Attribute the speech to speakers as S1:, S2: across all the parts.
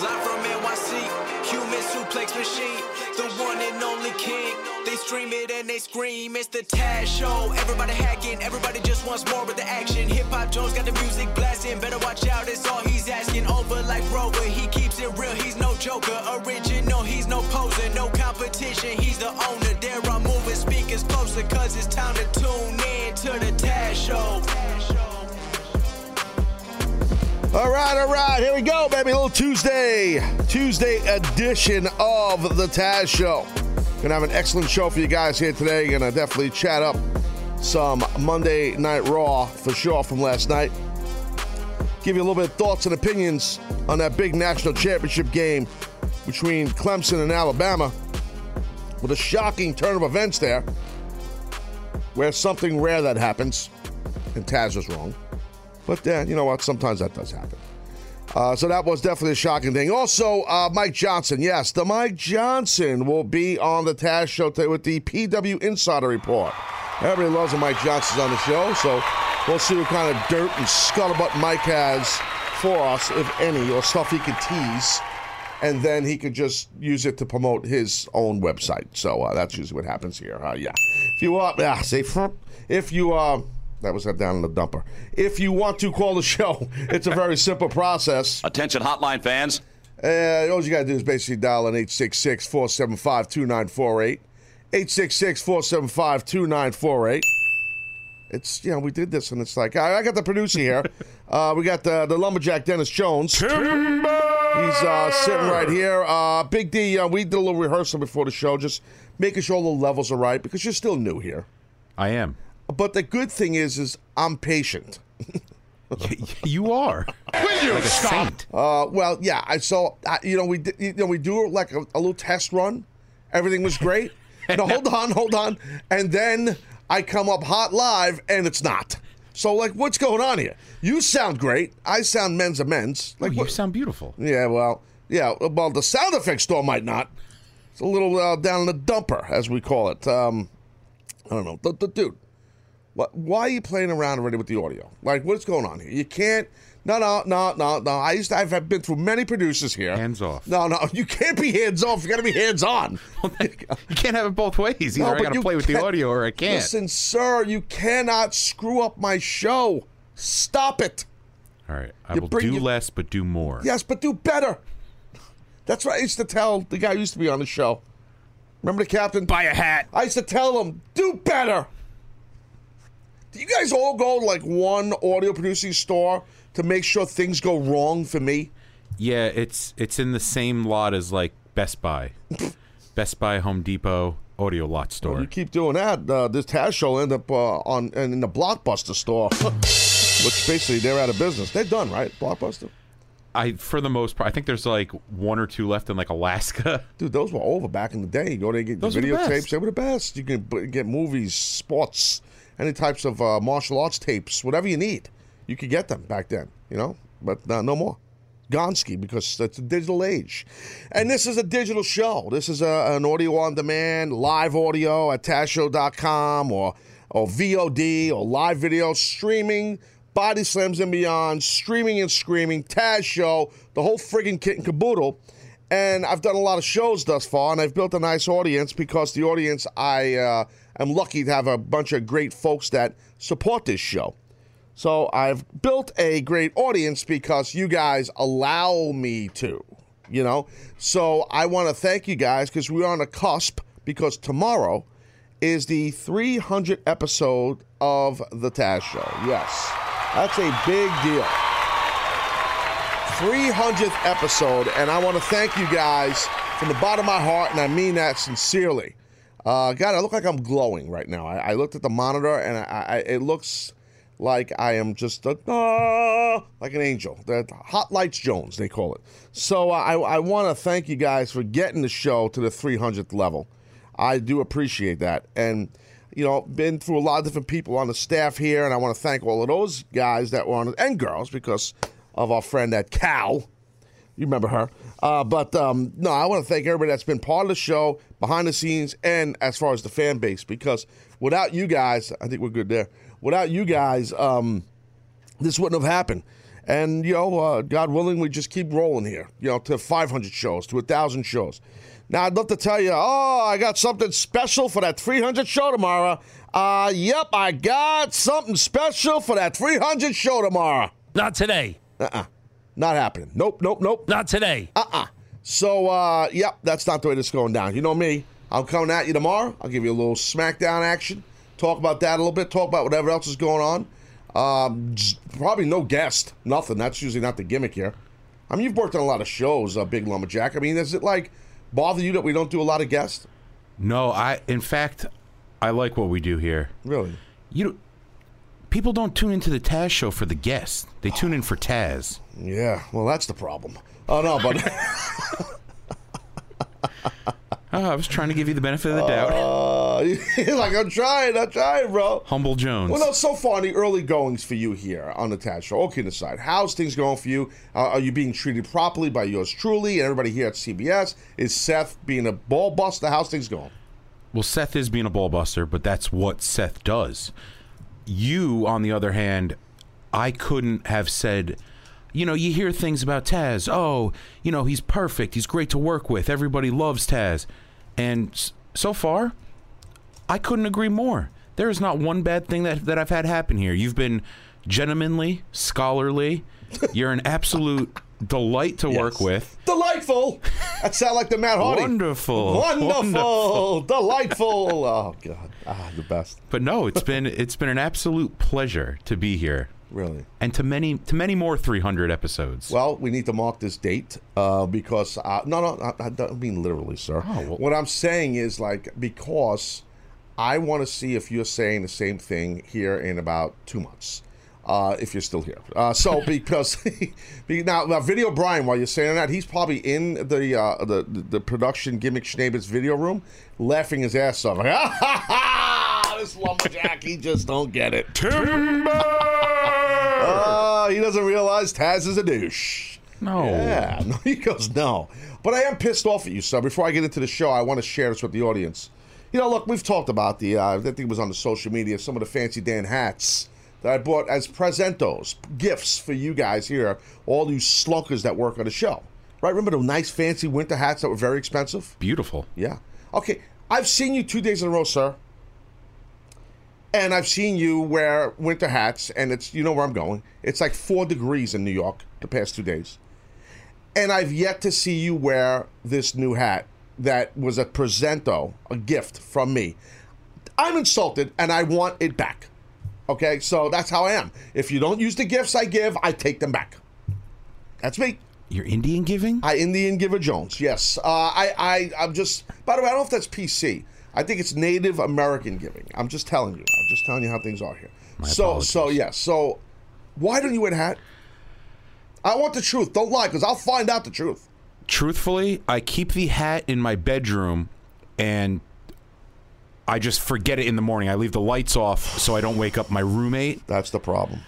S1: Live from NYC, human suplex machine, the one and only king. They stream it and they scream, it's the Taz Show. Everybody hacking, everybody just wants more with the action. Hip Hop Jones got the music blasting, better watch out, it's all he's asking. Over like Rover, he keeps it real, he's no joker. Original, he's no poser, no competition, he's the owner. There I'm moving speakers closer, cause it's time to tune in to the Taz Show.
S2: All right, all right, here we go, baby. A little Tuesday, Tuesday edition of the Taz Show. Gonna have an excellent show for you guys here today. Gonna definitely chat up some Monday Night Raw for sure from last night. Give you a little bit of thoughts and opinions on that big national championship game between Clemson and Alabama. With a shocking turn of events there, where something rare that happens, and Taz was wrong. But uh, you know what? Sometimes that does happen. Uh, so that was definitely a shocking thing. Also, uh, Mike Johnson. Yes, the Mike Johnson will be on the Taz show today with the PW Insider Report. Everybody loves when Mike Johnson's on the show, so we'll see what kind of dirt and scuttlebutt Mike has for us, if any, or stuff he could tease, and then he could just use it to promote his own website. So uh, that's usually what happens here. Yeah, if you uh, yeah, say if you uh. That was down in the dumper. If you want to call the show, it's a very simple process.
S3: Attention, hotline fans.
S2: Uh, all you got to do is basically dial in 866 475 2948. 866 475 2948. It's, you know, we did this and it's like, I, I got the producer here. Uh, we got the, the lumberjack Dennis Jones. Timber! He's uh, sitting right here. Uh, Big D, uh, we did a little rehearsal before the show, just making sure all the levels are right because you're still new here.
S4: I am.
S2: But the good thing is, is I'm patient.
S4: you are.
S2: Will you
S4: like a saint.
S2: Uh, well, yeah. I saw. I, you know, we did, you know we do like a, a little test run. Everything was great. no, hold on, hold on. And then I come up hot live, and it's not. So, like, what's going on here? You sound great. I sound men's of men's. Like,
S4: oh, you
S2: what-
S4: sound beautiful.
S2: Yeah, well, yeah. Well, the sound effects store might not. It's a little uh, down in the dumper, as we call it. Um, I don't know, the, the dude. Why are you playing around already with the audio? Like, what's going on here? You can't. No, no, no, no, no. I used to, I've been through many producers here.
S4: Hands off.
S2: No, no. You can't be hands off. You got to be hands on.
S4: You can't have it both ways. Either
S2: No,
S4: I got to play with the audio or I can't.
S2: Listen, sir, you cannot screw up my show. Stop it.
S4: All right. I
S2: You
S4: will
S2: bring
S4: do
S2: your-
S4: less, but do more.
S2: Yes, but do better. That's what I used to tell the guy who used to be on the show. Remember the captain?
S4: Buy a hat.
S2: I used to tell him, do better. Do you guys all go to like one audio producing store to make sure things go wrong for me?
S4: Yeah, it's it's in the same lot as like Best Buy, Best Buy, Home Depot, audio lot store.
S2: You keep doing that, uh, this Taz show will end up uh, on in the Blockbuster store, which basically they're out of business. They're done, right? Blockbuster,
S4: I for the most part, I think there's like one or two left in like Alaska.
S2: dude. Those were over back in the day. You go there, get
S4: Those the
S2: videotapes.
S4: best.
S2: They were the best. You can b- get movies, sports, any types of uh, martial arts tapes, whatever you need. You could get them back then, you know, but uh, no more. Gonski because it's a digital age. And this is a digital show. This is a, an audio on demand, live audio at TazShow.com or, or VOD or live video streaming, body slams and beyond, streaming and screaming, Taz show, the whole friggin' kit and caboodle. And I've done a lot of shows thus far, and I've built a nice audience because the audience I uh, am lucky to have a bunch of great folks that support this show. So I've built a great audience because you guys allow me to, you know. So I want to thank you guys because we're on a cusp because tomorrow is the 300 episode of the Taz Show. Yes, that's a big deal. 300th episode, and I want to thank you guys from the bottom of my heart, and I mean that sincerely. Uh, God, I look like I'm glowing right now. I, I looked at the monitor, and I, I, it looks like I am just a, ah, like an angel. That Hot Lights Jones, they call it. So uh, I, I want to thank you guys for getting the show to the 300th level. I do appreciate that, and you know, been through a lot of different people on the staff here, and I want to thank all of those guys that were on it, and girls because of our friend that Cal. You remember her. Uh, but um, no, I want to thank everybody that's been part of the show, behind the scenes, and as far as the fan base, because without you guys, I think we're good there. Without you guys, um, this wouldn't have happened. And, you know, uh, God willing, we just keep rolling here, you know, to 500 shows, to 1,000 shows. Now, I'd love to tell you, oh, I got something special for that 300 show tomorrow. Uh, yep, I got something special for that 300 show tomorrow.
S3: Not today.
S2: Not happening. Nope, nope, nope.
S3: Not today. Uh uh.
S2: So, uh, yep, that's not the way this is going down. You know me. I'm coming at you tomorrow. I'll give you a little SmackDown action. Talk about that a little bit. Talk about whatever else is going on. Um, probably no guest. Nothing. That's usually not the gimmick here. I mean, you've worked on a lot of shows, uh, Big Lumberjack. I mean, does it like bother you that we don't do a lot of guests?
S4: No, I. In fact, I like what we do here.
S2: Really?
S4: You, don't- people don't tune into the Taz show for the guests. They tune in for Taz.
S2: Yeah. Well, that's the problem. Oh no, but
S4: Oh, I was trying to give you the benefit of the doubt.
S2: uh, like I'm trying, I'm trying, bro.
S4: Humble Jones.
S2: Well, no, so far the early goings for you here on the Taz Show. Okay, aside, how's things going for you? Uh, are you being treated properly by yours truly and everybody here at CBS? Is Seth being a ball buster? How's things going?
S4: Well, Seth is being a ball buster, but that's what Seth does. You, on the other hand, I couldn't have said, you know, you hear things about Taz. Oh, you know, he's perfect. He's great to work with. Everybody loves Taz. And s- so far, I couldn't agree more. There is not one bad thing that, that I've had happen here. You've been gentlemanly, scholarly. You're an absolute delight to work with.
S2: Delightful. That sound like the Matt Hardy.
S4: Wonderful.
S2: Wonderful.
S4: Wonderful.
S2: Delightful. Oh God. Ah, the best.
S4: But no, it's been it's been an absolute pleasure to be here.
S2: Really.
S4: and to many to many more 300 episodes.
S2: Well, we need to mark this date uh, because uh, no, no, I, I don't mean literally, sir.
S4: Oh, well-
S2: What I'm saying is like because I want to see if you're saying the same thing here in about two months. Uh, if you're still here, uh, so because now, now, video Brian, while you're saying that, he's probably in the uh, the the production gimmick Schneebitz video room, laughing his ass off. Like, ah, ha, ha, this lumberjack, he just don't get it. He doesn't realize Taz is a douche.
S4: no.
S2: Yeah, no, he goes no. But I am pissed off at you, sir. Before I get into the show, I want to share this with the audience. You know, look, we've talked about the, uh, I think it was on the social media, some of the fancy Dan hats that I bought as presentos, gifts for you guys here, all you slunkers that work on the show. Right? Remember the nice fancy winter hats that were very expensive?
S4: Beautiful.
S2: Yeah. Okay. I've seen you two days in a row, sir. And I've seen you wear winter hats, and it's, you know where I'm going. It's like four degrees in New York the past two days. And I've yet to see you wear this new hat that was a presento, a gift from me. I'm insulted, and I want it back. Okay? So that's how I am. If you don't use the gifts I give, I take them back. That's me.
S4: You're Indian giving?
S2: I Indian Giver Jones. Yes. Uh, I, I, I'm just. By the way, I don't know if that's PC. I think it's Native American giving. I'm just telling you. I'm just telling you how things are here. so, so
S4: apologies.
S2: yeah. So, why don't you wear a hat? I want the truth. Don't lie, because I'll find out the truth.
S4: Truthfully, I keep the hat in my bedroom and I just forget it in the morning. I leave the lights off so I don't wake up my roommate.
S2: That's the problem.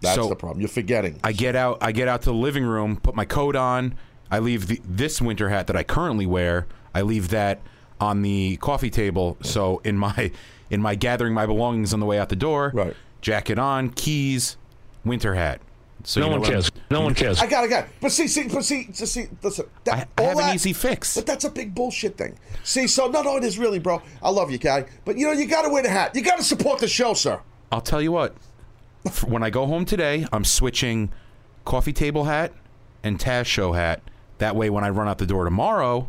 S2: That's
S4: So-
S2: the problem. You're forgetting.
S4: I get out I get out to the living room, put my coat on. I leave the, this winter hat that I currently wear. I leave that on the coffee table. So in my in my gathering my belongings on the way out the door,
S2: Right.
S4: jacket on, keys, winter hat. So
S3: No
S4: you know
S3: one
S4: what I'm-
S3: cares. No one cares.
S2: I got, I got. it. But see, see, but see, just see. Listen,
S4: I,
S2: that,
S4: I
S2: all
S4: have an easy fix.
S2: But that's a big bullshit thing. See, so no, no, it is really, bro. I love you, guy. But you know, you got to wear the hat. You got to support the show, sir.
S4: I'll tell you what. when I go home today, I'm switching coffee table hat and Taz show hat. That way, when I run out the door tomorrow,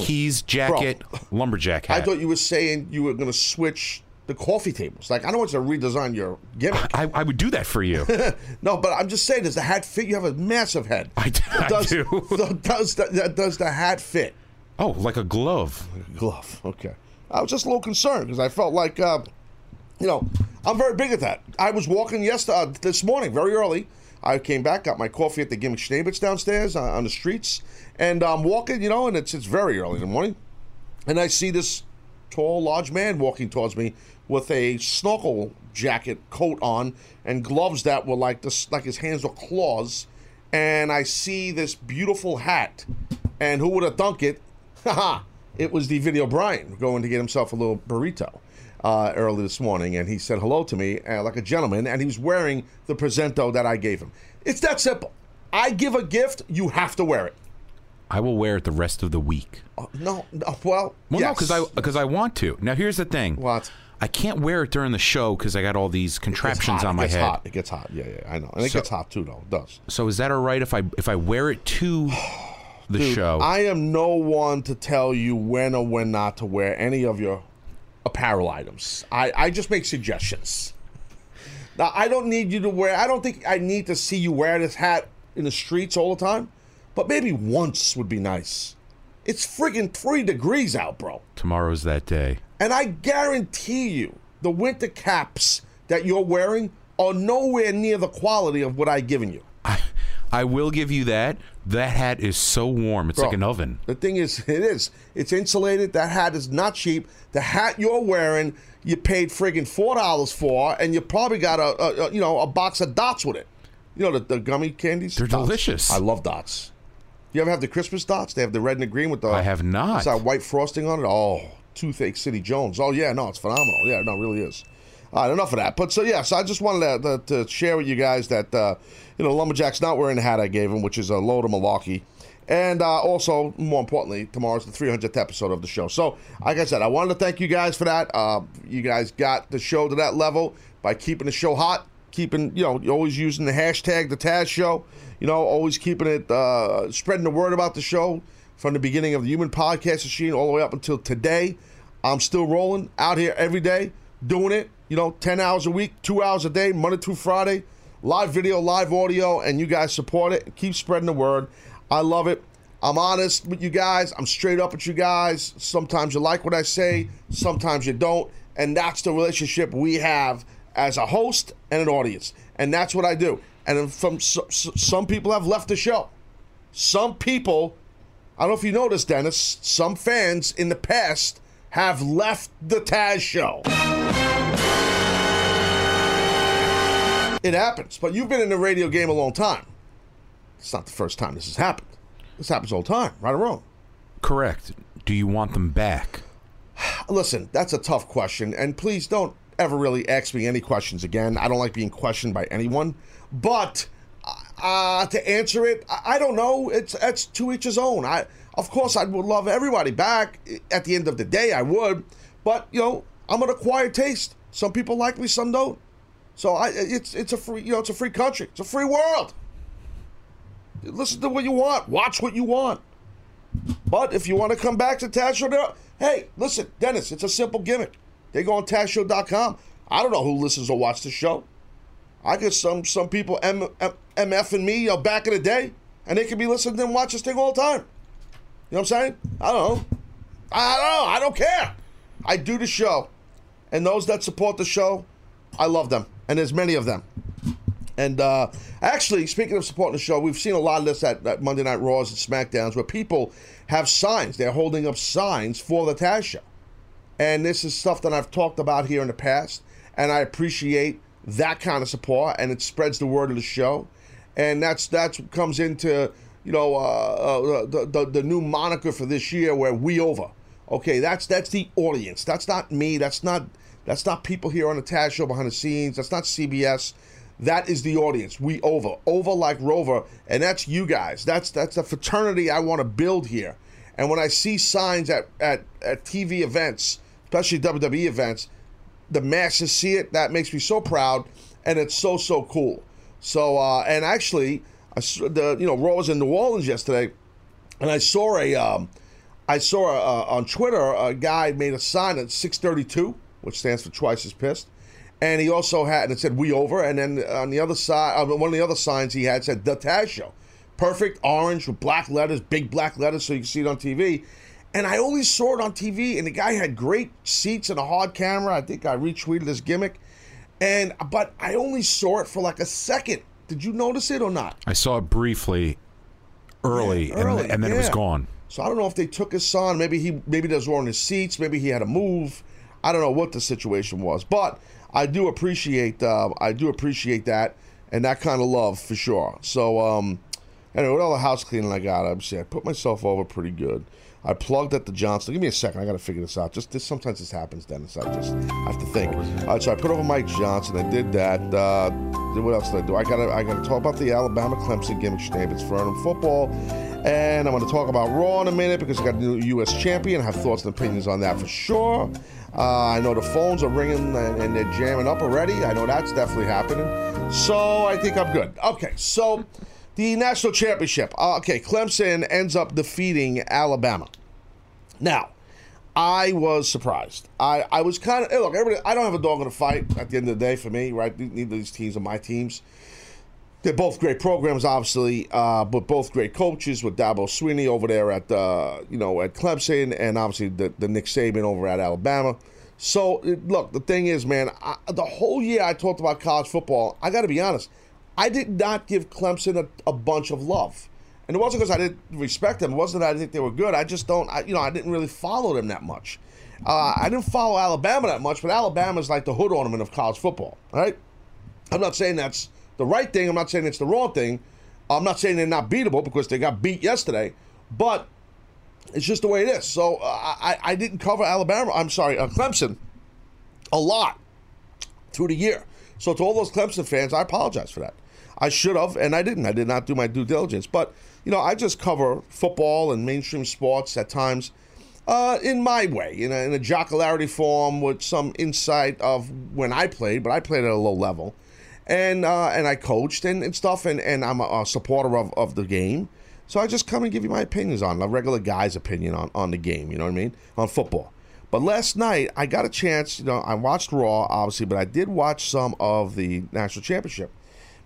S4: keys, jacket, lumberjack hat.
S2: I thought you were saying you were going to switch the coffee tables. Like, I don't want you to redesign your gimmick.
S4: I, I would do that for you.
S2: no, but I'm just saying, does the hat fit? You have a massive head.
S4: I d- I
S2: does,
S4: do.
S2: Does the, does the hat fit?
S4: oh, like a glove.
S2: Glove. Okay. I was just a little concerned because I felt like, uh, you know, I'm very big at that. I was walking yesterday, uh, this morning, very early. I came back, got my coffee at the Gimmick Schnabitz downstairs uh, on the streets, and I'm walking, you know, and it's it's very early in the morning, and I see this tall, large man walking towards me with a snorkel jacket coat on and gloves that were like this, like his hands were claws, and I see this beautiful hat, and who would have thunk it? Haha! It was the video Brian going to get himself a little burrito. Uh, early this morning, and he said hello to me uh, like a gentleman, and he was wearing the presento that I gave him. It's that simple. I give a gift, you have to wear it.
S4: I will wear it the rest of the week.
S2: Uh, no, no, well,
S4: Well, no,
S2: yes.
S4: because I because I want to. Now here's the thing.
S2: What?
S4: I can't wear it during the show because I got all these
S2: It
S4: contraptions on
S2: it
S4: my
S2: gets
S4: head.
S2: Hot. It gets hot. Yeah, yeah, I know, and it gets hot too, though. It does.
S4: So is that all right if I if I wear it to the
S2: Dude,
S4: show?
S2: I am no one to tell you when or when not to wear any of your apparel items. I, I just make suggestions. Now, I don't need you to wear, I don't think I need to see you wear this hat in the streets all the time, but maybe once would be nice. It's friggin' three degrees out, bro.
S4: Tomorrow's that day.
S2: And I guarantee you, the winter caps that you're wearing are nowhere near the quality of what I've given you.
S4: I, will give you that. That hat is so warm. It's
S2: Bro,
S4: like an oven.
S2: The thing is, it is. It's insulated. That hat is not cheap. The hat you're wearing, you paid friggin' four dollars for, and you probably got a, a, a you know a box of dots with it. You know the, the gummy candies.
S4: They're
S2: Dots.
S4: delicious.
S2: I love dots. You ever have the Christmas dots? They have the red and the green with the.
S4: I have not.
S2: It's that white frosting on it. Oh, toothache City Jones. Oh yeah, no, it's phenomenal. Yeah, no, it really is. All right, enough of that. But so yeah, so I just wanted to, to, to share with you guys that uh, you know Lumberjack's not wearing the hat I gave him, which is a load of malarkey. And uh, also, more importantly, tomorrow's the 300th episode of the show. So, like I said, I wanted to thank you guys for that. Uh, you guys got the show to that level by keeping the show hot, keeping, you know, always using the hashtag, the Taz Show, you know, always keeping it, uh, spreading the word about the show from the beginning of the Human Podcast Machine all the way up until today. I'm still rolling out here every day, doing it, you know, 10 hours a week, two hours a day, Monday through Friday, live video, live audio, and you guys support it. Keep spreading the word. I love it. I'm honest with you guys. I'm straight up with you guys. Sometimes you like what I say, sometimes you don't. And that's the relationship we have as a host and an audience. And that's what I do. And from so, so- some people have left the show. Some people, I don't know if you noticed, Dennis, some fans in the past have left the Taz show. It happens, but you've been in the radio game a long time. It's not the first time this has happened. This happens all the time, right or wrong.
S4: Correct. Do you want them back?
S2: Listen, that's a tough question, and please don't ever really ask me any questions again. I don't like being questioned by anyone. But uh, to answer it, I, I don't know. It's that's to each his own. I, of course, I would love everybody back. At the end of the day, I would. But you know, I'm an acquired taste. Some people like me, some don't. So I, it's it's a free, you know, it's a free country. It's a free world. Listen to what you want. Watch what you want. But if you want to come back to Taz Show, hey, listen, Dennis, it's a simple gimmick. They go on TazShow.com. I don't know who listens or watch the show. I guess some some people M, M, MF and me, you know, back in the day, and they could be listening and watch this thing all the time. You know what I'm saying? I don't know. I don't know. I don't care. I do the show, and those that support the show, I love them, and there's many of them. And uh, actually, speaking of supporting the show, we've seen a lot of this at, at Monday Night Raws and SmackDowns where people have signs. They're holding up signs for the Taz Show. And this is stuff that I've talked about here in the past. And I appreciate that kind of support, and it spreads the word of the show. And that's that's what comes into you know uh, uh, the, the the new moniker for this year, where we over. Okay, that's that's the audience. That's not me. That's not that's not people here on the Taz show behind the scenes. That's not CBS. That is the audience. We over over like Rover, and that's you guys. That's that's the fraternity I want to build here. And when I see signs at at, at TV events, especially WWE events, the masses see it. That makes me so proud, and it's so so cool. So uh, and actually, I the you know Raw was in New Orleans yesterday, and I saw a um, I saw uh, on Twitter a guy made a sign at 632, which stands for twice as pissed, and he also had and it said "We over," and then on the other side, uh, one of the other signs he had said "The Taz Show," perfect orange with black letters, big black letters, so you can see it on TV. And I only saw it on TV, and the guy had great seats and a hard camera. I think I retweeted his gimmick, and but I only saw it for like a second. Did you notice it or not?
S4: I saw it briefly early,
S2: Yeah, early,
S4: and, and then it was gone.
S2: So I don't know if they took his son. Maybe he maybe there's were in his seats. Maybe he had a move. I don't know what the situation was, but I do appreciate uh, I do appreciate that and that kind of love for sure. So um, anyway, what other house cleaning I got? I'm I put myself over pretty good. I plugged at the Johnson. Give me a second. I got to figure this out. Just this, sometimes this happens, Dennis. I just I have to think. All right, so I put over Mike Johnson. I did that. Uh, what else did I do? I got to I got to talk about the Alabama Clemson game exchange. It's Vernon football, and I'm going to talk about Raw in a minute because I got a new U.S. champion. I have thoughts and opinions on that for sure. Uh, I know the phones are ringing and, and they're jamming up already. I know that's definitely happening. So I think I'm good. Okay, so. The national championship. Uh, okay, Clemson ends up defeating Alabama. Now, I was surprised. I, I was kind of hey, look. Everybody, I don't have a dog in the fight. At the end of the day, for me, right? Neither these teams are my teams. They're both great programs, obviously, uh, but both great coaches with Dabo Swinney over there at uh, you know at Clemson, and obviously the, the Nick Saban over at Alabama. So look, the thing is, man, I, the whole year I talked about college football. I got to be honest. I did not give Clemson a, a bunch of love. And it wasn't because I didn't respect them. It wasn't that I didn't think they were good. I just don't, I, you know, I didn't really follow them that much. Uh, I didn't follow Alabama that much, but Alabama's like the hood ornament of college football, right? I'm not saying that's the right thing. I'm not saying it's the wrong thing. I'm not saying they're not beatable because they got beat yesterday, but it's just the way it is. So uh, I, I didn't cover Alabama. I'm sorry, uh, Clemson a lot through the year. So to all those Clemson fans, I apologize for that. I should have, and I didn't. I did not do my due diligence. But, you know, I just cover football and mainstream sports at times uh, in my way, in a, in a jocularity form with some insight of when I played, but I played at a low level. And uh, and I coached and, and stuff, and, and I'm a, a supporter of, of the game. So I just come and give you my opinions on a regular guy's opinion on, on the game, you know what I mean? On football. But last night, I got a chance, you know, I watched Raw, obviously, but I did watch some of the national championship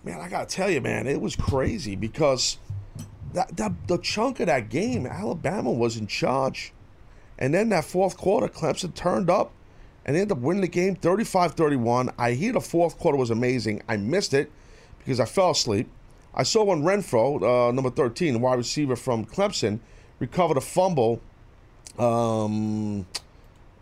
S2: man, I got to tell you, man, it was crazy because that, that the chunk of that game, Alabama was in charge. And then that fourth quarter, Clemson turned up and ended up winning the game 35 31. I hear the fourth quarter was amazing. I missed it because I fell asleep. I saw when Renfrow, uh, number 13, wide receiver from Clemson, recovered a fumble. Um,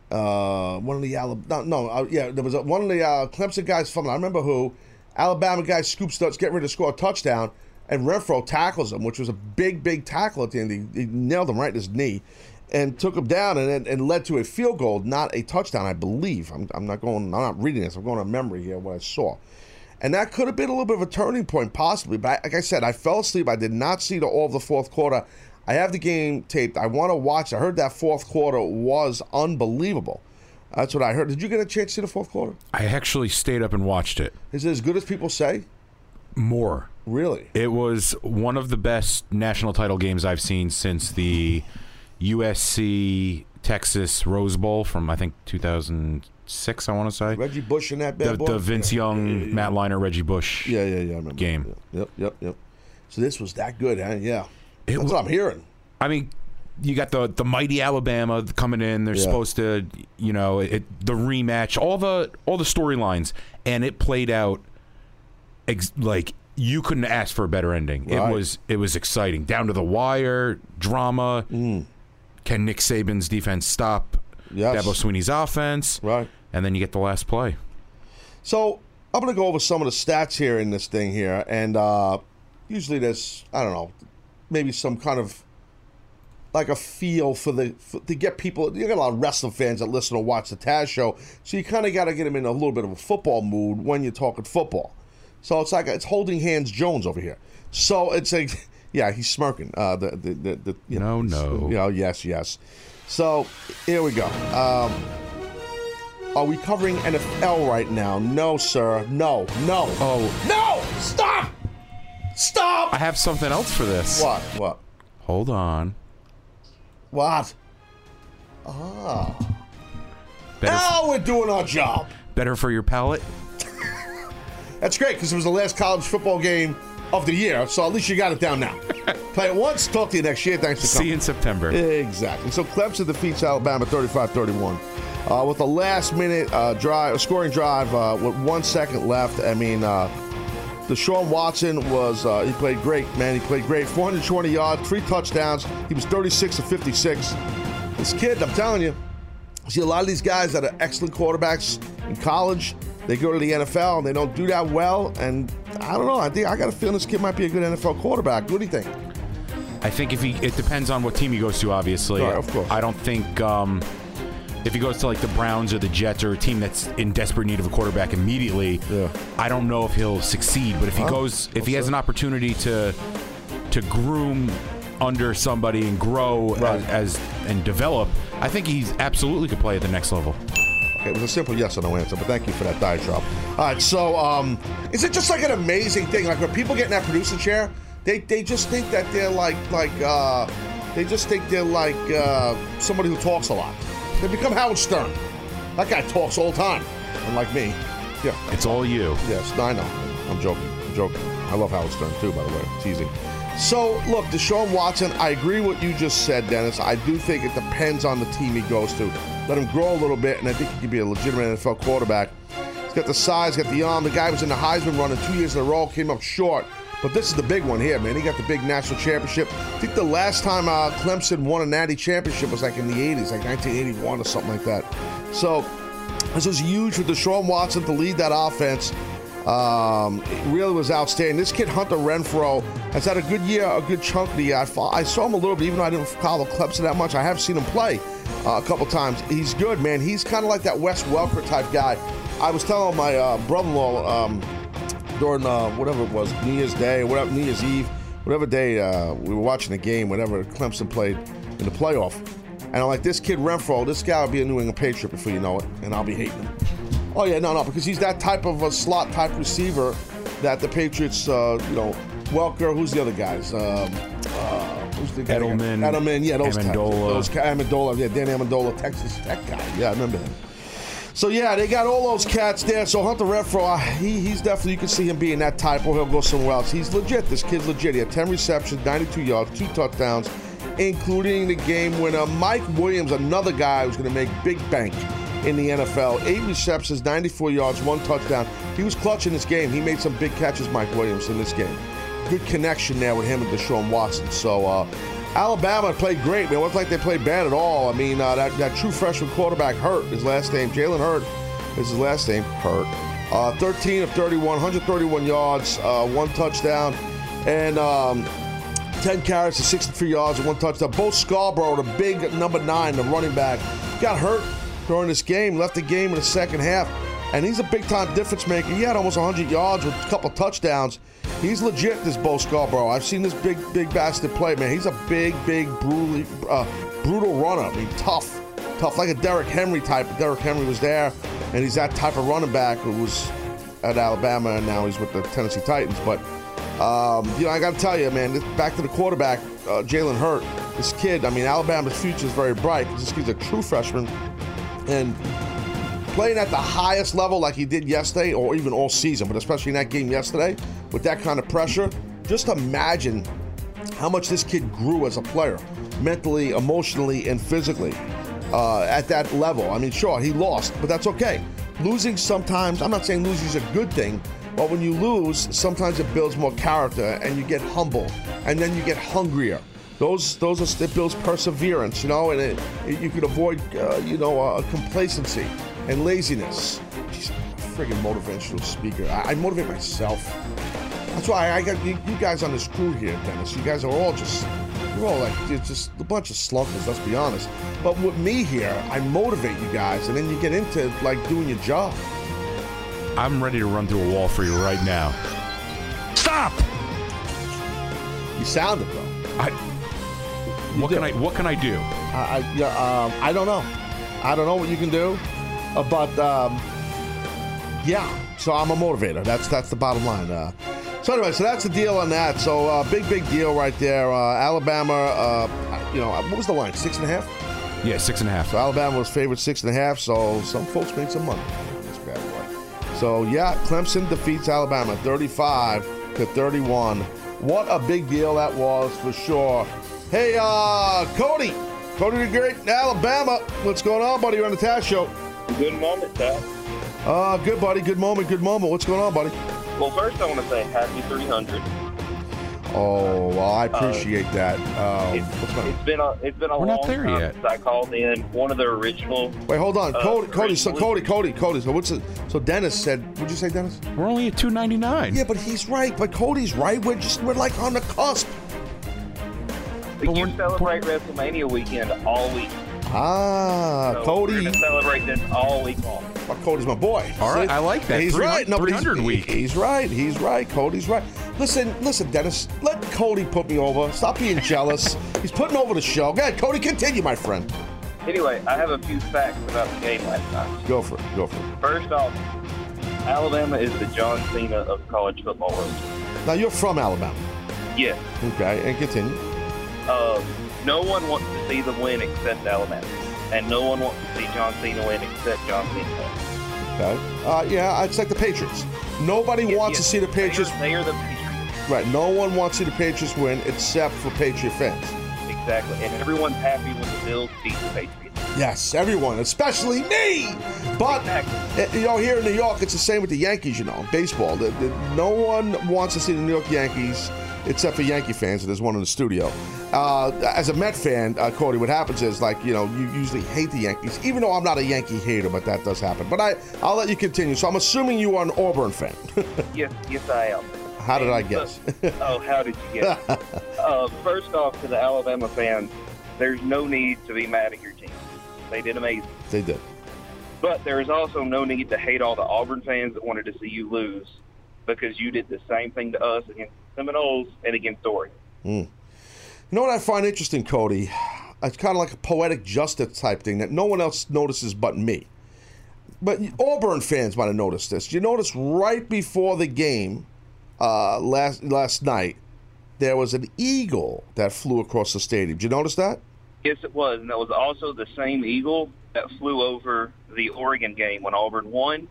S2: uh, one of the Alabama, no, no uh, yeah, there was a, one of the uh, Clemson guys fumbled. I remember who Alabama guy scoops starts getting ready to score a touchdown, and Renfrow tackles him, which was a big, big tackle at the end. He, he nailed him right in his knee and took him down and, and led to a field goal, not a touchdown, I believe. I'm, I'm not going, I'm not reading this. I'm going on memory here, what I saw. And that could have been a little bit of a turning point, possibly. But like I said, I fell asleep. I did not see the all of the fourth quarter. I have the game taped. I want to watch. I heard that fourth quarter was unbelievable. That's what I heard. Did you get a chance to see the fourth quarter?
S4: I actually stayed up and watched it.
S2: Is it as good as people say?
S4: More.
S2: Really?
S4: It was one of the best national title games I've seen since the USC Texas Rose Bowl from I think 2006. I want to say
S2: Reggie Bush in that bad
S4: the,
S2: boy?
S4: the Vince
S2: yeah.
S4: Young,
S2: yeah, yeah,
S4: Matt Leinart, Reggie Bush.
S2: Yeah, yeah, yeah. I remember
S4: game.
S2: Yep, yep, yep. So this was that good, huh? Yeah.
S4: It
S2: That's
S4: was-
S2: what I'm hearing.
S4: I mean, you got the the mighty Alabama coming in. They're
S2: Yeah.
S4: supposed to, you know, it, the rematch, all the all the storylines, and it played out ex- like you couldn't ask for a better ending.
S2: Right.
S4: It was it was exciting, down to the wire, drama.
S2: Mm.
S4: Can Nick Saban's defense stop
S2: Yes.
S4: Dabo Swinney's offense?
S2: Right.
S4: And then you get the last play.
S2: So I'm going to go over some of the stats here in this thing here, and uh, usually there's I don't know, maybe some kind of like a feel for the for, to get people. You got a lot of wrestling fans that listen or watch the Taz show, so you kind of got to get them in a little bit of a football mood when you're talking football. So it's like it's holding hands Jones over here. So it's a yeah, he's smirking. Uh, the the the, the you
S4: No,
S2: know,
S4: no.
S2: you know, yes, yes. So here we go. Um, are we covering NFL right now? No, sir. No, no.
S4: Oh.
S2: no! Stop! Stop!
S4: I have something else for this.
S2: What? What?
S4: Hold on.
S2: What? Ah.
S4: Better,
S2: Now we're doing our job.
S4: better for your palate.
S2: That's great because it was the last college football game of the year, so at least you got it down now. Play it once, talk to you next year. Thanks for coming.
S4: See you in September.
S2: Exactly. So Clemson defeats Alabama 35-31. Uh, with a last-minute uh, drive, scoring drive uh, with one second left. I mean, uh, Deshaun Watson was uh, he played great, man. He played great. 420 yards, three touchdowns. He was 36 of 56. This kid, I'm telling you, see a lot of these guys that are excellent quarterbacks in college. They go to the NFL and they don't do that well. And I don't know. I think I got a feeling this kid might be a good NFL quarterback. What do you think?
S4: I think if he, it depends on what team he goes to. Obviously,
S2: Right, of course.
S4: I don't think um, if he goes to like the Browns or the Jets or a team that's in desperate need of a quarterback immediately,
S2: Yeah.
S4: I don't know if he'll succeed. But if he
S2: Well,
S4: goes, if he has an opportunity to to groom under somebody and grow
S2: Right.
S4: as, as and develop, I think he's absolutely could play at the next level.
S2: It was a simple yes or no answer, but thank you for that diatribe. All right, so um, is it just like an amazing thing? Like when people get in that producer chair, they, they just think that they're like like uh, they just think they're like uh, somebody who talks a lot. They become Howard Stern. That guy talks all the time, unlike me. Yeah.
S4: It's all you.
S2: Yes, I know. I'm joking. I'm joking. I love Howard Stern too, by the way. Teasing. So, look, Deshaun Watson, I agree what you just said, Dennis. I do think it depends on the team he goes to. Let him grow a little bit, and I think he could be a legitimate NFL quarterback. He's got the size, got the arm. The guy was in the Heisman running two years in a row, came up short. But this is the big one here, man. He got the big national championship. I think the last time uh, Clemson won a natty championship was like in the 80s, like 1981 or something like that. So, this was huge for Deshaun Watson to lead that offense. Um, really was outstanding. This kid, Hunter Renfrow, has had a good year, a good chunk of the year. I, I saw him a little bit, even though I didn't follow Clemson that much. I have seen him play uh, a couple times. He's good, man. He's kind of like that Wes Welker type guy. I was telling my uh, brother-in-law um, during uh, whatever it was, New Year's Day, whatever New Year's Eve, whatever day uh, we were watching the game, whenever Clemson played in the playoff. And I'm like, this kid Renfrow, this guy will be a New England Patriot before you know it, and I'll be hating him. Oh yeah, no, no, because he's that type of a slot type receiver that the Patriots, uh, you know, Welker. Who's the other guys? Um, uh, who's the guy?
S4: Edelman,
S2: Edelman, yeah, those types.
S4: Amendola.
S2: Those guys, Amendola, yeah, Dan Amendola, Texas Tech guy. Yeah, I remember him. So yeah, they got all those cats there. So Hunter Renfrow, uh, he, he's definitely you can see him being that type, or he'll go somewhere else. He's legit. This kid's legit. He had 10 receptions, 92 yards, two touchdowns, including the game winner. Mike Williams, another guy who's going to make big bank in the NFL. Eight receptions, 94 yards, one touchdown. He was clutch in this game. He made some big catches, Mike Williams, in this game. Good connection there with him and Deshaun Watson. So uh, Alabama played great, man. It wasn't like they played bad at all. I mean, uh, that, that true freshman quarterback, Hurt, his last name, Jalen Hurt is his last name, Hurt. Uh, 13 of 31, 131 yards, uh, one touchdown, and um, 10 carries to 63 yards and one touchdown. Bo Scarborough, the big number nine, the running back, got hurt during this game, left the game in the second half, and he's a big time difference maker. He had almost 100 yards with a couple touchdowns. He's legit, this Bo Scarborough. I've seen this big, big bastard play, man. He's a big, big, brutally, uh, brutal runner. I mean, tough, tough, like a Derrick Henry type. Derrick Henry was there, and he's that type of running back who was at Alabama, and now he's with the Tennessee Titans. But um, you know, I got to tell you, man. Back to the quarterback, uh, Jalen Hurt. This kid, I mean, Alabama's future is very bright. This kid's a true freshman, and playing at the highest level like he did yesterday, or even all season, but especially in that game yesterday, with that kind of pressure. Just imagine how much this kid grew as a player, mentally, emotionally, and physically uh, at that level. I mean, sure, he lost, but that's okay. Losing sometimes, I'm not saying losing is a good thing, but when you lose, sometimes it builds more character and you get humble and then you get hungrier. Those, those are, it builds perseverance, you know, and it, it- you can avoid, uh, you know, uh, complacency and laziness. Jeez, friggin' motivational speaker. I, I motivate myself. That's why I got you, you guys on this crew here, Dennis. You guys are all just, you're all like, you're just a bunch of slunkers, let's be honest. But with me here, I motivate you guys, and then you get into like doing your job.
S4: I'm ready to run through a wall for you right now. Stop!
S2: You sound it, though.
S4: I, what
S2: do.
S4: can I what can I do?
S2: I, I, yeah, um, I don't know. I don't know what you can do, uh, but um, yeah. So I'm a motivator. That's that's the bottom line. Uh, so anyway, so that's the deal on that. So uh, big big deal right there. Uh, Alabama. Uh, you know what was the line? Six and a half.
S4: Yeah, six and a half.
S2: So Alabama was favored six and a half. So some folks made some money. on This bad boy. So yeah, Clemson defeats Alabama 35 to 31. What a big deal that was for sure. Hey, uh, Cody, Cody the Great in Alabama. What's going on, buddy? You're on the Taz Show.
S3: Good moment, Pat.
S2: Uh, good buddy, good moment, good moment. What's going on, buddy?
S3: Well, first I want to say happy 300.
S2: Oh, well, I appreciate that. Um,
S3: It's,
S2: what's my-
S3: it's been a it's been a
S4: We're
S3: long
S4: not there
S3: time
S4: yet.
S3: since I called in. One of the original.
S2: Wait, hold on,
S3: uh,
S2: Cody. Cody. So Cody, Cody, Cody. So what's it? So Dennis said. What'd you say, Dennis?
S4: We're only at two ninety nine.
S2: Yeah, but he's right. But Cody's right. We're just we're like on the cusp.
S3: You
S4: we're-
S3: celebrate WrestleMania weekend all week.
S2: Ah,
S3: So We're
S2: Cody.
S3: going to celebrate this all week long.
S2: Well, Cody's my boy.
S4: All right, I like that.
S2: He's
S4: 300
S2: right. No, but he's-
S4: 300 week.
S2: He's right. He's right. Cody's right. Listen, listen, Dennis. Let Cody put me over. Stop being jealous. He's putting over the show. Go ahead, Cody. Continue, my friend.
S3: Anyway, I have a few facts about the game last night.
S2: Go for it. Go for it.
S3: First off, Alabama is the John Cena of college football world.
S2: Now you're from Alabama.
S3: Yes.
S2: Okay, and continue.
S3: Um, no one wants to see them win except Alabama. And no one wants to see John Cena win except John Cena win.
S2: Okay. Uh, yeah, it's like the Patriots. Nobody wants to see the Patriots.
S3: They are, they are the Patriots.
S2: Right. No one wants to see the Patriots win except for Patriot fans.
S3: Exactly. And everyone's happy when the Bills beat the Patriots.
S2: Yes, everyone, especially me. But
S3: Exactly.
S2: you know, here in New York, it's the same with the Yankees. You know, baseball. The, the, no one wants to see the New York Yankees except for Yankee fans. And there's one in the studio. Uh, as a Met fan, uh, Cody, what happens is like you know you usually hate the Yankees, even though I'm not a Yankee hater, but that does happen. But I, I'll let you continue. So I'm assuming you are an Auburn fan.
S3: Yes, yes, I am.
S2: How did I guess?
S3: uh, oh, how did you guess? uh, first off, to the Alabama fans, there's no need to be mad at your team. They did amazing.
S2: they did.
S3: But there is also no need to hate all the Auburn fans that wanted to see you lose because you did the same thing to us against Seminoles and against Oregon.
S2: You know what I find interesting, Cody? It's kind of like a poetic justice type thing that no one else notices but me. But Auburn fans might have noticed this. You notice right before the game uh, last last night, there was an eagle that flew across the stadium. Did you notice that?
S3: Yes, it was. And that was also the same Eagle that flew over the Oregon game when Auburn won.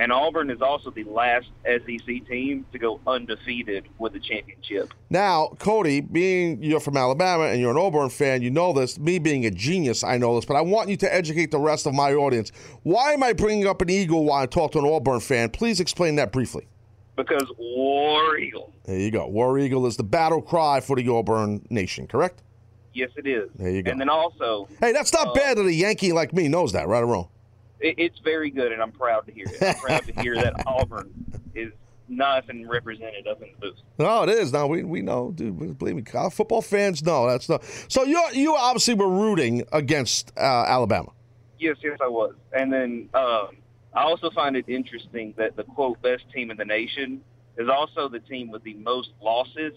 S3: And Auburn is also the last SEC team to go undefeated with the championship.
S2: Now, Cody, being you're from Alabama and you're an Auburn fan, you know this. Me being a genius, I know this, but I want you to educate the rest of my audience. Why am I bringing up an eagle while I talk to an Auburn fan? Please explain that briefly.
S3: Because War Eagle.
S2: There you go. War Eagle is the battle cry for the Auburn nation, correct?
S3: Yes, it is.
S2: There you go.
S3: And then also,
S2: Hey, that's not uh, bad that a Yankee like me knows that, right or wrong?
S3: It, it's very good, and I'm proud to hear it. I'm proud to hear that Auburn is nice and represented up in the booth.
S2: No, it is. No, we, we know, dude. Believe me, college football fans know that's not. So you you obviously were rooting against uh, Alabama.
S3: Yes, yes, I was. And then um, I also find it interesting that the quote best team in the nation is also the team with the most losses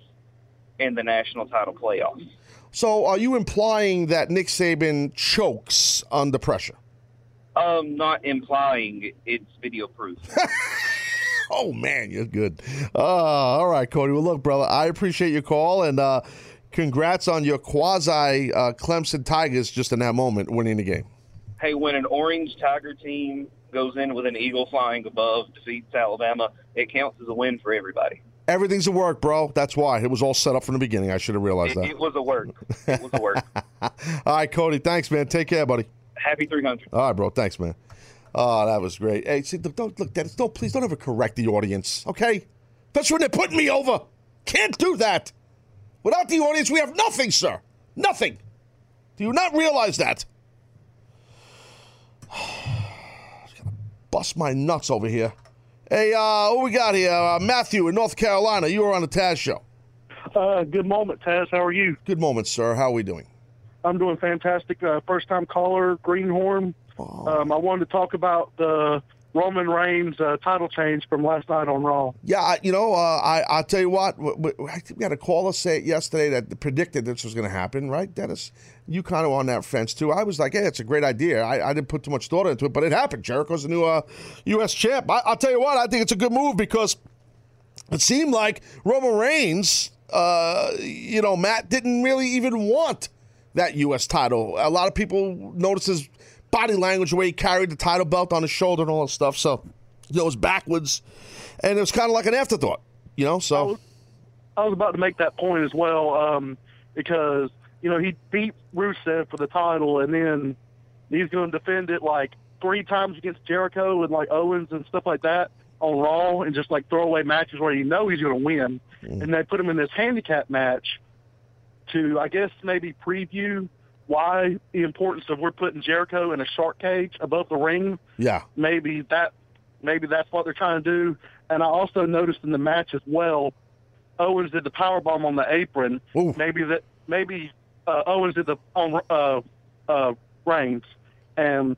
S3: in the national title playoffs.
S2: So are you implying that Nick Saban chokes under pressure?
S3: Um, not implying it's video proof.
S2: Oh man, you're good. Uh, all right, Cody. Well, look, brother, I appreciate your call and uh, congrats on your quasi uh, Clemson Tigers just in that moment winning the game.
S3: hey, when an orange tiger team goes in with an eagle flying above, defeats Alabama, it counts as a win for everybody.
S2: Everything's a work, bro. That's why it was all set up from the beginning. I should have realized
S3: It,
S2: that.
S3: it was a work. It was a work.
S2: All right, Cody. Thanks, man. Take care, buddy.
S3: Happy 300.
S2: All right, bro. Thanks, man. Oh, that was great. Hey, see, don't look, Dennis. Don't please don't ever correct the audience, okay? That's when they're putting me over. Can't do that. Without the audience, we have nothing, sir. Nothing. Do you not realize that? I'm going to bust my nuts over here. Hey, uh, what we got here? Uh, Matthew in North Carolina. You were on the Taz show.
S5: Uh, good moment, Taz. How are you?
S2: Good moment, sir. How are we doing?
S5: I'm doing fantastic. Uh, first time caller, Greenhorn. Um, I wanted to talk about the Roman Reigns uh, title change from last night on Raw.
S2: Yeah, I- you know, uh, I I'll tell you what. w- w- I think we had a caller say it yesterday that predicted this was going to happen, right, Dennis? You kind of on that fence too. I was like, hey, it's a great idea. I, I didn't put too much thought into it, but it happened. Jericho's the new uh, U.S. champ. I, I'll tell you what. I think it's a good move because it seemed like Roman Reigns, uh, you know, Matt didn't really even want that U.S. title. A lot of people noticed his body language, the way he carried the title belt on his shoulder and all that stuff. So you know, it was backwards, and it was kind of like an afterthought, you know. So
S5: I was about to make that point as well um, because, you know, he beat Rusev for the title and then he's going to defend it like three times against Jericho and like Owens and stuff like that on Raw and just like throwaway matches where you know he's going to win. And they put him in this handicap match to, I guess, maybe preview why the importance of we're putting Jericho in a shark cage above the ring
S2: yeah,
S5: maybe that maybe that's what they're trying to do. And I also noticed in the match as well, Owens did the power bomb on the apron.
S2: Ooh.
S5: Maybe that maybe uh, Owens did the on uh, uh, Reigns, and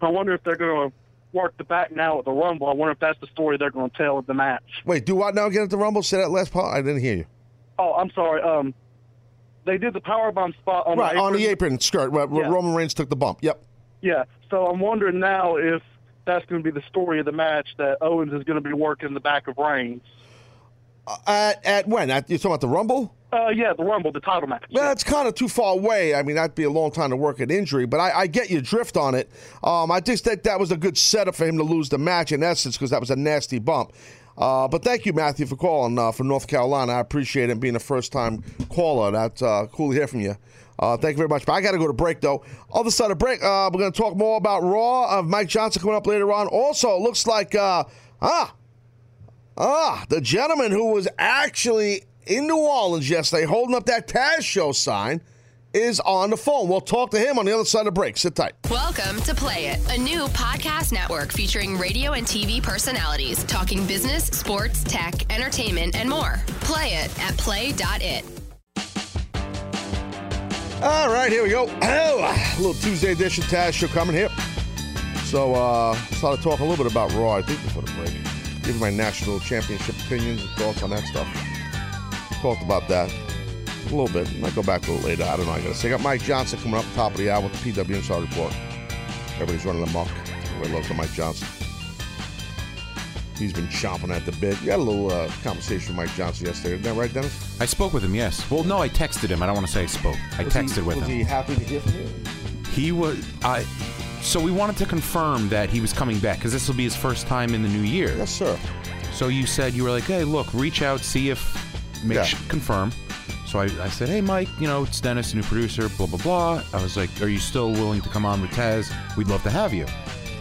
S5: I wonder if they're going to work the back now at the Rumble. I wonder if that's the story they're going to tell at the match.
S2: Wait, do what now again at the Rumble? Say that last part. I didn't hear you.
S5: Oh, I'm sorry. Um, they did the powerbomb spot on
S2: Right
S5: the
S2: on the
S5: apron.
S2: apron skirt. Where
S5: Yeah.
S2: Roman Reigns took the bump. Yep.
S5: Yeah. So I'm wondering now if that's going to be the story of the match that Owens is going to be working the back of Reigns.
S2: At at when? At you talking about the Rumble?
S5: Uh, yeah, the Rumble, the title match.
S2: Well, that's kind of too far away. I mean, that'd be a long time to work an injury, but I, I get your drift on it. Um, I just think that was a good setup for him to lose the match in essence because that was a nasty bump. Uh, but thank you, Matthew, for calling uh, from North Carolina. I appreciate it being a first time caller. That's uh, cool to hear from you. Uh, thank you very much. But I got to go to break, though. Other side of break, uh, we're going to talk more about Raw of Mike Johnson coming up later on. Also, it looks like, uh, ah, Ah, the gentleman who was actually in New Orleans yesterday holding up that Taz show sign is on the phone. We'll talk to him on the other side of the break. Sit tight.
S6: Welcome to Play It, a new podcast network featuring radio and TV personalities talking business, sports, tech, entertainment, and more. Play it at play.it.
S2: All right, here we go. Oh, a little Tuesday edition Taz show coming here. So, uh, start to talk a little bit about Raw, I think, before the break. Give my national championship opinions and thoughts on that stuff. Talked about that a little bit. Might go back a little later. I don't know. I got to say, I got Mike Johnson coming up top of the hour with the PW Insider Report. Everybody's running amok. Everybody loves the Mike Johnson. He's been chomping at the bit. You had a little uh, conversation with Mike Johnson yesterday, isn't that right, Dennis?
S4: I spoke with him, yes. Well, no, I texted him. I don't want to say I spoke. I
S2: Was he-
S4: texted with
S2: was
S4: him.
S2: he happy to hear from you?
S4: He was. I. So we wanted to confirm that he was coming back because this will be his first time in the new year.
S2: Yes, sir.
S4: So you said you were like, hey, look, reach out, see if, make
S2: Yeah.
S4: confirm. So I, I said, hey, Mike, you know, it's Dennis, a new producer, blah blah blah. I was like, are you still willing to come on with Taz? We'd love to have you.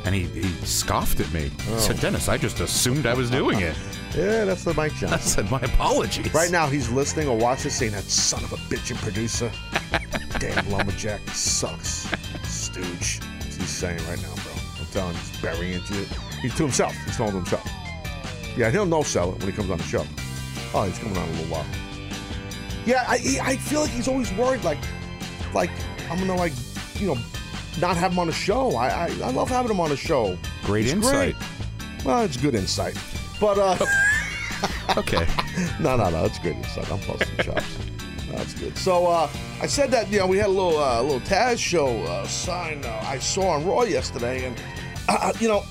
S4: And he, he scoffed at me. He said, oh. Dennis, I just assumed I was doing it.
S2: Yeah, that's the Mike Johnson.
S4: I
S2: Johnson.
S4: said, my apologies.
S2: Right now, he's listening or watching, saying that son of a bitchin' producer, damn lumberjack, sucks, stooge. He's saying right now, bro. I'm telling you, he's burying into it. He's to himself. He's talking to himself. Yeah, he'll no sell it when he comes on the show. Oh, he's coming on a little while. Yeah, I he- I feel like he's always worried, like, like I'm gonna like, you know, not have him on the show. I I, I love having him on the show.
S4: Great insight.
S2: Well, it's good insight, but uh.
S4: Okay.
S2: No, no, no. That's good. insight. I'm busting chops. That's good. So uh, I said that you know we had a little uh, little Taz show uh, sign uh, I saw on Raw yesterday, and uh, you know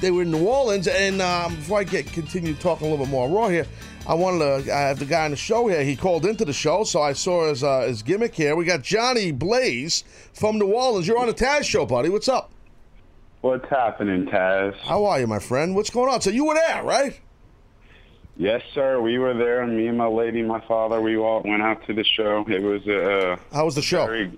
S2: they were in New Orleans. And um, before I get continue talking a little bit more Raw here, I wanted to I have the guy on the show here. He called into the show, so I saw his uh, his gimmick here. We got Johnny Blaze from New Orleans. You're on the Taz show, buddy. What's up?
S7: What's happening, Taz?
S2: How are you, my friend? What's going on? So you were there, right?
S7: Yes, sir. We were there. Me and my lady, my father, we all went out to the show. It was a
S2: How was the show?
S7: very,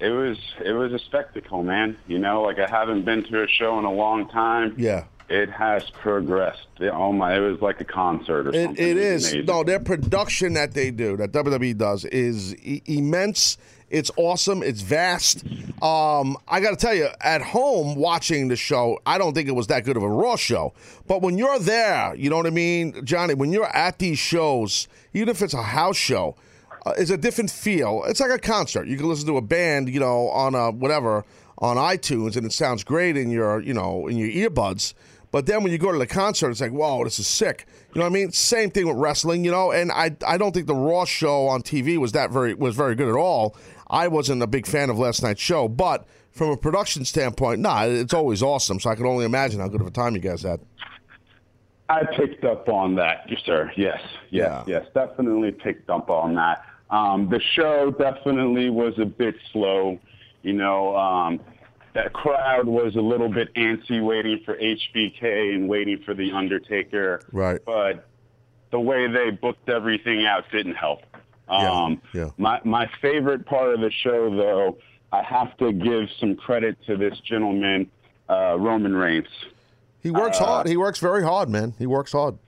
S7: it was it was a spectacle, man. You know, like I haven't been to a show in a long time.
S2: Yeah.
S7: It has progressed. It, oh my! It was like a concert or
S2: It,
S7: something.
S2: it
S7: was amazing.
S2: No, their production that they do, that WWE does, is e- immense. It's awesome. It's vast. Um, I got to tell you, at home watching the show, I don't think it was that good of a Raw show. But when you're there, you know what I mean, Johnny. When you're at these shows, even if it's a house show, uh, it's a different feel. It's like a concert. You can listen to a band, you know, on a whatever on iTunes, and it sounds great in your, you know, in your earbuds. But then when you go to the concert, it's like, whoa, this is sick. You know what I mean? Same thing with wrestling, you know. And I, I don't think the Raw show on TV was that very was very good at all. I wasn't a big fan of last night's show, but from a production standpoint, nah, it's always awesome. So I can only imagine how good of a time you guys had.
S7: I picked up on that, sir. Yes,
S2: Yeah.
S7: yes, yes. Definitely picked up on that. Um, the show definitely was a bit slow. You know, um, that crowd was a little bit antsy, waiting for HBK and waiting for the Undertaker.
S2: Right.
S7: But the way they booked everything out didn't help. Um,
S2: yeah.
S7: My my favorite part of the show, though, I have to give some credit to this gentleman, uh, Roman Reigns.
S2: He works hard. He works very hard, man. He works hard.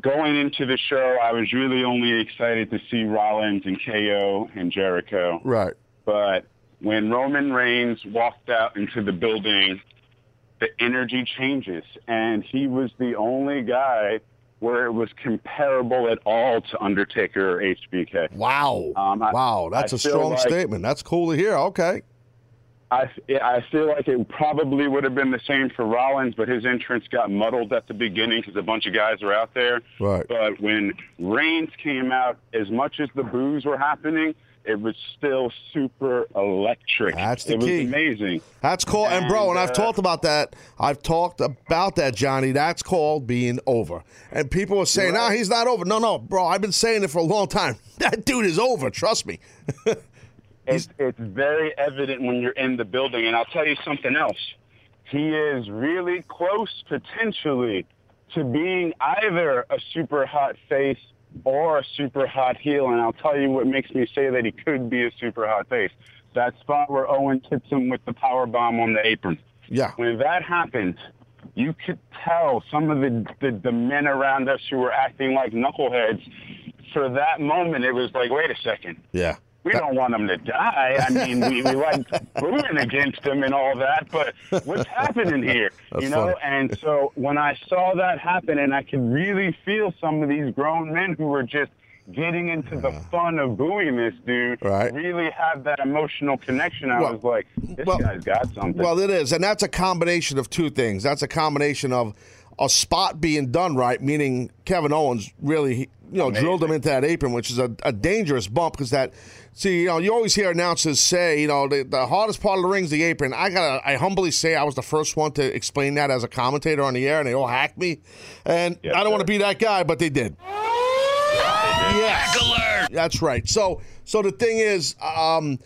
S7: going into the show, I was really only excited to see Rollins and KO and Jericho.
S2: Right.
S7: But when Roman Reigns walked out into the building, the energy changes. And he was the only guy where it was comparable at all to Undertaker or HBK.
S2: Wow.
S7: Um, I-
S2: wow. That's
S7: I
S2: a strong
S7: like-
S2: statement. That's cool to hear. Okay.
S7: I, I feel like it probably would have been the same for Rollins, but his entrance got muddled at the beginning because a bunch of guys were out there.
S2: Right.
S7: But when Reigns came out, as much as the boos were happening, it was still super electric.
S2: That's the
S7: it was
S2: key.
S7: amazing.
S2: That's called, and bro, and
S7: And,
S2: I've
S7: uh,
S2: talked about that. I've talked about that, Johnny. That's called being over. And people are saying, "No, he's not over." No, no, bro. I've been saying it for a long time. That dude is over. Trust me.
S7: It's, it's very evident when you're in the building. And I'll tell you something else. He is really close, potentially, to being either a super hot face or a super hot heel. And I'll tell you what makes me say that he could be a super hot face. That spot where Owen hits him with the power bomb on the apron.
S2: Yeah.
S7: When that happened, you could tell some of the, the, the men around us who were acting like knuckleheads. For that moment, it was like, wait a second
S2: Yeah.
S7: We don't want him to die. I mean, we, we like booing against him and all that, but what's happening here?
S2: That's
S7: you know?
S2: funny.
S7: And so when I saw that happen, and I could really feel some of these grown men who were just getting into the fun of booing this dude
S2: Right.
S7: really have that emotional connection. I
S2: Well-
S7: was like, this
S2: well-
S7: guy's got something.
S2: Well, it is, and that's a combination of two things. That's a combination of a spot being done right, meaning Kevin Owens really, you know, drilled him into that apron, which is a, a dangerous bump because that. See, you know, you always hear announcers say, you know, the, the hardest part of the ring is the apron. I gotta, I humbly say, I was the first one to explain that as a commentator on the air, and they all hacked me. And
S7: Yes,
S2: I don't want to be that guy, but they did. Yes. That's right. So so the thing is, um,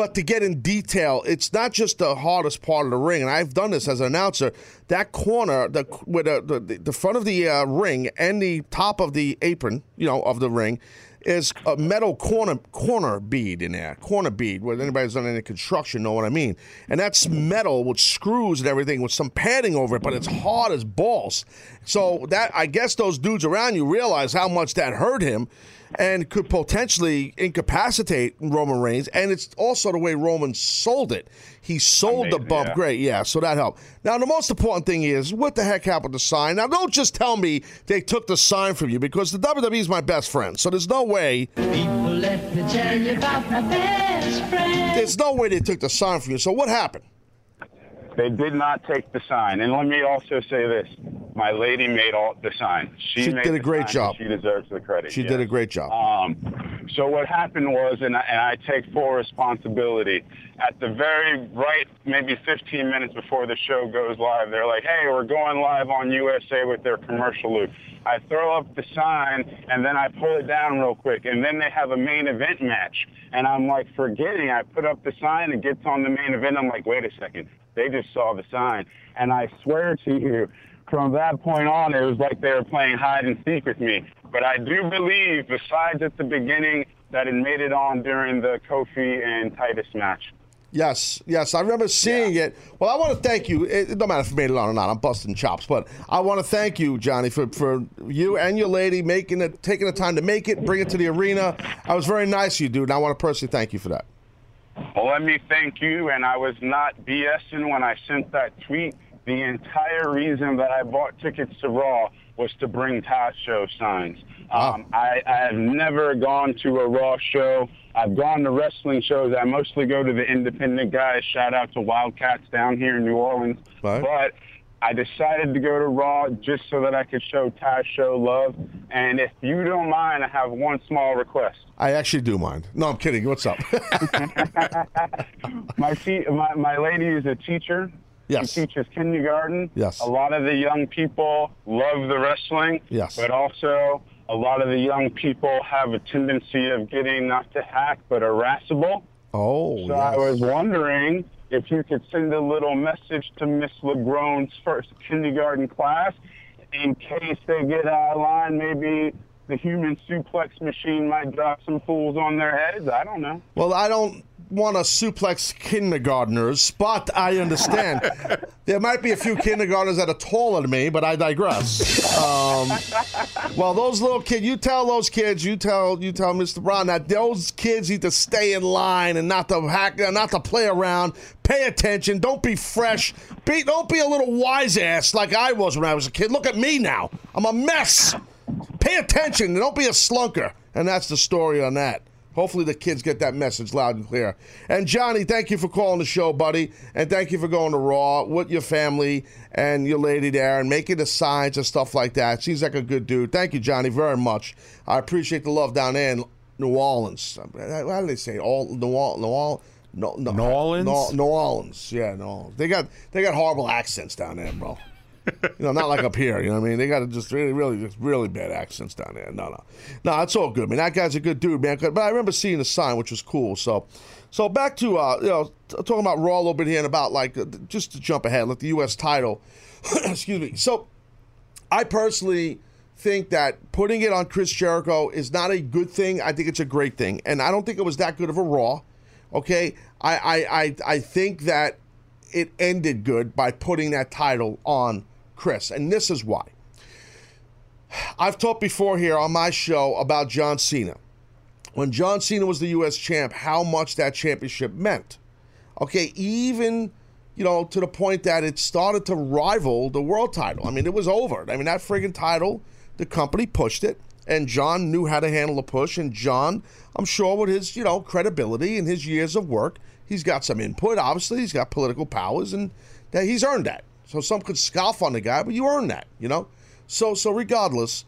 S2: but to get in detail, it's not just the hardest part of the ring, and I've done this as an announcer. That corner, the with the, the the front of the uh, ring and the top of the apron, you know, of the ring, is a metal corner corner bead in there, corner bead. Where anybody's done any construction know what I mean. And that's metal with screws and everything with some padding over it, but it's hard as balls. So that I guess those dudes around you realize how much that hurt him and could potentially incapacitate Roman Reigns. And it's also the way Roman sold it. He sold the bump
S7: yeah.
S2: great, yeah. So that helped. Now the most important thing is what the heck happened to the sign. Now don't just tell me they took the sign from you because the WWE is my best friend. So there's no way,
S8: People, let me tell you about my best friend.
S2: there's no way they took the sign from you. So what happened?
S7: They did not take the sign. And let me also say this. My lady made all the sign. She,
S2: She
S7: made
S2: did a great job.
S7: She deserves the credit.
S2: She
S7: yes.
S2: did a great job.
S7: Um, so what happened was, and I, and I take full responsibility, at the very right, maybe 15 minutes before the show goes live, they're like, hey, we're going live on USA with their commercial loop. I throw up the sign, and then I pull it down real quick, and then they have a main event match. And I'm like forgetting, I put up the sign, it gets on the main event, I'm like, wait a second, they just saw the sign. And I swear to you, from that point on, it was like they were playing hide and seek with me. But I do believe, besides at the beginning, that it made it on during the Kofi and Titus match.
S2: Yes, yes, I remember seeing it. Well, I want to thank you. It, it don't matter if you made it on or not. I'm busting chops, but I want to thank you, Johnny, for, for you and your lady making it, taking the time to make it, bring it to the arena. I was very nice to you, dude, and I want to personally thank you for that.
S7: Well, let me thank you, and I was not BSing when I sent that tweet. The entire reason that I bought tickets to Raw was to bring Taz show signs. Um, I, I have never gone to a Raw show. I've gone to wrestling shows. I mostly go to the independent guys. Shout out to Wildcats down here in New Orleans.
S2: Right.
S7: But I decided to go to Raw just so that I could show Taz show love. And if you don't mind, I have one small request.
S2: I actually do mind. No, I'm kidding. What's up?
S7: my, te- my my lady is a teacher.
S2: Yes.
S7: She teaches kindergarten.
S2: Yes.
S7: A lot of the young people love the wrestling.
S2: Yes.
S7: But also, a lot of the young people have a tendency of getting not to hack, but irascible.
S2: Oh,
S7: So I was wondering if you could send a little message to Miss LeGrone's first kindergarten class in case they get out of line. Maybe the human suplex machine might drop some fools on their heads. I don't know.
S2: Well, I don't want to suplex kindergartners, but I understand. there might be a few kindergartners that are taller than me, but I digress. Um, well, those little kids, you tell those kids, you tell you tell Mr. Brown that those kids need to stay in line and not to hack, not to play around. Pay attention. Don't be fresh. Be, don't be a little wise ass like I was when I was a kid. Look at me now. I'm a mess. pay attention. Don't be a slunker. And that's the story on that. Hopefully the kids get that message loud and clear. And Johnny, thank you for calling the show, buddy, and thank you for going to Raw with your family and your lady there and making the signs and stuff like that. Seems like a good dude. Thank you, Johnny, very much. I appreciate the love down there in New Orleans. How do they say all New Orleans? New Orleans? No, no,
S4: New Orleans?
S2: No, New Orleans. Yeah, New Orleans. They got they got horrible accents down there, bro. You know, not like up here. You know what I mean? They got just really, really, just really bad accents down there. No, no, no. It's all good. I mean, that guy's a good dude, man. But I remember seeing the sign, which was cool. So, so back to uh, you know, talking about Raw a little bit here and about like uh, just to jump ahead, like the U.S. title. Excuse me. So, I personally think that putting it on Chris Jericho is not a good thing. I think it's a great thing, and I don't think it was that good of a Raw. Okay, I I I, I think that it ended good by putting that title on Chris, and this is why. I've talked before here on my show about John Cena. When John Cena was the U.S. champ, how much that championship meant. Okay, even you know to the point that it started to rival the world title. I mean, it was over. I mean, that friggin' title, the company pushed it, and John knew how to handle the push. And John, I'm sure, with his you know credibility and his years of work, he's got some input. Obviously, he's got political powers, and that he's earned that. So some could scoff on the guy, but you earn that, you know. So so regardless,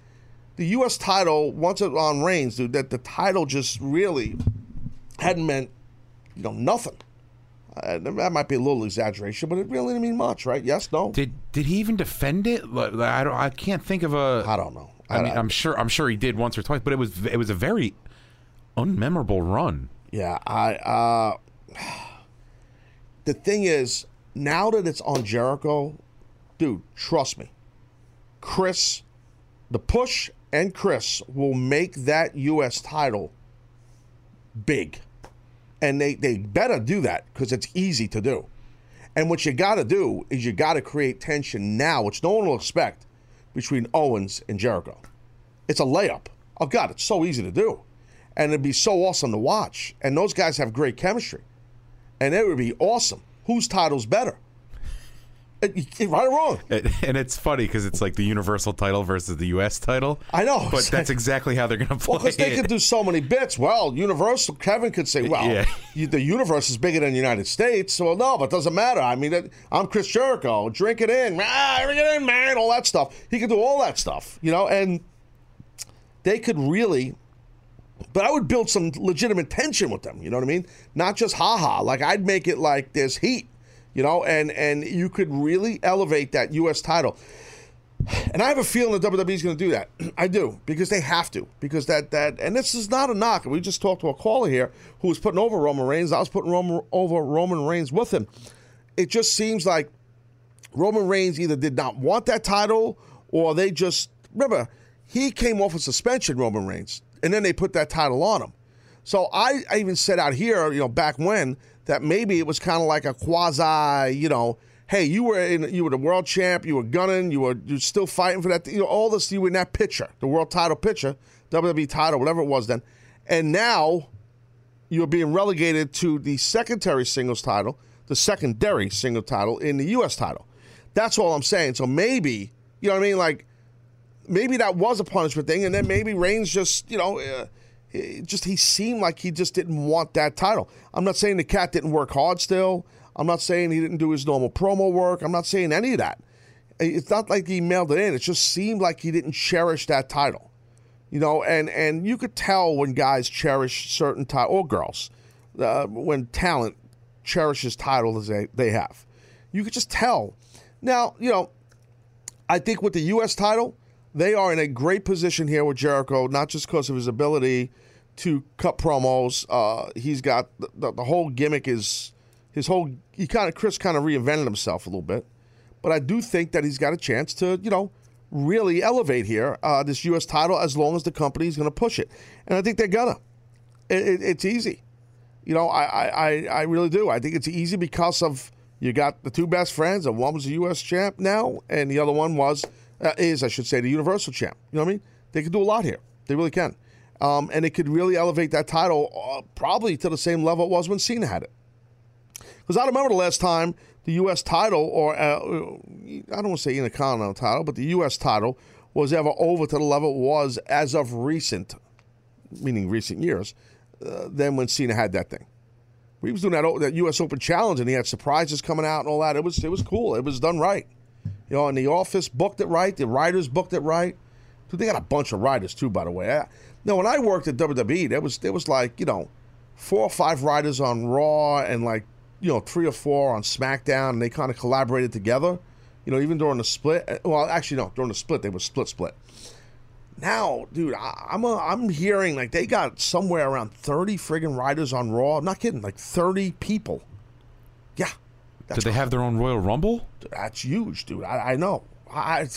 S2: the U.S. title once it on Reigns, dude, that the title just really hadn't meant you know nothing. Uh, that might be a little exaggeration, but it really didn't mean much, right? Yes, no.
S4: Did did he even defend it? Like, I don't. I can't think of a.
S2: I don't know.
S4: I mean, I'm sure. I'm sure he did once or twice, but it was it was a very unmemorable run.
S2: Yeah, I. uh The thing is, now that it's on Jericho, dude, trust me, Chris, the push and Chris will make that U.S. title big. And they, they better do that because it's easy to do. And what you got to do is you got to create tension now, which no one will expect, between Owens and Jericho. It's a layup. Oh, God, it's so easy to do. And it'd be so awesome to watch. And those guys have great chemistry. And it would be awesome. Whose title's better? Uh, Right or wrong?
S4: And it's funny because it's like the Universal title versus the U.S. title.
S2: I know.
S4: but that's exactly how they're going to play
S2: Well, because they could do so many bits. Well, Universal, Kevin could say, well,
S4: Yeah.
S2: you, the universe is bigger than the United States. Well, no, but it doesn't matter. I mean, it, I'm Chris Jericho. Drink it in. Ah, drink it in, man. All that stuff. He could do all that stuff, you know, and they could really. But I would build some legitimate tension with them. You know what I mean? Not just ha ha. Like I'd make it like there's heat, you know, and and you could really elevate that U.S. title. And I have a feeling that WWE is going to do that. I do because they have to. Because that that and this is not a knock. We just talked to a caller here who was putting over Roman Reigns. I was putting Roman over Roman Reigns with him. It just seems like Roman Reigns either did not want that title or they just remember he came off a suspension, Roman Reigns, and then they put that title on him. So I, I even said out here, you know, back when that maybe it was kind of like a quasi, you know, hey, you were in, you were the world champ, you were gunning, you were you still fighting for that, you know, all this, you were in that picture, the world title picture, WWE title, whatever it was then, and now you're being relegated to the secondary singles title, the secondary single title in the U.S. title. That's all I'm saying. So maybe, you know what I mean? Like, maybe that was a punishment thing, and then maybe Reigns just, you know, uh, just he seemed like he just didn't want that title. I'm not saying the cat didn't work hard still. I'm not saying he didn't do his normal promo work. I'm not saying any of that. It's not like he mailed it in. It just seemed like he didn't cherish that title. You know, and and you could tell when guys cherish certain title or girls, uh, when talent cherishes titles they they have, you could just tell. Now, you know, I think with the U.S. title, they are in a great position here with Jericho, not just because of his ability to cut promos. Uh, he's got the, the, the whole gimmick is his whole. He kind of Chris kind of reinvented himself a little bit, but I do think that he's got a chance to you know really elevate here uh, this U.S. title as long as the company is going to push it, and I think they're gonna. It, it, it's easy, you know. I, I I really do. I think it's easy because of you got the two best friends, and one was a U.S. champ now, and the other one was uh, is I should say the Universal champ. You know what I mean? They could do a lot here. They really can, um, and it could really elevate that title uh, probably to the same level it was when Cena had it. Because I don't remember the last time the U.S. title, or uh, I don't want to say Intercontinental title, but the U.S. title was ever over to the level it was as of recent, meaning recent years, uh, than when Cena had that thing. He was doing that, that U.S. Open Challenge, and he had surprises coming out and all that. It was it was cool. It was done right. You know, and the office booked it right. The writers booked it right. Dude, they got a bunch of writers too, by the way. I, no, when I worked at WWE, there was there was like you know, four or five writers on Raw and like you know three or four on SmackDown, and they kind of collaborated together. You know, even during the split. uh, Well, actually, no, during the split they were split split. Now, dude, I, I'm a, I'm hearing like they got somewhere around thirty friggin' writers on Raw. I'm not kidding, like thirty people. Yeah,
S4: Did they have their own Royal Rumble?
S2: That's huge, dude. I, I know. I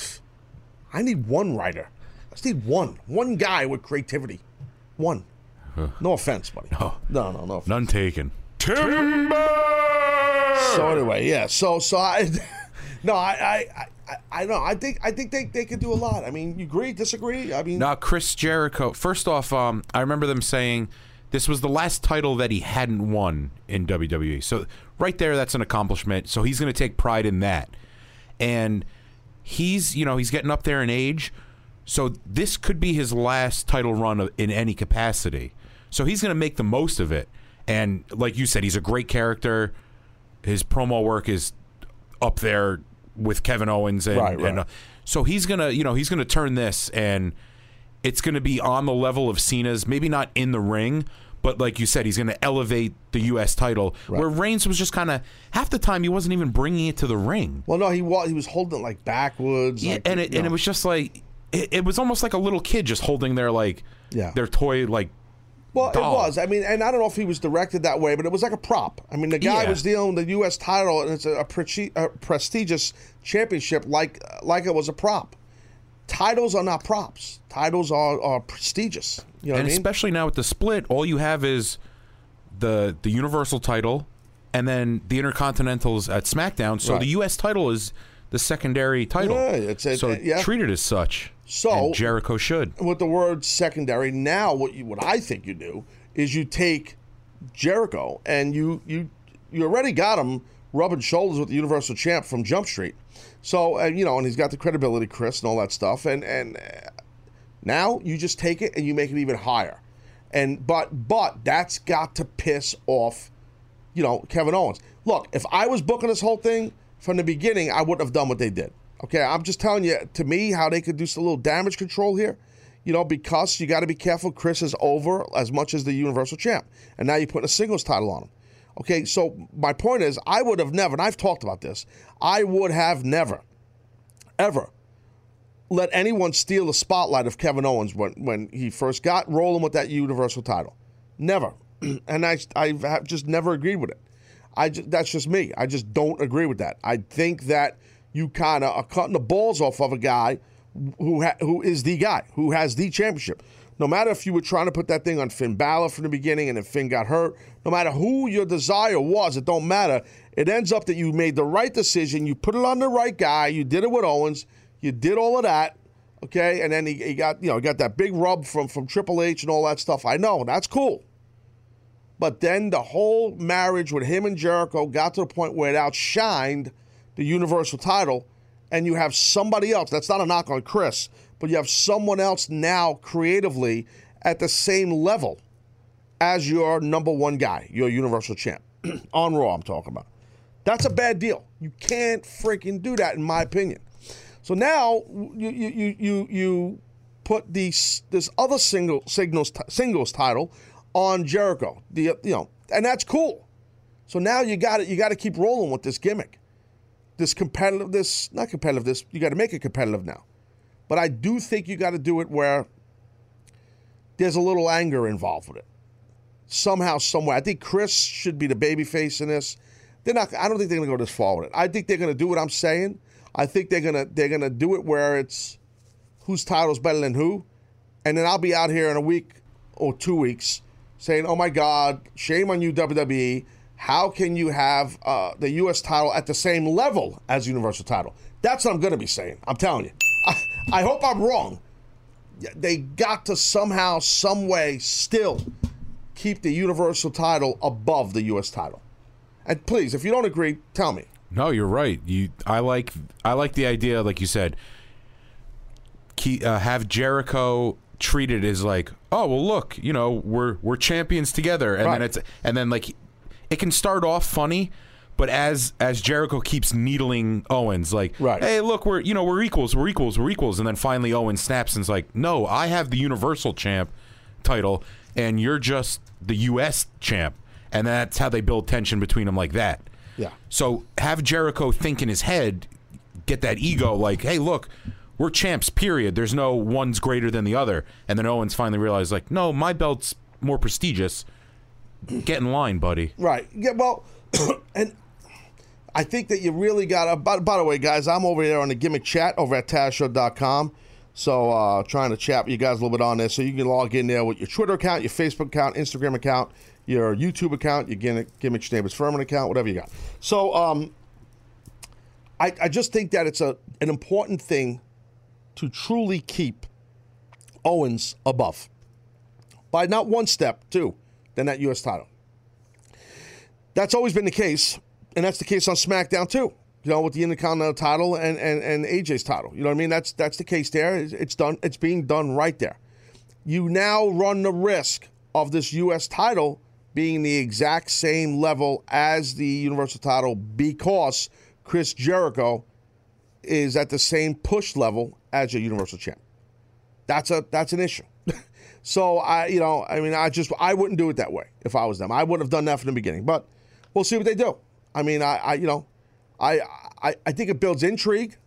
S2: I need one writer. I just need one, one guy with creativity. One. No offense, buddy.
S4: No.
S2: no, no, no. offense.
S4: None taken. Timber.
S2: So anyway, yeah. So so I, no, I I I, I know. I think I think they, they could do a lot. I mean, you agree? Disagree? I mean,
S4: Now, Chris Jericho. First off, um, I remember them saying this was the last title that he hadn't won in WWE. So right there, that's an accomplishment. So he's going to take pride in that. And he's, you know, he's getting up there in age. So this could be his last title run of- in any capacity. So he's going to make the most of it. And like you said, he's a great character. His promo work is up there with Kevin Owens and,
S2: Right, right.
S4: and uh, so he's gonna you know he's gonna turn this and it's gonna be on the level of Cena's maybe not in the ring but like you said he's gonna elevate the U.S. title where Reigns was just kind of half the time he wasn't even bringing it to the ring
S2: well, no, he was he was holding it like backwards.
S4: yeah,
S2: like,
S4: and it and
S2: know.
S4: it was just like it, it was almost like a little kid just holding their like
S2: Yeah.
S4: their toy like
S2: Well,
S4: doll.
S2: it was. I mean, and I don't know if he was directed that way, but it was like a prop. I mean, the guy
S4: Yeah.
S2: was dealing with the U.S. title, and it's a, a, presti- a prestigious championship, like like it was a prop. Titles are not props. Titles are, are prestigious. You know
S4: and
S2: what I mean?
S4: especially now with the split, all you have is the the Universal title, and then the Intercontinentals at SmackDown. So
S2: Right.
S4: the U.S. title is the secondary title.
S2: Yeah, it's a-
S4: so
S2: yeah.
S4: treat it as such.
S2: So-
S4: and Jericho should.
S2: with the word secondary. Now, what you what I think you do is you take Jericho and you you you already got him rubbing shoulders with the Universal Champ from Jump Street. So you know, and he's got the credibility, Chris, and all that stuff. And and uh, now you just take it and you make it even higher. And but but that's got to piss off you know, Kevin Owens. Look, if I was booking this whole thing from the beginning, I wouldn't have done what they did. Okay, I'm just telling you, to me, how they could do some little damage control here. You know, because you got to be careful. Chris is over as much as the Universal Champ, and now you're putting a singles title on him. Okay, so my point is, I would have never, and I've talked about this, I would have never, ever let anyone steal the spotlight of Kevin Owens when, when he first got rolling with that Universal title. Never. and I, I just never agreed with it. I just, that's just me. I just don't agree with that. I think that you kind of are cutting the balls off of a guy who ha- who is the guy who has the championship. No matter if you were trying to put that thing on Finn Balor from the beginning and then Finn got hurt, no matter who your desire was, it don't matter. It ends up that you made the right decision. You put it on the right guy. You did it with Owens. You did all of that. Okay, and then he, he got you know got that big rub from from Triple H and all that stuff. I know that's cool. But then the whole marriage with him and Jericho got to the point where it outshined the Universal title, and you have somebody else. That's not a knock on Chris, but you have someone else now creatively at the same level as your number one guy, your Universal champ. on Raw, I'm talking about. That's a bad deal. You can't freaking do that, in my opinion. So now you you you you, put these this other single signals singles title on Jericho. The you know, and that's cool. So now you got it. You got to keep rolling with this gimmick, this competitive, this not competitive. This you got to make it competitive now. But I do think you got to do it where there's a little anger involved with it. Somehow, somewhere. I think Chris should be the babyface in this. They're not. I don't think they're going to go this far with it. I think they're going to do what I'm saying. I think they're gonna they're gonna do it where it's whose title's better than who, and then I'll be out here in a week or two weeks saying, "Oh my God, shame on you, WWE! How can you have uh, the U.S. title at the same level as Universal title?" That's what I'm gonna be saying. I'm telling you. I hope I'm wrong. They got to somehow, some way, still keep the Universal title above the U.S. title. And please, if you don't agree, tell me.
S4: No, you're right. You, I like, I like the idea, like you said. Ke- uh, have Jericho treated as like, oh well, look, you know, we're we're champions together, and
S2: Right.
S4: then it's and then like it can start off funny. But as as Jericho keeps needling Owens, like,
S2: Right.
S4: hey, look, we're you know we're equals, we're equals, we're equals, and then finally Owens snaps and's like, no, I have the Universal Champ title, and you're just the U.S. Champ, and that's how they build tension between them like that.
S2: Yeah.
S4: So have Jericho think in his head, get that ego, like, hey, look, we're champs, period. There's no one's greater than the other. And then Owens finally realized, like, no, my belt's more prestigious. Get in line, buddy.
S2: Right. Yeah. Well, and I think that you really got to. By, by the way, guys, I'm over there on the gimmick chat over at TazShow.com. So uh, trying to chat with you guys a little bit on this, so you can log in there with your Twitter account, your Facebook account, Instagram account, your YouTube account, your gimmick, gimmick Neighbors Furman account, whatever you got. So um, I, I just think that it's a an important thing to truly keep Owens above by not one step, two, than that U.S. title. That's always been the case, and that's the case on SmackDown too. You know, with the Intercontinental title and, and, and AJ's title. You know what I mean? That's that's the case there. It's, done. It's being done right there. You now run the risk of this U.S. title being the exact same level as the Universal title because Chris Jericho is at the same push level as your Universal champ. That's a that's an issue. so I, you know, I mean, I just I wouldn't do it that way if I was them. I wouldn't have done that from the beginning. But we'll see what they do. I mean, I, I you know, I, I I think it builds intrigue,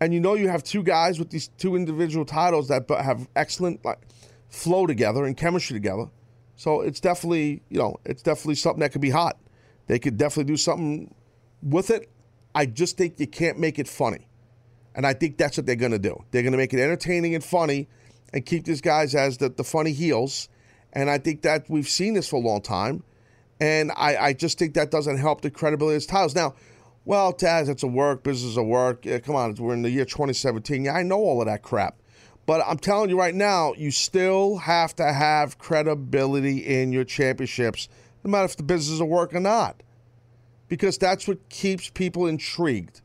S2: and you know, you have two guys with these two individual titles that have excellent like flow together and chemistry together. So it's definitely you know it's definitely something that could be hot. They could definitely do something with it. I just think you can't make it funny. And I think that's what they're going to do. They're going to make it entertaining and funny and keep these guys as the, the funny heels. And I think that we've seen this for a long time. And I, I just think that doesn't help the credibility of his titles. Now, well, Taz, it's a work, business is a work. Yeah, come on, we're in the year 2017. Yeah, I know all of that crap. But I'm telling you right now, you still have to have credibility in your championships, no matter if the business is a work or not. Because that's what keeps people intrigued.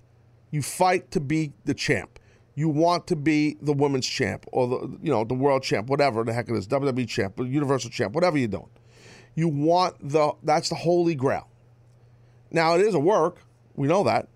S2: You fight to be the champ. You want to be the women's champ or the you know the world champ, whatever the heck it is, WWE champ, Universal champ, whatever you're doing. You want the that's the holy grail. Now it is a work, we know that,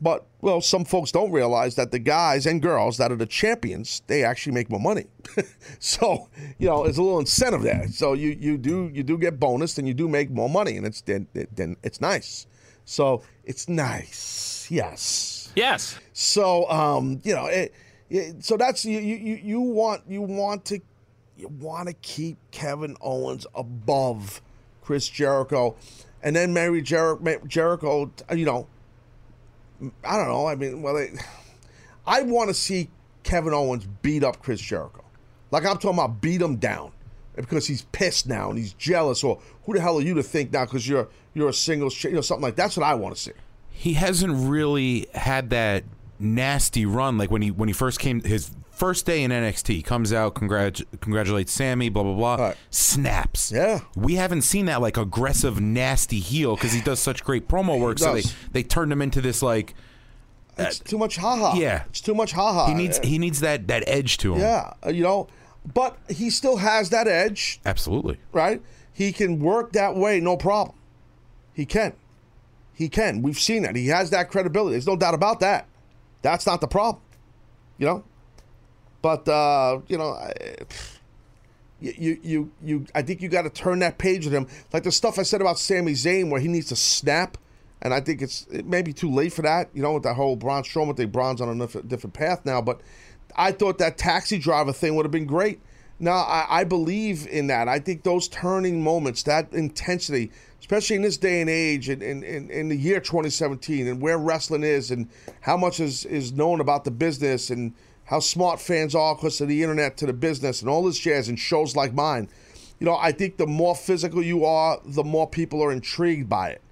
S2: but well, some folks don't realize that the guys and girls that are the champions, they actually make more money. so you know, it's a little incentive there. So you you do you do get bonus and you do make more money, and it's then then it's nice. So it's nice, yes.
S9: Yes.
S2: So um, you know, it, it, so that's you, you you want you want to you want to keep Kevin Owens above Chris Jericho, and then maybe Jer- Jericho. You know, I don't know. I mean, well, they, I want to see Kevin Owens beat up Chris Jericho, like I'm talking about beat him down because he's pissed now and he's jealous, or who the hell are you to think now because you're you're a singles, ch- you know, something like that's what I want to see.
S4: he hasn't really had that nasty run like when he when he first came his first day in NXT comes out congrat- congratulates Sami blah blah blah
S2: Right.
S4: snaps
S2: Yeah.
S4: we haven't seen that like aggressive nasty heel because he does such great promo work so they they turned him into this like
S2: It's too much haha.
S4: yeah.
S2: it's too much haha.
S4: he needs he needs that that edge to him
S2: Yeah, uh, you know, but he still has that edge,
S4: absolutely
S2: right? He can work that way, no problem. He can. He can. We've seen it. He has that credibility. There's no doubt about that. That's not the problem, you know. But uh, you know, I- you you you, I think you got to turn that page with him. Like the stuff I said about Sami Zayn, where he needs to snap. And I think it's it may be too late for that, you know, with that whole Braun Strowman thing. Braun's on a different, path now, but I thought that taxi driver thing would have been great. Now I, I believe in that. I think those turning moments, that intensity, especially in this day and age, in, in, in the year 2017, and where wrestling is, and how much is, is known about the business, and how smart fans are because of the internet to the business, and all this jazz, and shows like mine. You know, I think the more physical you are, the more people are intrigued by it.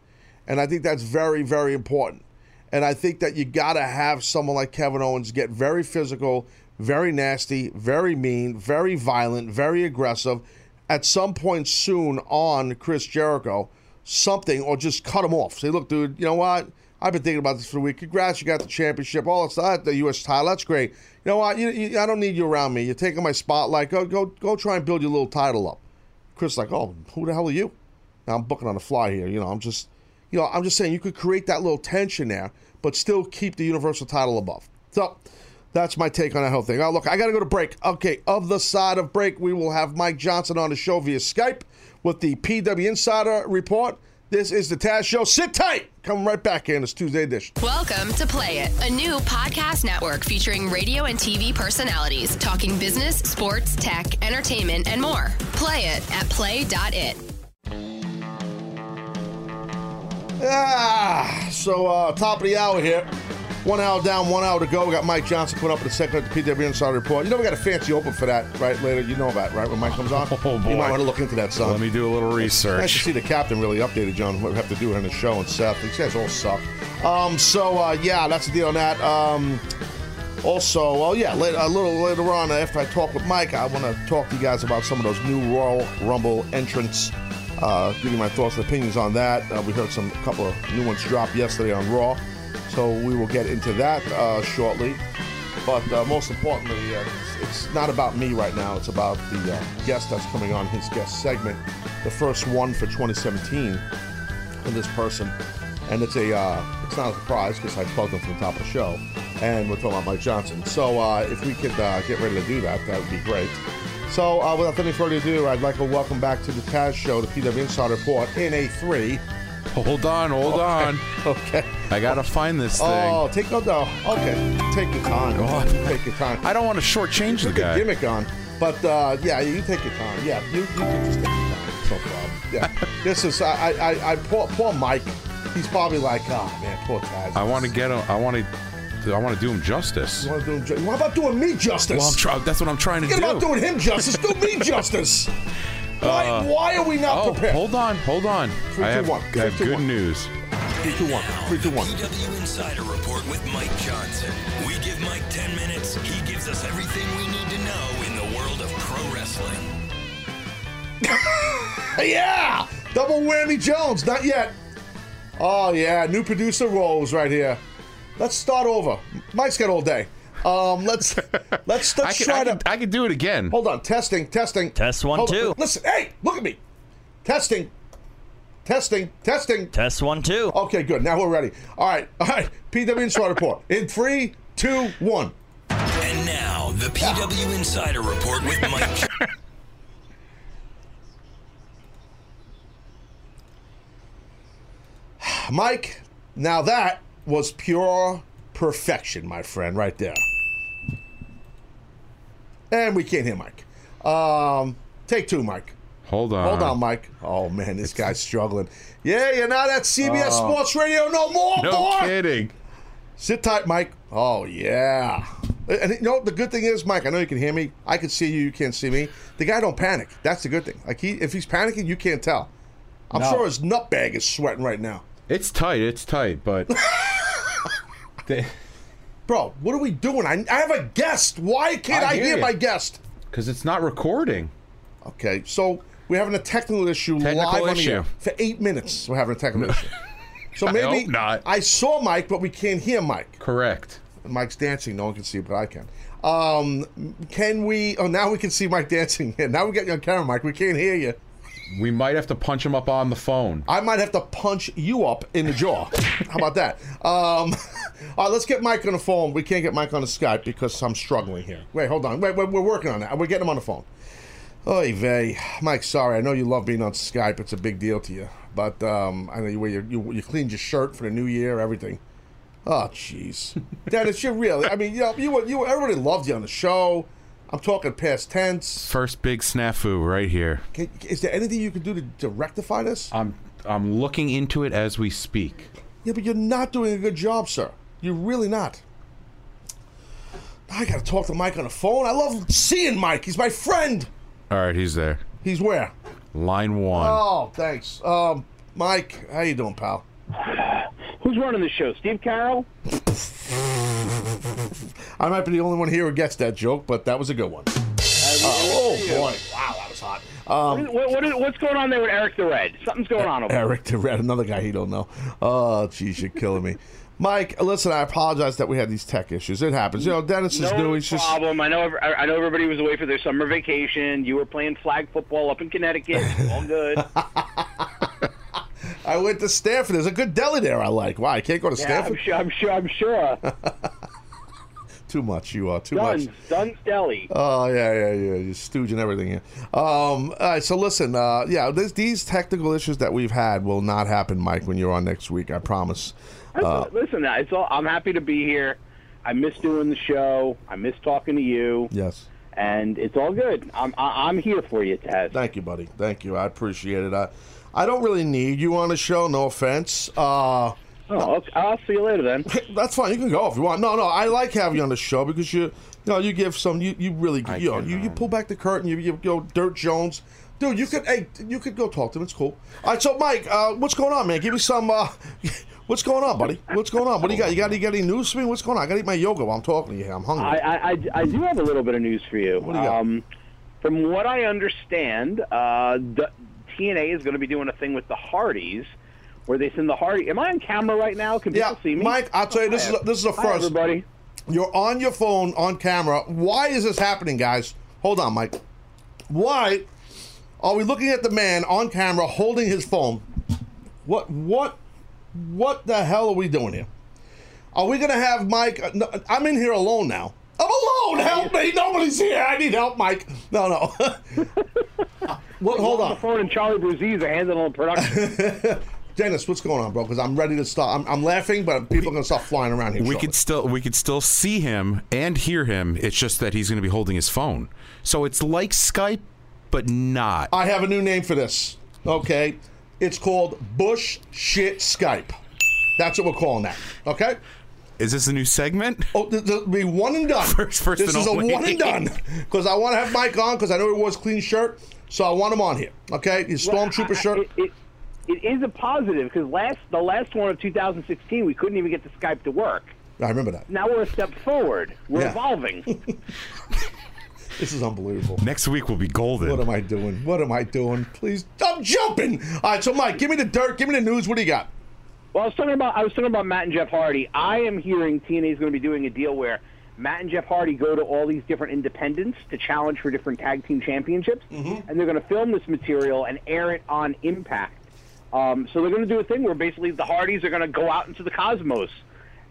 S2: And I think that's very, very important. And I think that you got to have someone like Kevin Owens get very physical, very nasty, very mean, very violent, very aggressive. At some point soon on Chris Jericho, something, or just cut him off. Say, look, dude, you know what? I've been thinking about this for a week. Congrats, you got the championship, all that the U.S. title. That's great. You know what? You, you, I don't need you around me. You're taking my spotlight. Go, go, go! Try and build your little title up. Chris, like, oh, who the hell are you? Now I'm booking on the fly here. You know, I'm just, you know, I'm just saying you could create that little tension there, but still keep the universal title above. So that's my take on that whole thing. Oh, look, I got to go to break. Okay, of the side of break, we will have Mike Johnson on the show via Skype with the PW Insider report. This is the Taz Show. Sit tight. Come right back in this Tuesday edition.
S6: Welcome to Play It, a new podcast network featuring radio and TV personalities talking business, sports, tech, entertainment, and more. Play it at play.it.
S2: Ah, so uh, top of the hour here. One hour down, one hour to go. We got Mike Johnson coming up in a second at the PW Insider Report. You know we got a fancy open for that, right? Later, you know that, right? When Mike comes on,
S4: Oh, boy.
S2: you might want to look into that, son.
S4: Let me do a little research.
S2: Nice to see the captain really updated, John. What we have to do on the show and Seth. These guys all suck. Um, so uh, yeah, that's the deal on that. Um, also, well, yeah, later, a little later on after I talk with Mike, I want to talk to you guys about some of those new Royal Rumble entrants. Uh, give you my thoughts and opinions on that. Uh, we heard some a couple of new ones drop yesterday on Raw, so we will get into that uh, shortly. But uh, most importantly, uh, it's, it's not about me right now. It's about the uh, guest that's coming on his guest segment, the first one for 2017 for this person, and it's a uh, it's not a surprise because I plugged him from the top of the show, and we're talking about Mike Johnson. So uh, if we could uh, get ready to do that, that would be great. So without any further ado, I'd like to welcome back to the Taz Show, the PW Insider Report in a three.
S4: Hold on, hold on.
S2: Okay.
S4: I gotta find this thing.
S2: Oh, take no, no. Okay, take your time.
S4: Oh.
S2: Take your time.
S4: I don't want to shortchange the
S2: Put the
S4: guy.
S2: gimmick on. But uh, yeah, you take your time. Yeah, you, you can just take your time. It's no problem. Yeah, this is I I, I, poor, poor Mike. He's probably like, oh man, poor Taz.
S4: I want to get him. I want to. I want to do him justice.
S2: You want to do him? ju- What about doing me justice?
S4: Well, That's what I'm trying to
S2: Forget
S4: do.
S2: about doing him justice. Do me justice. Why,
S4: Uh,
S2: why are we not
S4: Oh,
S2: prepared?
S4: hold on, hold on.
S2: Three,
S4: I
S2: two,
S4: have,
S2: one.
S4: I
S2: Three,
S4: have
S2: two,
S4: good
S2: one.
S4: news.
S2: Three, two, one. Three, two, one.
S9: PW Insider Report with Mike Johnson. We give Mike 10 minutes. He gives us everything we need to know in the world of pro wrestling.
S2: Yeah, double whammy Jones. Not yet. Oh yeah, new producer roles right here. Let's start over. Mike's got all day. Um, let's let's let's
S4: can,
S2: try
S4: I,
S2: to.
S4: I can do it again.
S2: Hold on, testing, testing.
S10: Test one,
S2: Hold on.
S10: two.
S2: Listen, hey, look at me. Testing, testing, testing.
S10: Test one, two.
S2: Okay, good. Now we're ready. All right, all right. PW Insider Report in three, two, one.
S9: And now, the PW Insider Report with Mike.
S2: Mike, now that was pure perfection, my friend, right there. And we can't hear Mike. Um, take two, Mike.
S4: Hold on.
S2: Hold on, Mike. Oh man, this guy's struggling. Yeah, you're not at CBS Sports Radio no more,
S4: Oh. No
S2: boy.
S4: kidding.
S2: Sit tight, Mike. Oh yeah. And you know the good thing is, Mike. I know you can hear me. I can see you. You can't see me. The guy don't panic. That's the good thing. Like he, if he's panicking, you can't tell. I'm sure his nut bag is sweating right now.
S4: It's tight. It's tight, but
S2: Bro, what are we doing? I, I have a guest. Why can't
S4: I
S2: I,
S4: hear
S2: hear my guest?
S4: because it's not recording.
S2: Okay, so we're having a technical issue
S4: Technical
S2: live on
S4: issue.
S2: air. For eight minutes, we're having a technical issue. So
S4: I
S2: maybe
S4: hope not.
S2: I saw Mike, but we can't hear Mike.
S4: Correct.
S2: Mike's dancing. No one can see but I can. Um, can we? Oh, now we can see Mike dancing. now we got you on camera, Mike. We can't hear you.
S4: We might have to punch him up on the phone.
S2: I might have to punch you up in the jaw. How about that? Um, all right, let's get Mike on the phone. We can't get Mike on the Skype because I'm struggling here. Wait, hold on. Wait, wait we're working on that. We're getting him on the phone. Oy vey. Mike, sorry. I know you love being on Skype. It's a big deal to you. But um, I know you, wear your, you you cleaned your shirt for the new year, everything. Oh, jeez. Dennis, you're really. I mean, you know, you you everybody loved you on the show. I'm talking past tense.
S4: First big snafu right here.
S2: Can, is there anything you can do to, to rectify this?
S4: I'm I'm looking into it as we speak.
S2: Yeah, but you're not doing a good job, sir. You're really not. I gotta talk to Mike on the phone. I love seeing Mike. He's my friend.
S4: All right, he's there.
S2: He's where?
S4: Line one.
S2: Oh, thanks. Um, Mike, how you doing, pal?
S11: Who's running the show? Steve Carroll?
S2: I might be the only one here who gets that joke, but that was a good one. oh boy! Wow, that was hot. Um,
S11: what, what is, what's going on there with Eric the Red? Something's going on over there.
S2: Eric the Red, another guy he don't know. Oh, geez, you're killing me. Mike, listen, I apologize that we had these tech issues. It happens. You know, Dennis is
S11: no
S2: new. He's just
S11: problem. I know. I know everybody was away for their summer vacation. You were playing flag football up in Connecticut. All good.
S2: I went to Stamford. There's a good deli there. I like. Why I can't go to
S11: yeah, I'm
S2: Stamford?
S11: sure. I'm sure. I'm sure.
S2: Too much. You are too
S11: Duns,
S2: much.
S11: Duns Deli.
S2: Oh yeah, yeah, yeah. You're stooging everything here. Um, all right, so listen, uh, yeah, this, these technical issues that we've had will not happen, Mike, when you're on next week. I promise. Uh,
S11: Listen, it's all. I'm happy to be here. I miss doing the show. I miss talking to you.
S2: yes.
S11: And it's all good. I'm. I'm here for you, Taz.
S2: Thank you, buddy. Thank you. I appreciate it. I, I don't really need you on the show. No offense. Uh,
S11: Oh, okay. I'll see you later then.
S2: that's fine. You can go if you want. No, no. I like having you on the show because you, you know, you give some. You, you really, you know, you, you pull back the curtain. You, you go Dirt Jones. Dude, you could, hey, you could go talk to him. It's cool. All right, so Mike, uh, what's going on, man? Give me some. Uh, what's going on, buddy? What's going on? What do you got? You got, you got any news for me? What's going on? I got to eat my yoga while I'm talking to you. here. I'm hungry.
S11: I, I, I, I do have a little bit of news for you.
S2: What do you got?
S11: Um, from what I understand, uh, the, TNA is going to be doing a thing with the Hardys, where they send the Hardy. Am I on camera right now? Can people
S2: yeah,
S11: see me?
S2: Mike, I'll tell you, this is a, this is a
S11: Hi,
S2: first.
S11: everybody.
S2: You're on your phone on camera. Why is this happening, guys? Hold on, Mike. Why are we looking at the man on camera holding his phone? What what what the hell are we doing here? Are we gonna have Mike? I'm in here alone now. Oh, I'm alone. Help me! Nobody's here. I need help, Mike. No, no. what? Hold
S11: The
S2: on,
S11: phone and Charlie Bruzzese are handling the production.
S2: Dennis. What's going on, bro? Because I'm ready to start. I'm, I'm laughing, but people are gonna start flying around here.
S4: We
S2: shortly.
S4: could still we could still see him and hear him. It's just that he's going to be holding his phone. So it's like Skype, but not.
S2: I have a new name for this. Okay, it's called Bush Shit Skype. That's what we're calling that. Okay.
S4: Is this a new segment?
S2: Oh, th- th- be one and done.
S4: First- first
S2: this
S4: and
S2: is
S4: only.
S2: a one and done because I want to have Mike on because I know he wears clean shirt, so I want him on here. Okay, his stormtrooper
S11: I- I-
S2: shirt.
S11: It, it, it is a positive because last the last one of 2016 we couldn't even get the Skype to work.
S2: I remember that.
S11: Now we're a step forward. We're
S2: Yeah.
S11: evolving.
S2: This is unbelievable.
S4: Next week will be golden.
S2: What am I doing? What am I doing? Please, I'm jumping. All right, so Mike, give me the dirt. Give me the news. What do you got?
S11: Well, I was talking about I was talking about Matt and Jeff Hardy. I am hearing TNA is going to be doing a deal where Matt and Jeff Hardy go to all these different independents to challenge for different tag team championships,
S2: Mm-hmm.
S11: and they're going to film this material and air it on Impact. Um, so they're going to do a thing where basically the Hardys are going to go out into the cosmos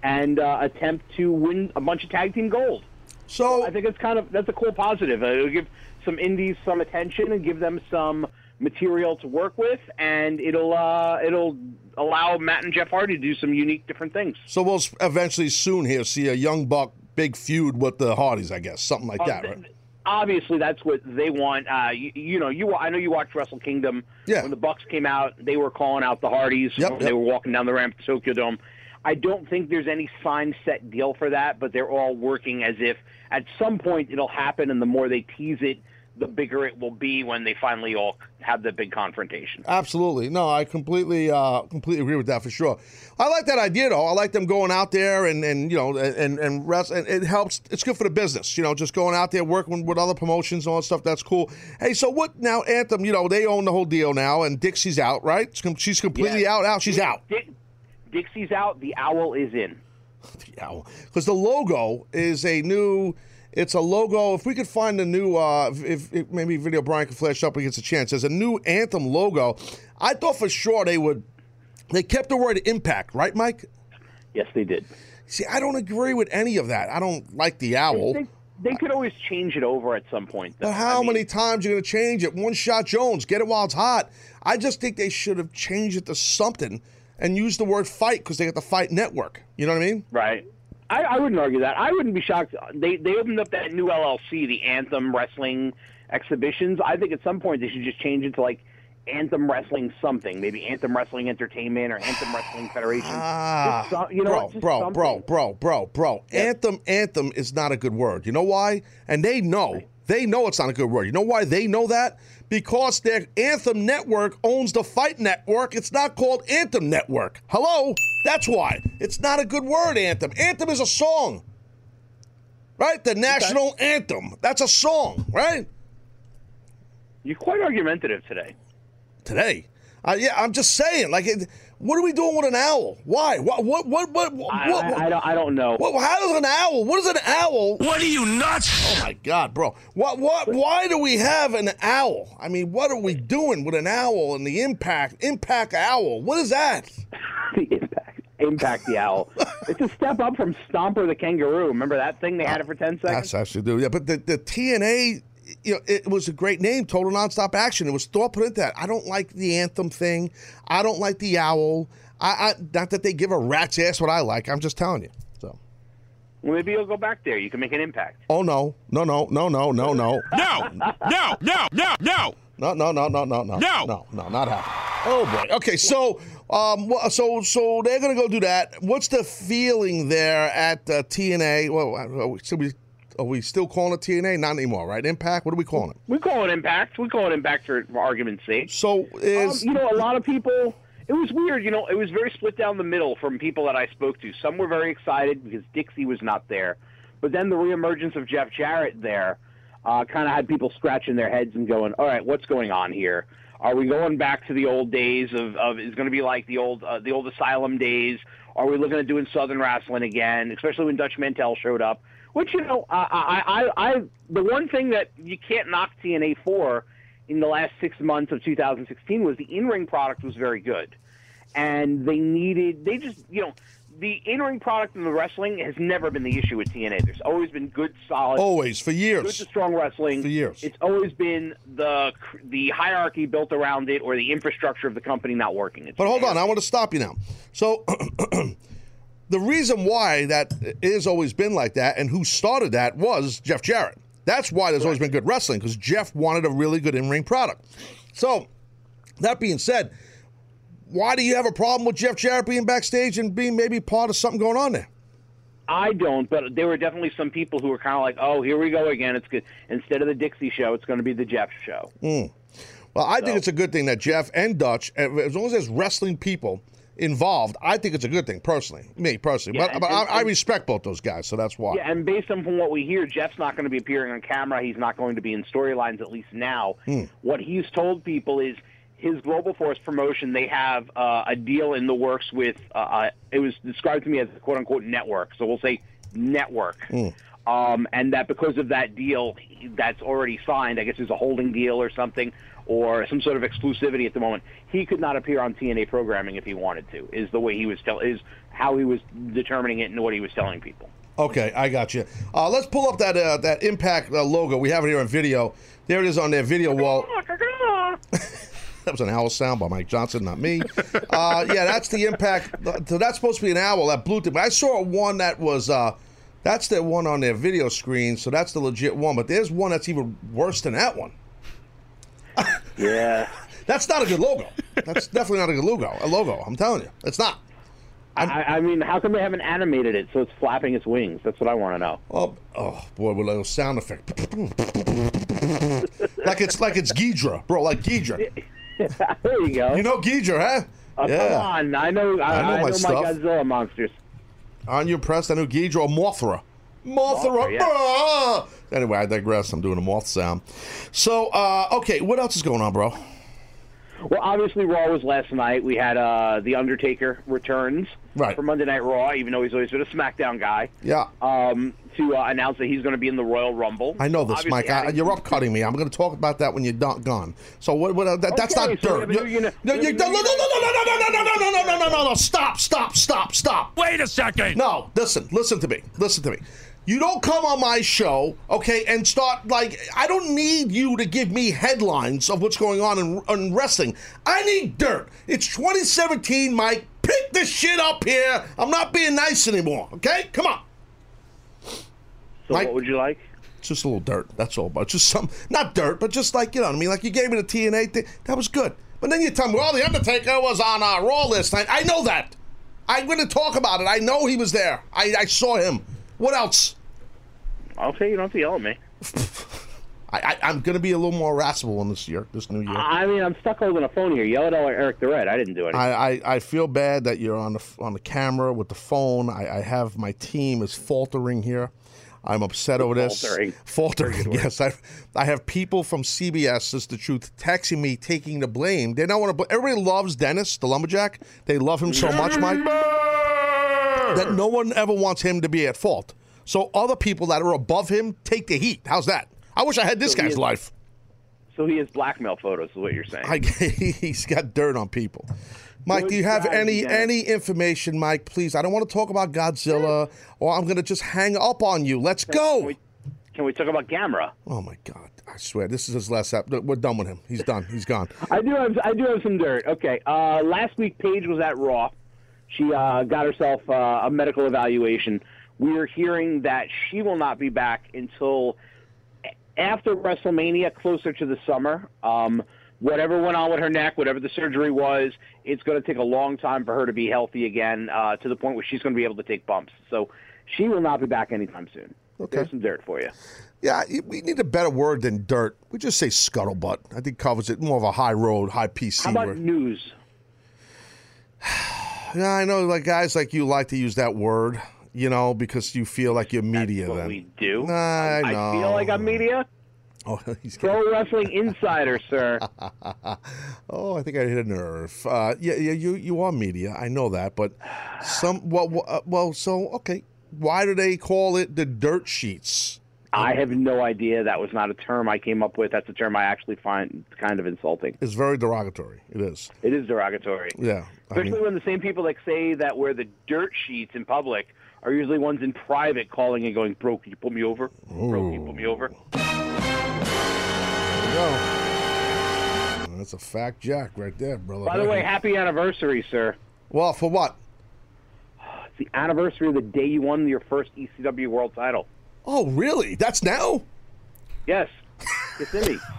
S11: and uh, attempt to win a bunch of tag team gold.
S2: So
S11: I think it's kind of that's a cool positive. Uh, It'll give some indies some attention and give them some material to work with, and it'll uh, it'll allow Matt and Jeff Hardy to do some unique different things.
S2: So we'll s- eventually soon here see a young buck big feud with the Hardys, I guess, something like
S11: Uh,
S2: that,
S11: th-
S2: right?
S11: Obviously, that's what they want. Uh, you, you know, you I know you watched Wrestle Kingdom.
S2: Yeah.
S11: When the Bucks came out, they were calling out the Hardys.
S2: Yep,
S11: when
S2: yep.
S11: They were walking down the ramp to Tokyo Dome. I don't think there's any signed set deal for that, but they're all working as if at some point it'll happen, and the more they tease it, the bigger it will be when they finally all have the big confrontation.
S2: Absolutely. No, I completely uh, completely agree with that for sure. I like that idea though. I like them going out there and, and you know and and rest and it helps it's good for the business, you know, just going out there working with other promotions and all that stuff. That's cool. Hey, so what now Anthem, you know, they own the whole deal now and Dixie's out, right? She's completely
S11: Yeah.
S2: out. Out. She's out.
S11: Di- Dixie's out. The owl is in.
S2: the owl, because the logo is a new. It's a logo. If we could find a new, uh, if, if maybe video Brian can flash up when he gets a chance. There's a new Anthem logo. I thought for sure they would. They kept the word impact, right, Mike?
S11: Yes, they did.
S2: See, I don't agree with any of that. I don't like the owl.
S11: They, they could always change it over at some point. Though.
S2: But how many times are you going to change it? One shot Jones, get it while it's hot. I just think they should have changed it to something and used the word fight because they got the fight network. You know what I mean?
S11: Right. I, I wouldn't argue that. I wouldn't be shocked. They they opened up that new LLC, the Anthem Wrestling Exhibitions. I think at some point they should just change it to like Anthem Wrestling something, maybe Anthem Wrestling Entertainment or Anthem Wrestling Federation.
S2: Ah,
S11: some- you know,
S2: bro?
S11: Just
S2: bro, bro, bro, bro, bro. Anthem, anthem is not a good word. You know why? And they know. They know it's not a good word. You know why they know that? Because their Anthem network owns the Fight Network. It's not called Anthem Network. Hello? That's why. It's not a good word, Anthem. Anthem is a song. Right? The national anthem. That's a song, right?
S11: You're quite argumentative today.
S2: Today, uh, yeah, I'm just saying. Like, it, what are we doing with an owl? Why? What? What? What? What? what,
S11: I,
S2: what,
S11: I, I don't. I don't know.
S2: What, how does an owl? What is an owl?
S9: What are you nuts?
S2: Oh my God, bro! What? What? Why do we have an owl? I mean, what are we doing with an owl and the impact impact owl? What is that?
S11: the impact, impact the owl. it's a step up from Stomper the kangaroo. Remember that thing? They had it for ten seconds.
S2: That's actually do. Yeah, but the the TNA. You know, it was a great name, Total Nonstop Action. It was thought put into that. I don't like the anthem thing. I don't like the owl. I, I not that they give a rat's ass what I like. I'm just telling you. So.
S11: Well, maybe you'll go back there. You can make an impact.
S2: Oh no, no, no, no, no, no, no,
S9: No, no, no, no, no.
S2: no, no, no, no, no, no,
S9: No.
S2: no, no, no, not happening. Oh boy. Okay, so um, wha- so so they're gonna go do that. What's the feeling there at uh, TNA? Well, are we, should we are we still calling it TNA? Not anymore, right? Impact. What are we calling it?
S11: We call it impact. We call it impact for, for argument's sake.
S2: So
S11: Um, you know, a lot of people. It was weird. You know, it was very split down the middle from people that I spoke to. Some were very excited because Dixie was not there, but then the reemergence of Jeff Jarrett there uh, kind of had people scratching their heads and going, "All right, what's going on here? Are we going back to the old days of, of is going to be like the old uh, the old Asylum days? Are we looking at doing Southern wrestling again? Especially when Dutch Mantell showed up. Which you know, I, I, I, the one thing that you can't knock TNA for in the last six months of 2016 was the in-ring product was very good, and they needed they just you know the in-ring product in the wrestling has never been the issue with TNA. There's always been good, solid,
S2: always for
S11: good
S2: years.
S11: to strong wrestling
S2: For years.
S11: It's always been the the hierarchy built around it or the infrastructure of the company not working. It's
S2: But hold on, I want to stop you now. So the reason why that has always been like that, and who started that was Jeff Jarrett. That's why there's always been good wrestling because Jeff wanted a really good in-ring product. So that being said, why do you have a problem with Jeff Jarrett being backstage and being maybe part of something going on there?
S11: I don't, but there were definitely some people who were kind of like, "Oh, here we go again. It's good. Instead of the Dixie show, it's going to be the Jeff show." Hmm.
S2: Well, I think it's a good thing that Jeff and Dutch, as long as there's wrestling people involved, I think it's a good thing personally. Me personally,
S11: Yeah,
S2: but,
S11: and-
S2: but I,
S11: and-
S2: I respect both those guys, so that's why.
S11: Yeah, and based on from what we hear, Jeff's not going to be appearing on camera. He's not going to be in storylines at least now. What he's told people is his Global Force promotion. They have uh, a deal in the works with. Uh, uh, it was described to me as a quote unquote network. So we'll say network. Um, and that because of that deal that's already signed, I guess there's a holding deal or something, or some sort of exclusivity at the moment. He could not appear on TNA programming if he wanted to. Is the way he was tell is how he was determining it and what he was telling people.
S2: Okay, I got you. Uh, let's pull up that uh, that Impact uh, logo. We have it here on video. There it is on their video wall. that was an owl sound by Mike Johnson, not me. Uh, yeah, that's the Impact. So that's supposed to be an owl, that blue thing. But I saw one that was. Uh, that's the one on their video screen, so that's the legit one. But there's one that's even worse than that one.
S11: Yeah.
S2: That's not a good logo. That's definitely not a good logo. A logo. I'm telling you, it's not.
S11: I, I mean, how come they haven't animated it so it's flapping its wings? That's what I want to know.
S2: Oh, oh boy, with a little sound effect. like it's like it's Ghidorah, bro. Like Ghidorah.
S11: there you go.
S2: You know Ghidorah, huh?
S11: Oh, Come on, I know. I,
S2: I know
S11: I
S2: my
S11: know my. Godzilla monsters.
S2: Aren't you impressed? I knew Ghidorah or Mothra. Mothra.
S11: Yeah.
S2: ah! Anyway, I digress. I'm doing a moth sound. So, uh, okay, what else is going on, bro?
S11: Well, obviously, Raw was last night. We had uh, the Undertaker returns
S2: Right.
S11: for Monday Night Raw, even though he's always been a SmackDown guy.
S2: Yeah.
S11: Um, to uh, announce that he's going to be in the Royal Rumble.
S2: I know this,
S11: Obviously
S2: Mike. I, you're upcutting me. I'm going to talk about that when you're done, gone. So what? what uh, that, that's
S11: Okay,
S2: not
S11: so
S2: dirt.
S11: have a new
S2: You-
S11: uni-
S2: no,
S11: we
S2: you-
S11: have a
S2: no, no,
S11: new
S2: no, no, no, no, no, no, no, no, no, no, no, no, no! Stop! Stop! Stop! Stop!
S9: Wait a second.
S2: No, listen, listen to me. Listen to me. You don't come on my show, okay, and start like I don't need you to give me headlines of what's going on in, in wrestling. I need dirt. It's 2017, Mike. Pick this shit up here. I'm not being nice anymore, okay? Come on.
S11: So
S2: Mike-
S11: what would you like?
S2: Just a little dirt. That's all. But just some, not dirt, but just like you know what I mean. Like you gave me the TNA thing. That was good. But then you tell me, well, the Undertaker was on uh, Raw last night. I know that. I'm going to talk about it. I know he was there. I, I saw him. What else?
S11: Okay, you don't have to yell at me.
S2: I, I, I'm going to be a little more irascible in this year, this new year.
S11: I mean, I'm stuck holding a phone here. Yell at Eric the Red. I didn't do anything.
S2: I, I, I feel bad that you're on the on the camera with the phone. I, I have my team is faltering here. I'm upset over this.
S11: Faltering.
S2: Faltering. Yes, I, I have people from CBS, is the truth, texting me, taking the blame. They don't want to. Everybody loves Dennis, the lumberjack. They love him so much, Mike, that no one ever wants him to be at fault. So other people that are above him take the heat. How's that? I wish I had this
S11: So
S2: guy's
S11: is-
S2: life.
S11: So he has blackmail photos, is what you're saying.
S2: I, he's got dirt on people. Mike, do you have any any information, Mike? Please, I don't want to talk about Godzilla, or I'm going to just hang up on you. Let's go.
S11: Can we talk about Gamera?
S2: Oh my God! I swear, this is his last ep. We're done with him. He's done. He's gone.
S11: I do have I do have some dirt. Okay, uh, last week Paige was at Raw. She uh, got herself uh, a medical evaluation. We are hearing that she will not be back until after WrestleMania, closer to the summer. Um, whatever went on with her neck, whatever the surgery was, it's going to take a long time for her to be healthy again, uh, to the point where she's going to be able to take bumps. So she will not be back anytime soon.
S2: Okay.
S11: There's some dirt for you.
S2: Yeah, we need a better word than dirt. We just say scuttlebutt. I think covers it more of a high road, high PC
S11: How about
S2: word.
S11: news?
S2: Yeah, I know, like guys like you like to use that word, you know, because you feel like you're media.
S11: what
S2: then
S11: we do.
S2: Nah, I know.
S11: I feel like I'm media.
S2: Oh, he's
S11: Pro Wrestling Insider, sir.
S2: Oh, I think I hit a nerve. Uh, yeah, yeah, you you are media. I know that, but some well, well, uh, well, so okay. Why do they call it the dirt sheets?
S11: I have no idea. That was not a term I came up with. That's a term I actually find kind of insulting.
S2: It's very derogatory. It is.
S11: It is derogatory.
S2: Yeah. I
S11: Especially
S2: mean,
S11: when the same people that say that we're the dirt sheets in public are usually ones in private calling and going, Bro, can you pull me over? Bro, can you pull me over?
S2: there go. That's a fact, Jack, right there, brother.
S11: By the way, happy anniversary, sir.
S2: well, for what?
S11: It's the anniversary of the day you won your first ECW world title.
S2: Oh, really? That's now?
S11: Yes. Kissimmee.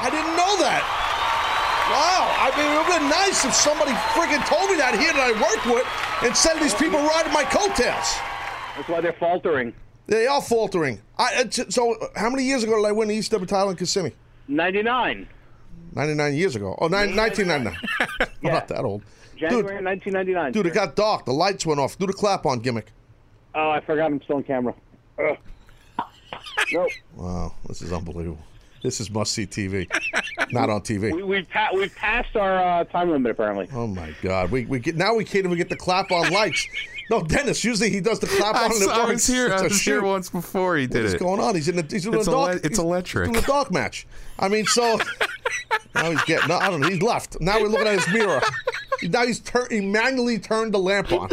S2: I didn't know that. Wow. I mean, it would have been nice if somebody freaking told me that here that I worked with instead of these people riding my coattails.
S11: That's why they're faltering.
S2: They are faltering. I, uh, so, uh, how many years ago did I win the ECW title in Kissimmee?
S11: 99.
S2: 99 years ago. Oh, nine, 1999. I'm not that old.
S11: January 1999.
S2: Dude, it got dark. The lights went off. Do the clap on gimmick.
S11: Oh, I forgot I'm still on camera. Ugh. nope.
S2: Wow, this is unbelievable. This is must see TV. Not on TV.
S11: We, we've, pa- we've passed our uh, time limit, apparently.
S2: Oh my God! We we get now we can't even get the clap on lights. No, Dennis. Usually he does the clap
S4: I,
S2: on and it
S4: saw- I
S2: works.
S4: was here.
S2: It's
S4: I
S2: a
S4: was here once before he did
S2: What's
S4: it.
S2: going on? He's in the he's doing
S4: It's
S2: a dog.
S4: ele- it's
S2: he's
S4: electric.
S2: Doing a dog match. I mean, so now he's getting. I don't know. He's left. Now we're looking at his mirror. Now he's tur- he manually turned the lamp on.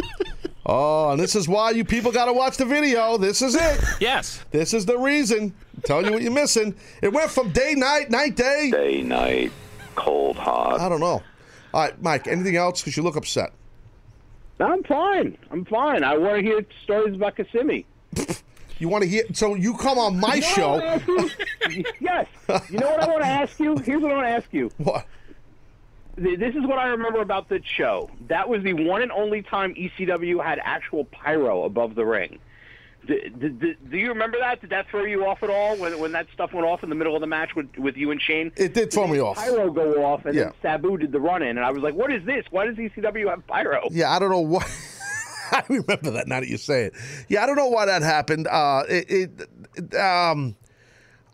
S2: Oh, and this is why you people got to watch the video. This is it.
S10: Yes.
S2: This is the reason. I'm telling you what you're missing. It went from day, night, night, day.
S12: Day, night, cold, hot.
S2: I don't know. All right, Mike. Anything else? Because you look upset.
S11: I'm fine. I'm fine. I want to hear stories about Kissimmee.
S2: You want to hear? So you come on my
S11: You
S2: show.
S11: what I wanna ask you? yes. You know what I want to ask you? Here's what I want to ask you.
S2: What?
S11: Th- This is what I remember about the show. That was the one and only time ECW had actual pyro above the ring. D- d- d- do you remember that? Did that throw you off at all when when that stuff went off in the middle of the match with with you and Shane?
S2: It did throw me off.
S11: Pyro go off, and
S2: Yeah.
S11: then Sabu did the run in, and I was like, "What is this? Why does ECW have pyro?"
S2: Yeah, I don't know why. I remember that now that you say it. Yeah, I don't know why that happened. Uh, it, it, it, um,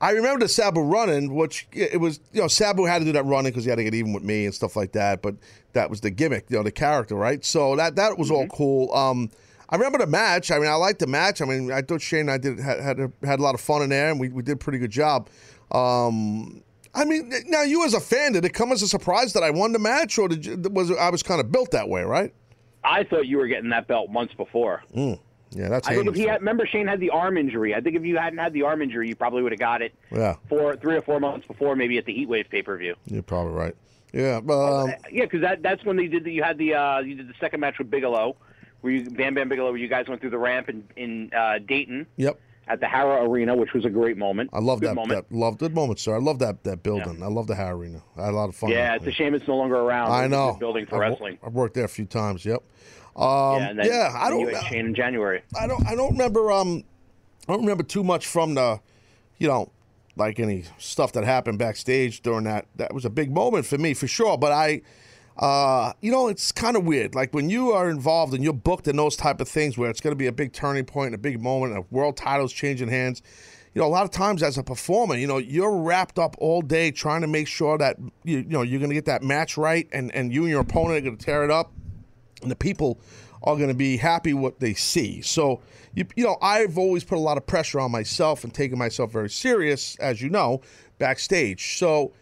S2: I remember the Sabu running, which it was, you know, Sabu had to do that running because he had to get even with me and stuff like that. But that was the gimmick, you know, the character, right? So that that was all cool. Um, I remember the match. I mean, I liked the match. I mean, I thought Shane and I did had had, had a lot of fun in there, and we, we did a pretty good job. Um, I mean, now you as a fan, did it come as a surprise that I won the match, or did you, was I was kind of built that way, right?
S11: I thought you were getting that belt months before.
S2: Mm. Yeah, that's
S11: I think he had, remember Shane had the arm injury. I think if you hadn't had the arm injury, you probably would have got it
S2: Yeah,
S11: four, three or four months before, maybe at the Heatwave pay per view.
S2: you're probably right. Yeah, but um,
S11: Yeah, because that that's when they did the, you had the uh, you did the second match with Bigelow, where you Bam Bam Bigelow, where you guys went through the ramp in in uh, Dayton
S2: yep.
S11: at the Hara Arena, which was a great moment.
S2: I love
S11: Good
S2: that.
S11: moment.
S2: That love good moment, sir. I love that that building. I love the Hara Arena. I had a lot of fun.
S11: yeah, it's a shame it's no longer around.
S2: I
S11: It was a
S2: know.
S11: building for
S2: I've,
S11: wrestling.
S2: I've worked there a few times. Yep. Um,
S11: yeah, and then,
S2: yeah, I don't.
S11: Shane in January.
S2: I don't. I don't remember. Um, I don't remember too much from the, you know, like any stuff that happened backstage during that. That was a big moment for me for sure. But I, uh, you know, it's kind of weird. Like when you are involved and you're booked in those type of things where it's going to be a big turning point, a big moment, a world title's changing hands. You know, a lot of times as a performer, you know, you're wrapped up all day trying to make sure that you, you know you're going to get that match right, and and you and your opponent are going to tear it up, and the people are going to be happy what they see. So, you, you know, I've always put a lot of pressure on myself and taken myself very serious, as you know, backstage. So,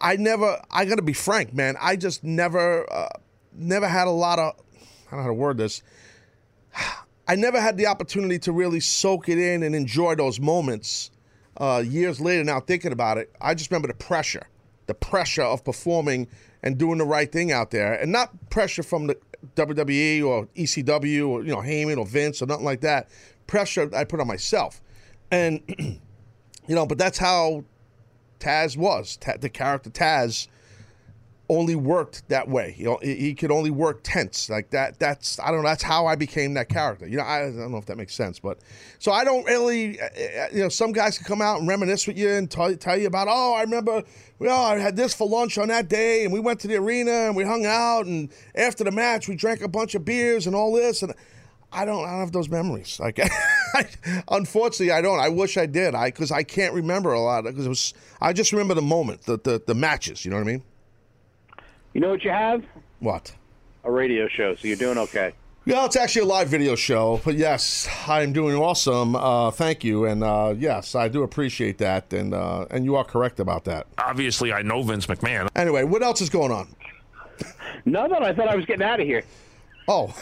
S2: I never, I got to be frank, man. I just never, uh, never had a lot of, I don't know how to word this. I never had the opportunity to really soak it in and enjoy those moments. Uh, years later, now thinking about it, I just remember the pressure, the pressure of performing and doing the right thing out there, and not pressure from the WWE or ECW or you know Heyman or Vince or nothing like that. Pressure I put on myself, and you know, but that's how Taz was. Ta- the character Taz only worked that way. You know, he, could only work tense like that. That's I don't know. That's how I became that character. You know, I, I don't know if that makes sense, but so I don't really. uh, You know, some guys can come out and reminisce with you and tell, tell you about. Oh, I remember. Well, I had this for lunch on that day, and we went to the arena and we hung out, and after the match we drank a bunch of beers and all this and. I don't. I don't have those memories. Like, unfortunately, I don't. I wish I did. I because I can't remember a lot because it was. I just remember the moment, the, the the matches. You know what I mean?
S11: You know what you have?
S2: What?
S11: A radio show, so you're doing okay.
S2: Yeah, it's actually a live video show, but yes, I'm doing awesome. Uh, thank you, and uh, yes, I do appreciate that, and uh, and you are correct about that.
S10: Obviously, I know Vince McMahon.
S2: Anyway, what else is going on?
S11: Nothing. I thought I was getting out of here.
S2: Oh,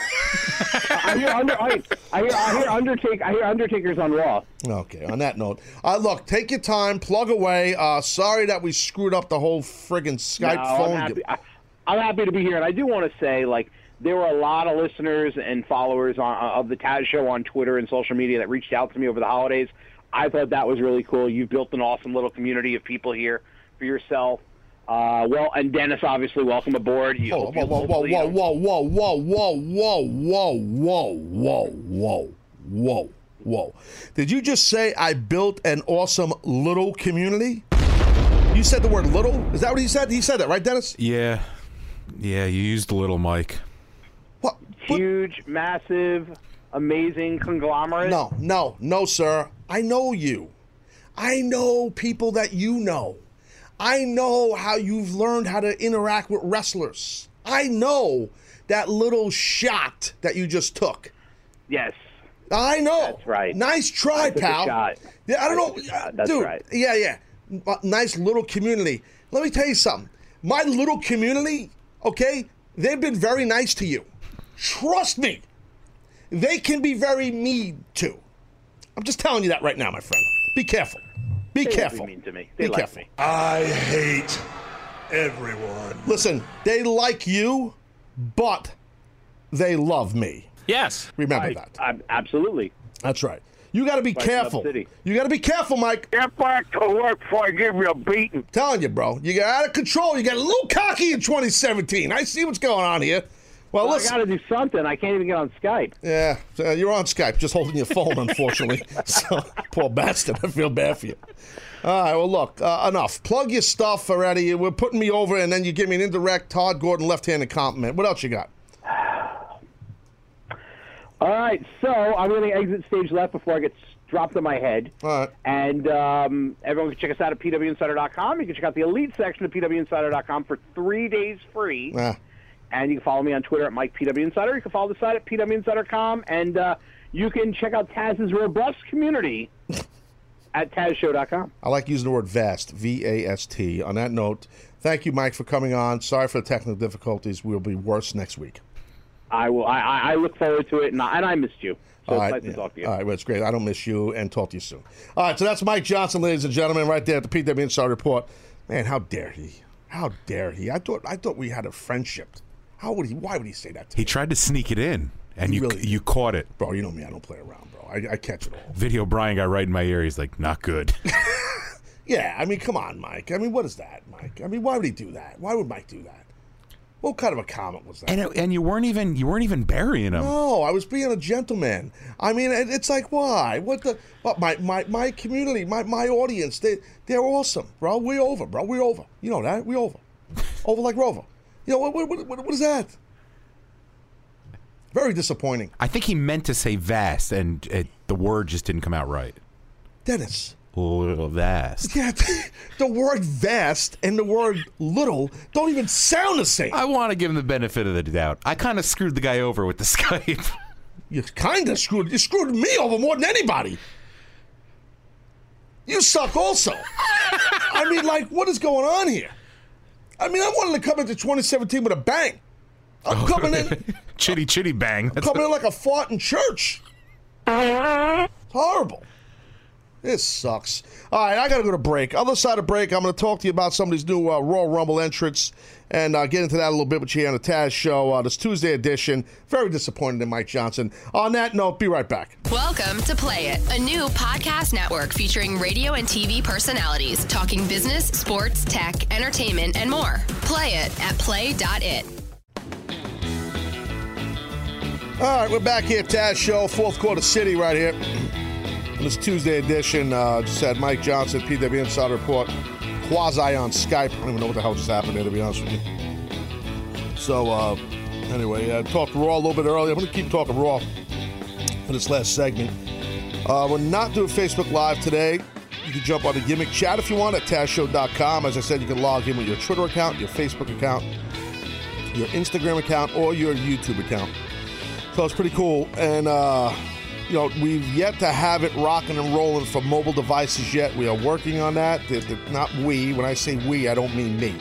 S11: I hear, under, I, I hear, I hear Undertaker. I hear Undertaker's on Raw.
S2: Okay. On that note, uh, look, take your time, plug away. Uh, sorry that we screwed up the whole friggin' Skype
S11: No,
S2: phone.
S11: I'm happy, I, I'm happy to be here, and I do want to say, like, there were a lot of listeners and followers on, of the Taz Show on Twitter and social media that reached out to me over the holidays. I thought that was really cool. You've built an awesome little community of people here for yourself. Uh, well, and Dennis, obviously, welcome aboard. You,
S2: Whoa, whoa, whoa, whoa, whoa, whoa, whoa, whoa, whoa, whoa, whoa, whoa, whoa, whoa, whoa, whoa. Did you just say I built an awesome little community? You said the word little? Is that what he said? He said that, right, Dennis?
S4: Yeah, yeah. You used a little mic.
S11: What huge, massive, amazing conglomerate.
S2: No, no, no, sir. I know you. I know people that you know. I know how you've learned how to interact with wrestlers. I know that little shot that you just took.
S11: Yes.
S2: I know.
S11: That's right.
S2: Nice try,
S11: I
S2: pal.
S11: shot.
S2: Yeah, I don't
S11: I
S2: know.
S11: shot. That's
S2: Dude,
S11: right.
S2: yeah, yeah. Uh, Nice little community. Let me tell you something. My little community, okay, they've been very nice to you. Trust me. They can be very mean too. I'm just telling you that right now, my friend. Be careful. Be
S11: They won't
S2: careful.
S11: Be mean to me.
S2: Be
S11: They like
S2: careful.
S11: me.
S13: I hate everyone.
S2: Listen, they like you, but they love me.
S10: Yes.
S2: Remember
S11: I-
S2: that.
S11: I- absolutely.
S2: That's right. You got to be careful. You got to be careful, Mike.
S13: Get back to work before I give you a beating.
S2: Telling you, bro. You got out of control. You got a little cocky in 2017. I see what's going on here. Well,
S11: Well, I got to do something. I can't even get on Skype.
S2: Yeah, uh, you're on Skype, just holding your phone, unfortunately. so, poor bastard. I feel bad for you. All right, well, look, uh, enough. Plug your stuff already. We're putting me over, and then you give me an indirect Todd Gordon left-handed compliment. What else you got?
S11: All right, so I'm going to exit stage left before I get dropped on my head.
S2: All right.
S11: And um, everyone can check us out at pwinsider.com. You can check out the elite section of pwinsider.com for three days free.
S2: Ah,
S11: And you can follow me on Twitter at MikePWInsider. You can follow the site at pwinsider.com. And uh, you can check out Taz's robust community at tazshow.com.
S2: I like using the word vast, V-A-S-T. On that note, thank you, Mike, for coming on. Sorry for the technical difficulties. We'll be worse next week.
S11: I will. I, I I look forward to it, and I, and I missed you. So
S2: All
S11: it's nice to
S2: yeah.
S11: talk to you.
S2: All right, well, it's great. I don't miss you, and talk to you soon. All right, so that's Mike Johnson, ladies and gentlemen, right there at the PW Insider Report. Man, how dare he? How dare he? I thought I thought we had a friendship. How would he? Why would he say that to me?
S4: He tried to sneak it in, and
S2: He
S4: you
S2: really
S4: you caught it.
S2: Bro, you know me. I don't play around, bro. I, I catch it all.
S4: Video Brian got right in my ear. He's like, not good.
S2: Yeah, I mean, come on, Mike. I mean, what is that, Mike? I mean, why would he do that? Why would Mike do that? What kind of a comment was that?
S4: and it, and you weren't even you weren't even burying him.
S2: No, I was being a gentleman. I mean, it- it's like why? What the? But my my my community, my my audience, they they're awesome, bro. We're over, bro. We're over. You know that? We're over. Over like Rover. You know, what, what, what, what is that? Very disappointing.
S4: I think he meant to say vast, and it, the word just didn't come out right.
S2: Dennis.
S4: Little vast.
S2: Yeah, the word vast and the word little don't even sound the same.
S4: I want to give him the benefit of the doubt. I kind of screwed the guy over with the Skype.
S2: You kind of screwed. You screwed me over more than anybody. You suck also. I mean, like, what is going on here? I mean, I wanted to come into 2017 with a bang. I'm oh, coming in.
S4: chitty chitty bang.
S2: I'm coming in like a fart in church. It's horrible. This sucks. All right, I got to go to break. Other side of break, I'm going to talk to you about somebody's new uh, Royal Rumble entrance and uh, get into that a little bit with you on the Taz show. Uh, this Tuesday edition. Very disappointed in Mike Johnson. On that note, be right back.
S6: Welcome to Play It, a new podcast network featuring radio and TV personalities talking business, sports, tech, entertainment, and more. Play it at play.it.
S2: All right, we're back here, Taz Show, fourth quarter city right here. This Tuesday edition, uh, just had Mike Johnson, PW Insider Report, quasi on Skype. I don't even know what the hell just happened there, to be honest with you. So, uh, anyway, I talked Raw a little bit earlier. I'm going to keep talking Raw for this last segment. Uh, we're not doing Facebook Live today. You can jump on the gimmick chat if you want at TazShow.com. As I said, you can log in with your Twitter account, your Facebook account, your Instagram account, or your YouTube account. So it's pretty cool. And, uh, you know, we've yet to have it rocking and rolling for mobile devices yet. We are working on that. They're- they're not we. When I say we, I don't mean me.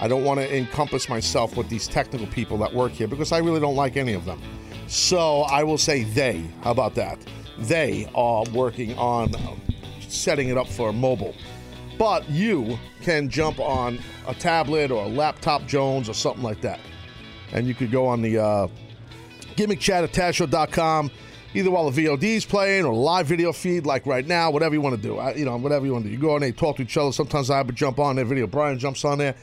S2: I don't want to encompass myself with these technical people that work here because I really don't like any of them. So I will say they. How about that? They are working on uh, setting it up for mobile. But you can jump on a tablet or a laptop Jones or something like that. And you could go on the uh, either while the VOD's playing or live video feed like right now, whatever you want to do. I, you know, whatever you want to do. You go on there, talk to each other. Sometimes I would jump on their video. Brian jumps on there.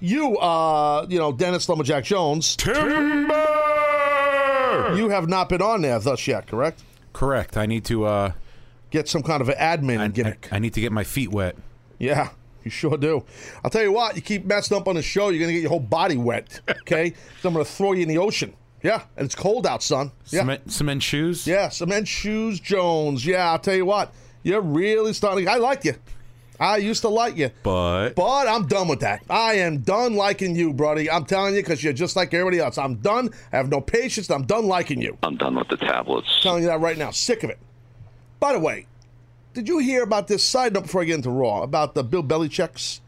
S2: You, uh, you know, Dennis Lumberjack Jones. Timber! You have not been on there thus yet, correct?
S4: Correct. I need to uh,
S2: get some kind of an admin gimmick.
S4: I, I need to get my feet wet.
S2: Yeah, you sure do. I'll tell you what, you keep messing up on the show, you're going to get your whole body wet, okay? so I'm going to throw you in the ocean. Yeah, and it's cold out, son. Yeah.
S4: Cement, cement shoes?
S2: Yeah, cement shoes, Jones. Yeah, I'll tell you what, you're really starting. I like you. I used to like you.
S4: But
S2: But I'm done with that. I am done liking you, buddy. I'm telling you, because you're just like everybody else. I'm done. I have no patience. I'm done liking you.
S12: I'm done with the tablets.
S2: telling you that right now. Sick of it. By the way, did you hear about this side note before I get into Raw about the Bill Belichick's?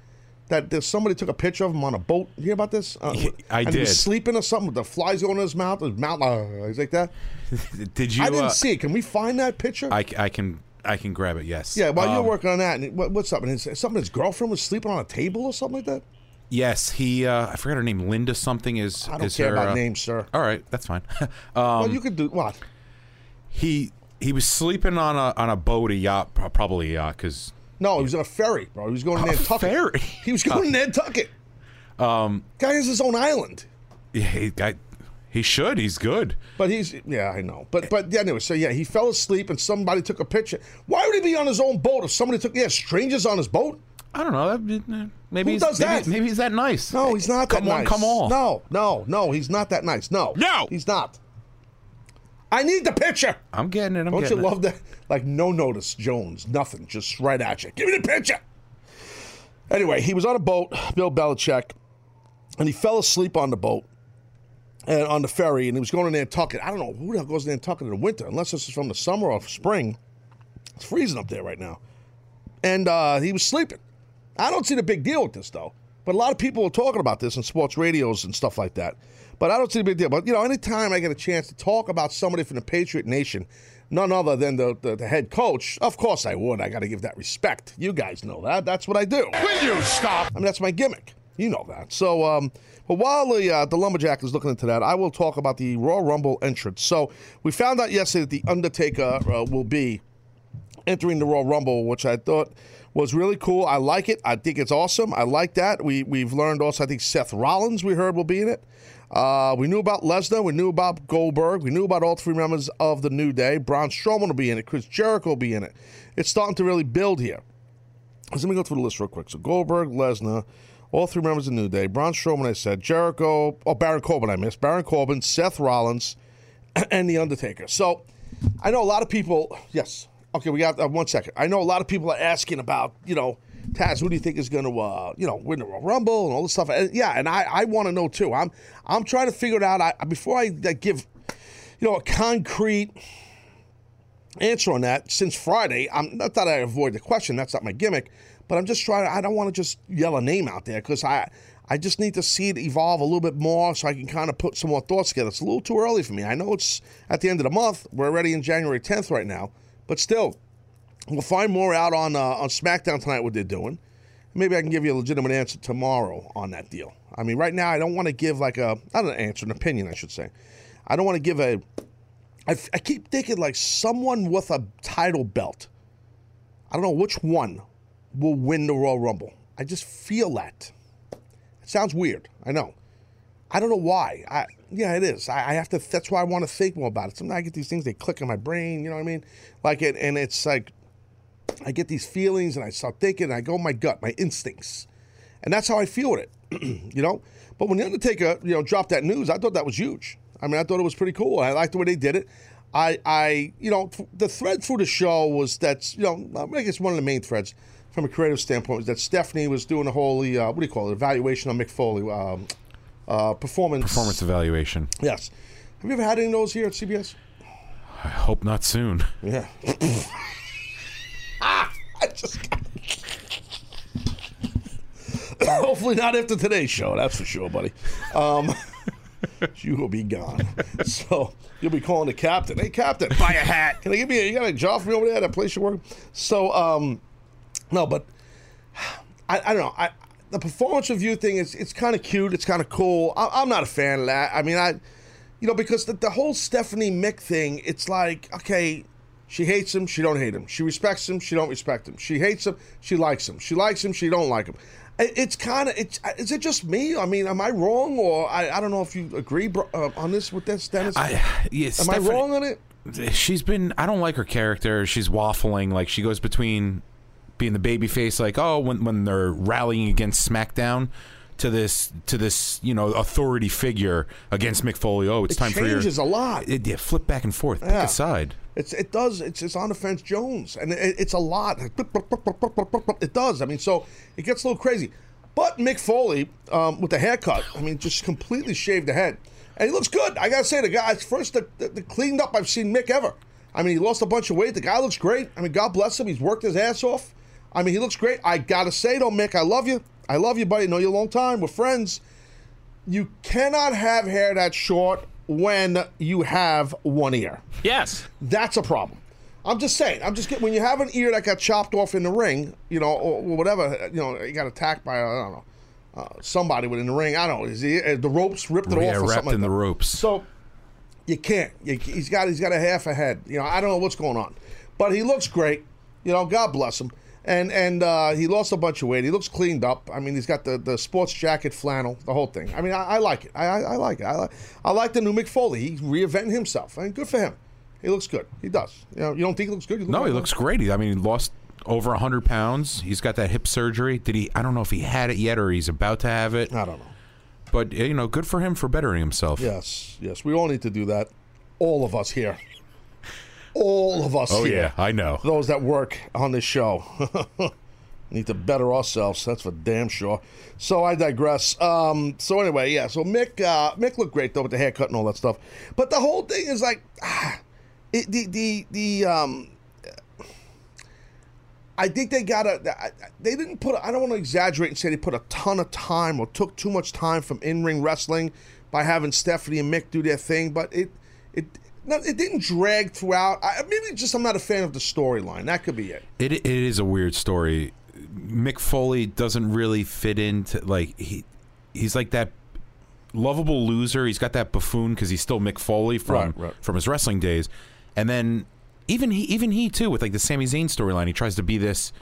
S2: That there's somebody took a picture of him on a boat. You hear about this? Uh,
S4: I
S2: and He
S4: did.
S2: was sleeping or something with the flies going in his mouth. His mouth, uh, he's like that.
S4: Did you?
S2: I didn't
S4: uh,
S2: see it. Can we find that picture?
S4: I, I can I can grab it. Yes.
S2: yeah, while you're
S4: Um,
S2: working on that, and what, what's up? And his, something his girlfriend was sleeping on a table or something like that.
S4: Yes, he. Uh, I forgot her name. Linda something is.
S2: I don't
S4: is
S2: care
S4: her,
S2: about
S4: uh,
S2: names, sir.
S4: All right, that's fine. um,
S2: well, you could do what?
S4: he he was sleeping on a on a boat, a yacht, probably a yacht, because
S2: No, he was on a ferry, bro. He was going to Nantucket.
S4: ferry?
S2: He was going to Nantucket.
S4: um,
S2: Guy has his own island.
S4: yeah, he, I, he should. He's good.
S2: But he's yeah, I know. But but yeah, anyway, so yeah, he fell asleep and somebody took a picture. Why would he be on his own boat if somebody took yeah, strangers on his boat?
S4: I don't know. that- Maybe
S2: Who
S4: he's,
S2: does
S4: maybe,
S2: that?
S4: maybe he's that nice.
S2: No, he's not
S4: Come
S2: that
S4: on,
S2: nice.
S4: come on.
S2: No, no, no, he's not that nice. No.
S4: No!
S2: He's not. I need the picture.
S4: I'm getting it. I'm
S2: Don't you
S4: it.
S2: love that? Like no notice, Jones, nothing, just right at you. Give me the picture. Anyway, he was on a boat, Bill Belichick, and he fell asleep on the boat and on the ferry, and he was going to Nantucket. I don't know who the hell goes to Nantucket in the winter, unless this is from the summer or spring. It's freezing up there right now, and uh, he was sleeping. I don't see the big deal with this though, but a lot of people are talking about this in sports radios and stuff like that. But I don't see a big deal. But you know, anytime I get a chance to talk about somebody from the Patriot Nation, none other than the, the, the head coach, of course I would. I got to give that respect. You guys know that. That's what I do. Will you stop? I mean, that's my gimmick. You know that. So, um, but while the uh, the lumberjack is looking into that, I will talk about the Royal Rumble entrance. So we found out yesterday that the Undertaker uh, will be entering the Royal Rumble, which I thought was really cool. I like it. I think it's awesome. I like that. We we've learned also. I think Seth Rollins we heard will be in it. Uh, we knew about Lesnar. We knew about Goldberg. We knew about all three members of the New Day. Braun Strowman will be in it. Chris Jericho will be in it. It's starting to really build here. Let me go through the list real quick. So Goldberg, Lesnar, all three members of the New Day, Braun Strowman, I said, Jericho, oh, Baron Corbin, I missed, Baron Corbin, Seth Rollins, and The Undertaker. So I know a lot of people, yes. Okay, we got uh, one second. I know a lot of people are asking about, you know, Taz, who do you think is going to, uh, you know, win the Royal Rumble and all this stuff? And, yeah, and I, I want to know too. I'm, I'm trying to figure it out. I, before I, I give, you know, a concrete answer on that since Friday. I'm not that I avoid the question. That's not my gimmick. But I'm just trying. I don't want to just yell a name out there because I I just need to see it evolve a little bit more so I can kind of put some more thoughts together. It's a little too early for me. I know it's at the end of the month. We're already in January 10th right now, but still, we'll find more out on uh, on SmackDown tonight. What they're doing. Maybe I can give you a legitimate answer tomorrow on that deal. I mean, right now I don't want to give like a not an answer, an opinion, I should say. I don't want to give a I, I keep thinking like someone with a title belt. I don't know which one will win the Royal Rumble. I just feel that. It sounds weird. I know. I don't know why. I yeah, it is. I, I have to. That's why I want to think more about it. Sometimes I get these things they click in my brain. You know what I mean? Like it, and it's like I get these feelings, and I start thinking. And I go my gut, my instincts, and that's how I feel with it. you know. But when the Undertaker, you know, dropped that news, I thought that was huge. I mean, I thought it was pretty cool. I liked the way they did it. I, I, you know, the thread through the show was that, you know, I guess one of the main threads from a creative standpoint was that Stephanie was doing a whole, uh, what do you call it, evaluation on Mick Foley, um, uh, performance.
S4: Performance evaluation.
S2: Yes. Have you ever had any of those here at CBS?
S4: I hope not soon.
S2: Yeah. I just. Hopefully not after today's show. That's for sure, buddy. Um, you will be gone. So you'll be calling the captain. Hey, captain,
S10: buy a hat.
S2: Can I give you? A, you got a job for me over there at that place you work? So, um, no, but I, I don't know. I the performance review thing is it's kind of cute. It's kind of cool. I, am not a fan of that. I mean, I, you know, because the, the whole Stephanie Mick thing. It's like okay. She hates him. She don't hate him. She respects him. She don't respect him. She hates him. She likes him. She likes him. She don't like him it's kind of it's is it just me i mean am i wrong or i, I don't know if you agree bro, uh, on this with this dennis
S4: I, yes,
S2: am i wrong on it
S4: she's been i don't like her character she's waffling like she goes between being the baby face like oh when, when they're rallying against smackdown to this to this you know authority figure against Mick Foley. Oh, it's
S2: it
S4: time for your
S2: changes a lot.
S4: It, yeah, flip back and forth,
S2: Yeah.
S4: pick a side.
S2: It's it does. It's it's on the fence Jones, and it, it's a lot. It does. I mean, so it gets a little crazy. But Mick Foley um, with the haircut, I mean, just completely shaved the head, and he looks good. I gotta say, the guy first the, the, the cleaned up I've seen Mick ever. I mean, he lost a bunch of weight. The guy looks great. I mean, God bless him. He's worked his ass off. I mean, he looks great. I gotta say though, Mick, I love you. I love you, buddy. Know you a long time. We're friends. You cannot have hair that short when you have one ear.
S10: Yes.
S2: That's a problem. I'm just saying. I'm just getting when you have an ear that got chopped off in the ring, you know, or, or whatever, you know, you got attacked by I don't know uh, somebody within the ring. I don't know. Is he, uh, the ropes ripped it
S4: Yeah,
S2: off or
S4: wrapped
S2: something like
S4: in the
S2: that.
S4: ropes.
S2: So you can't. You, he's got he's got a half a head. You know, I don't know what's going on, but he looks great. You know, God bless him. And and uh, he lost a bunch of weight. He looks cleaned up. I mean, he's got the, the sports jacket, flannel, the whole thing. I mean, I, I like it. I, I, I like it. I like I like the new Mick Foley. He's reinventing himself, and good for him. He looks good. He does. You know, you don't think he looks good? Look
S4: No, he looks great. He- I mean, he lost over hundred pounds. He's got that hip surgery. Did he? I don't know if he had it yet or he's about to have it.
S2: I don't know.
S4: But you know, good for him for bettering himself.
S2: Yes, yes. We all need to do that. All of us here. All of us
S4: Oh
S2: here.
S4: yeah, I know.
S2: Those that work on this show need to better ourselves. That's for damn sure. So I digress. Um, so anyway, yeah. So Mick, uh, Mick looked great though with the haircut and all that stuff. But the whole thing is like, ah, it, the the the um. I think they got a. They didn't put. I don't want to exaggerate and say they put a ton of time or took too much time from in-ring wrestling by having Stephanie and Mick do their thing, but it it no, it didn't drag throughout. I, maybe just I'm not a fan of the storyline. That could be it.
S4: It it is a weird story. Mick Foley doesn't really fit into like he he's like that lovable loser. He's got that buffoon because he's still Mick Foley from
S2: Right, right.
S4: from his wrestling days, and then even he even he too with like the Sami Zayn storyline. He tries to be this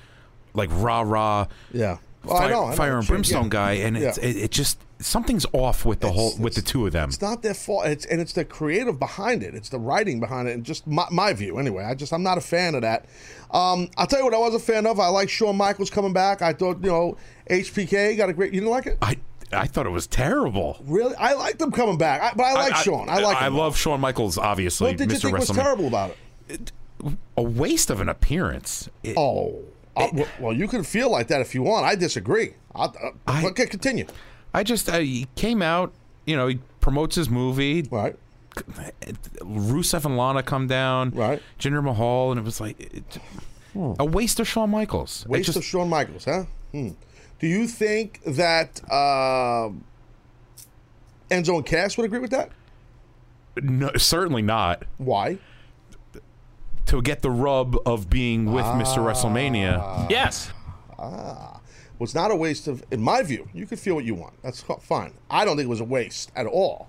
S4: like rah rah
S2: Yeah. Well, I
S4: fire,
S2: know, I know.
S4: fire and brimstone
S2: yeah.
S4: guy, and it's,
S2: Yeah.
S4: it, it just something's off with the whole with the two of them.
S2: It's not their fault. It's and it's the creative behind it. It's the writing behind it, and just my, my view anyway. I just I'm not a fan of that. Um, I'll tell you what I was a fan of. I like Shawn Michaels coming back. I thought you know HBK got a great. You didn't like it?
S4: I I thought it was terrible.
S2: Really? I liked them coming back, I, but I like Shawn. I like.
S4: I love Shawn Michaels. Obviously,
S2: What did you think was terrible about it?
S4: A waste of an appearance. It-
S2: Oh, uh, well, you can feel like that if you want. I disagree. I'll, uh, okay, continue.
S4: I just uh, he came out. You know, he promotes his movie.
S2: Right.
S4: Rusev and Lana come down.
S2: Right.
S4: Jinder Mahal, and it was like it, a waste of Shawn Michaels.
S2: Waste
S4: just-
S2: of Shawn Michaels, huh? Hmm. Do you think that uh, Enzo and Cass would agree with that?
S4: No, certainly not.
S2: Why?
S4: To get the rub of being with Mr. WrestleMania.
S10: Yes.
S2: Ah. Well, it's not a waste of, in my view, you can feel what you want. That's fine. I don't think it was a waste at all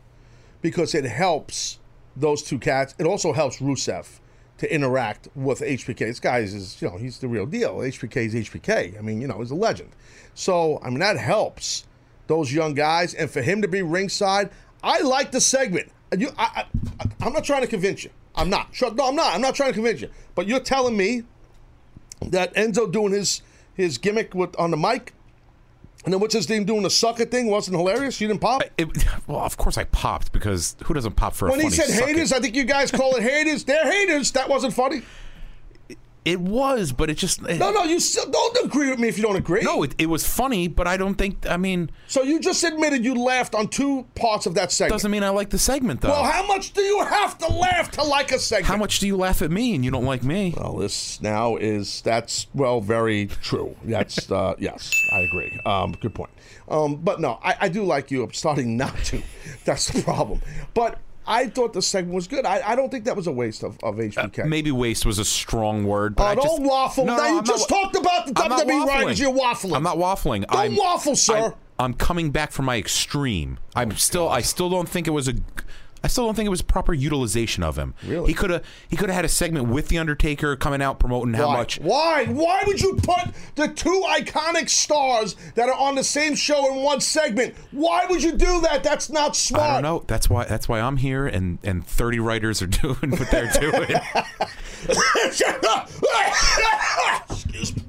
S2: because it helps those two cats. It also helps Rusev to interact with HBK. This guy is, is, you know, he's the real deal. HBK is HBK. I mean, you know, he's a legend. So, I mean, that helps those young guys. And for him to be ringside, I like the segment. You, I, I, I'm not trying to convince you. I'm not. No, I'm not. I'm not trying to convince you. But you're telling me that Enzo doing his his gimmick with on the mic, and then what's his name doing the sucker thing wasn't hilarious. You didn't pop
S4: It, well, of course I popped because who doesn't pop for a
S2: when he said haters.
S4: it?
S2: I think you guys call it haters. They're haters. That wasn't funny.
S4: It was, but it just
S2: No, no, you still don't agree with me if you don't agree.
S4: no. It, it was funny, but I don't think. I mean,
S2: So you just admitted you laughed on two parts of that segment.
S4: doesn't mean I like the segment though.
S2: well, how much do you have to laugh to like a segment?
S4: How much do you laugh at me and you don't like me?
S2: Well, this now is that's well very true. That's uh, yes, I agree. Um, good point. Um, but no, I, I do like you. I'm starting not to. That's the problem. But I thought the segment was good. I, I don't think that was a waste of, of HBK.
S4: Uh, maybe waste was a strong word. But
S2: Oh,
S4: I
S2: don't waffle.
S4: No,
S2: now
S4: no,
S2: you
S4: I'm
S2: just
S4: not,
S2: talked about the
S4: I'm
S2: WWE writers. You're waffling.
S4: I'm not waffling.
S2: Don't
S4: I'm,
S2: waffle, sir.
S4: I'm, I'm coming back from my extreme. I'm oh, still. I still don't think it was a. I still don't think it was proper utilization of him.
S2: Really?
S4: He could have. He could have had a segment with the Undertaker coming out promoting how
S2: Why?
S4: much.
S2: Why? Why would you put the two iconic stars that are on the same show in one segment? Why would you do that? That's not smart.
S4: I don't know. That's why. That's why I'm here, and and 30 writers are doing what they're doing.
S2: Excuse me.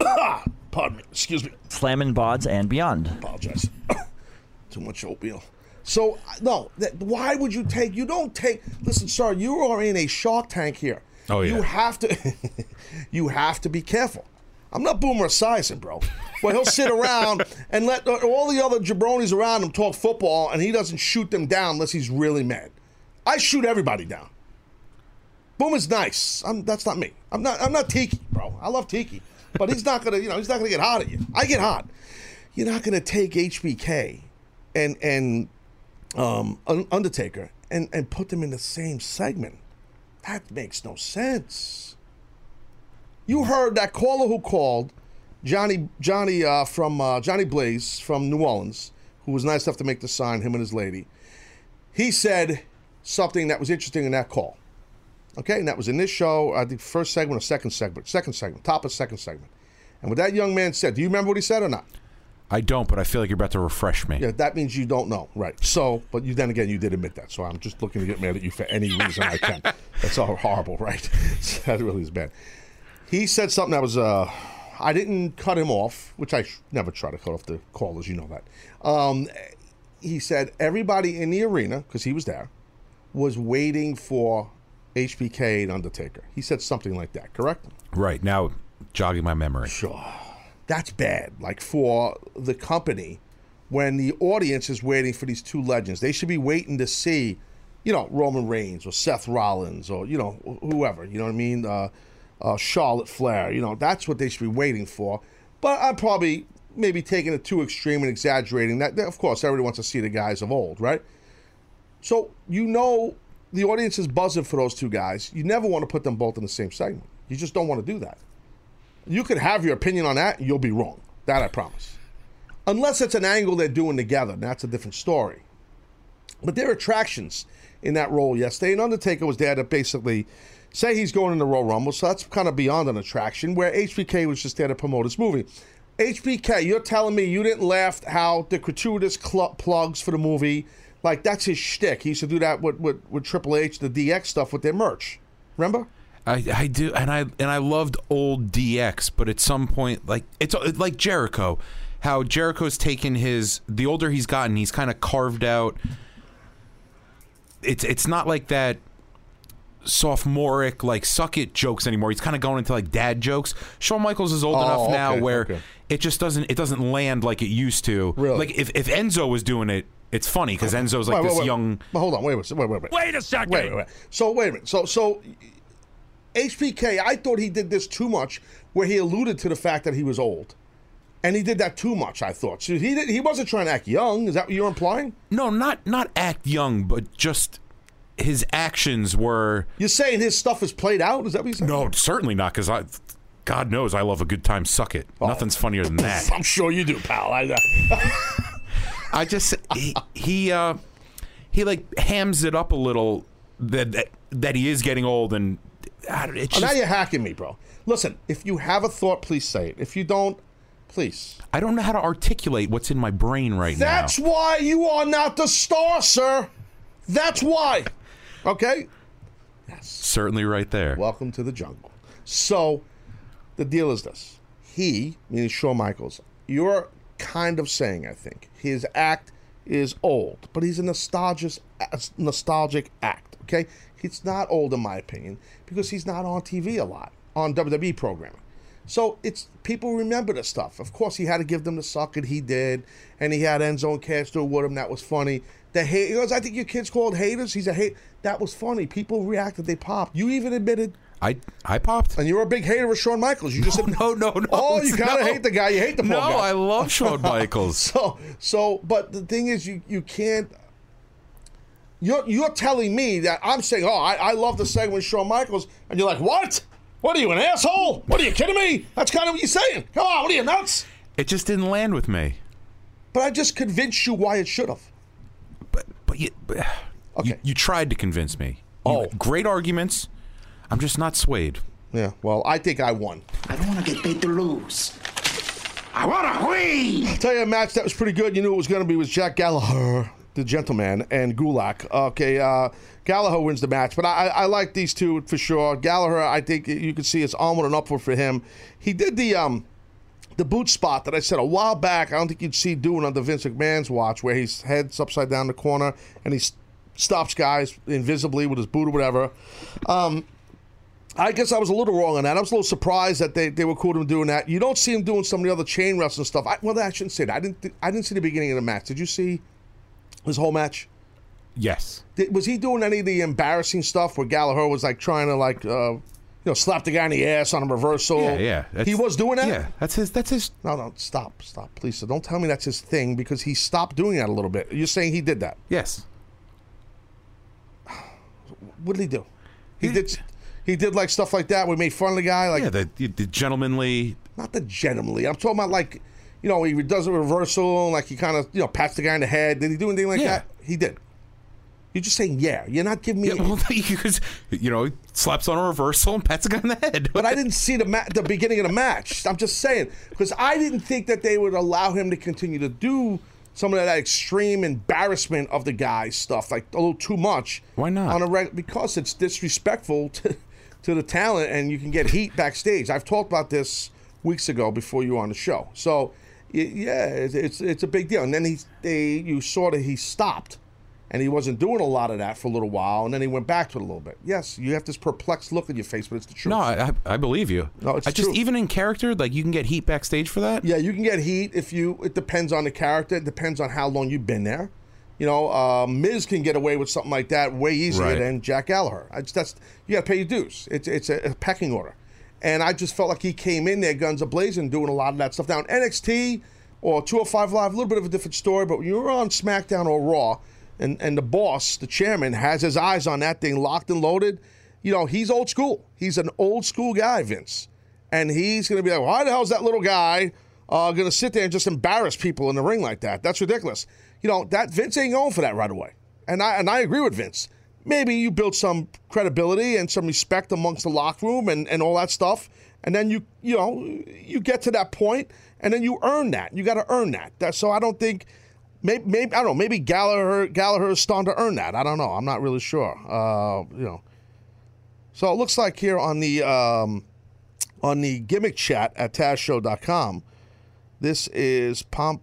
S2: Pardon me. Excuse me.
S14: Slamming Bods and beyond.
S2: Apologize. Too much oatmeal. So no, that, why would you take? You don't take. Listen, sir, you are in a Shark Tank here.
S4: Oh, yeah.
S2: You have to. you have to be careful. I'm not Boomer Esiason, bro. Well, he'll sit around and let all the other jabronis around him talk football, and he doesn't shoot them down unless he's really mad. I shoot everybody down. Boomer's nice. I'm, that's not me. I'm not. I'm not Tiki, bro. I love Tiki, but he's not gonna. You know, he's not gonna get hot at you. I get hot. You're not gonna take HBK and and um, Undertaker and and put them in the same segment. That makes no sense. You heard that caller who called, Johnny Johnny uh, from uh, Johnny Blaze from New Orleans, who was nice enough to make the sign. Him and his lady. He said something that was interesting in that call. Okay, and that was in this show. I think first segment or second segment, second segment, top of second segment. And what that young man said, do you remember what he said or not?
S4: I don't, but I feel like you're about to refresh me.
S2: Yeah, that means you don't know, right? So, but you then again, you did admit that. So I'm just looking to get mad at you for any reason I can. That's all horrible, right? that really is bad. He said something that was. uh I didn't cut him off, which I sh- never try to cut off the callers. You know that. Um, he said everybody in the arena because he was there was waiting for HBK and Undertaker. He said something like that. Correct?
S4: Right now, jogging my memory.
S2: Sure. That's bad. Like for the company, when the audience is waiting for these two legends, they should be waiting to see, you know, Roman Reigns or Seth Rollins or you know whoever. You know what I mean? Uh, uh, Charlotte Flair. You know, that's what they should be waiting for. But I'm probably maybe taking it too extreme and exaggerating. That, that of course, everybody wants to see the guys of old, right? So you know the audience is buzzing for those two guys. You never want to put them both in the same segment. You just don't want to do that. You could have your opinion on that, you'll be wrong. That I promise. Unless it's an angle they're doing together, and that's a different story. But there are attractions in that role yesterday, and Undertaker was there to basically say he's going in the Royal Rumble, so that's kind of beyond an attraction, where HBK was just there to promote his movie. HBK, you're telling me you didn't laugh how the gratuitous cl- plugs for the movie, like that's his shtick. He used to do that with, with, with Triple H, the DX stuff with their merch. Remember?
S4: I, I do, and I and I loved old DX, but at some point, like it's it's like Jericho, how Jericho's taken his the older he's gotten, he's kind of carved out. It's it's not like that sophomoric like suck it jokes anymore. He's kind of going into like dad jokes. Shawn Michaels is old
S2: Oh,
S4: enough now where
S2: okay.
S4: it just doesn't it doesn't land like it used to.
S2: Really?
S4: Like if if Enzo was doing it, it's funny because Enzo's like
S2: Wait, wait,
S4: this
S2: wait.
S4: young.
S2: But hold on, wait a minute. Wait, wait, wait.
S10: Wait a second.
S2: Wait, wait, wait. So wait a minute. So so HBK, I thought he did this too much, where he alluded to the fact that he was old, and he did that too much. I thought so. He did, he wasn't trying to act young. Is that what you're implying?
S4: No, not not act young, but just his actions were.
S2: You're saying his stuff is played out? Is that what you're saying?
S4: No, certainly not. Because I, God knows, I love a good time. Suck it. Nothing's funnier than that.
S2: I'm sure you do, pal. I,
S4: I just he he, uh, he like hams it up a little that that, that he is getting old and I don't- it's
S2: Oh, now you're hacking me, bro. Listen, if you have a thought, please say it. If you don't, please.
S4: I don't know how to articulate what's in my brain right
S2: That's
S4: now.
S2: That's why you are not the star, sir. That's why. Okay? Yes.
S4: Certainly, right there.
S2: Welcome to the jungle. So, the deal is this: he, meaning Shawn Michaels, you're kind of saying, I think, his act is old, but he's a nostalgic, a nostalgic act. Okay, he's not old in my opinion because he's not on TV a lot on WWE programming. So it's people remember the stuff. Of course, he had to give them the suck, and he did, and he had Enzo and it with him. That was funny. The hate, he goes, I think your kid's called haters. He's a hate. That was funny. People reacted. They popped. You even admitted
S4: I I popped.
S2: and you're a big hater of Shawn Michaels. You just said,
S4: no, no, no.
S2: Oh, you kind of
S4: no.
S2: hate the guy. You hate the poor
S4: No,
S2: guy.
S4: I love Shawn Michaels.
S2: so, so, but the thing is, you you can't. You're you're telling me that I'm saying, oh, I, I love the segment with Shawn Michaels, and you're like, what? What are you, an asshole? What are you kidding me? That's kind of what you're saying. Come on, what are you nuts?
S4: It just didn't land with me.
S2: But I just convinced you why it should have.
S4: But you, but you, you tried to convince me. Oh, great arguments. I'm just not swayed.
S2: Yeah, well, I think I won.
S15: I don't want to get paid to lose. I want to win.
S2: I'll tell you a match that was pretty good. You knew it was going to be was Jack Gallagher, the gentleman, and Gulak. Okay, uh, Gallagher wins the match, but I, I, like these two for sure. Gallagher, I think you can see it's onward and upward for him. He did the um, the boot spot that I said a while back. I don't think you'd see doing on the Vince McMahon's watch, where his head's upside down the corner and he stops guys invisibly with his boot or whatever. Um, I guess I was a little wrong on that. I was a little surprised that they, they were cool to him doing that. You don't see him doing some of the other chain wrestling stuff. I, well, I shouldn't say that. I didn't. th- I didn't see the beginning of the match. Did you see his whole match?
S4: Yes.
S2: Did, was he doing any of the embarrassing stuff where Gallagher was like trying to like uh, you know slap the guy in the ass on a reversal?
S4: Yeah, yeah. That's-
S2: He was doing that.
S4: Yeah, that's his. That's his.
S2: No, no, stop, stop, please. So don't tell me that's his thing because he stopped doing that a little bit. You're saying he did that?
S4: Yes.
S2: What did he do? He did. He did like stuff like that. We made fun of the guy. Like
S4: yeah, the, the gentlemanly.
S2: not the gentlemanly. I'm talking about like, you know, he does a reversal, like he kind of, you know, pats the guy in the head. Did he do anything like
S4: Yeah.
S2: that? He did. You're just saying, yeah. You're not giving me.
S4: Yeah, well, because you know, he slaps on a reversal and pats a guy in the head.
S2: but I didn't see the ma- the beginning of the match. I'm just saying because I didn't think that they would allow him to continue to do some of that extreme embarrassment of the guy stuff, like a little too much.
S4: Why not?
S2: On a reg- because it's disrespectful to to the talent, and you can get heat backstage. I've talked about this weeks ago before you were on the show. So yeah, it's it's, it's a big deal. And then he they you saw that he stopped. And he wasn't doing a lot of that for a little while, and then he went back to it a little bit. Yes, you have this perplexed look on your face, but it's the truth.
S4: No, I, I, believe you.
S2: No, it's
S4: I just even in character, like you can get heat backstage for that.
S2: Yeah, you can get heat if you. It depends on the character. It depends on how long you've been there. You know, uh, Miz can get away with something like that way easier
S4: Right.
S2: than Jack Gallagher. I just, that's you got to pay your dues. It's it's a, a pecking order, and I just felt like he came in there guns a blazing, doing a lot of that stuff. Now NXT or 205 Live, a little bit of a different story. But when you're on SmackDown or Raw, and and the boss, the chairman, has his eyes on that thing locked and loaded, you know, he's old school. He's an old school guy, Vince and he's going to be like, why the hell is that little guy uh, going to sit there and just embarrass people in the ring like that? That's ridiculous. You know, that Vince ain't going for that right away. And I and I agree with Vince. Maybe you build some credibility and some respect amongst the locker room and, and all that stuff, and then you you know you get to that point, and then you earn that. You got to earn that. that. So I don't think. Maybe, maybe I don't know. Maybe Gallagher Gallagher is starting to earn that. I don't know. I'm not really sure. Uh, you know. So it looks like here on the um, on the gimmick chat at TazShow.com, this is Pomp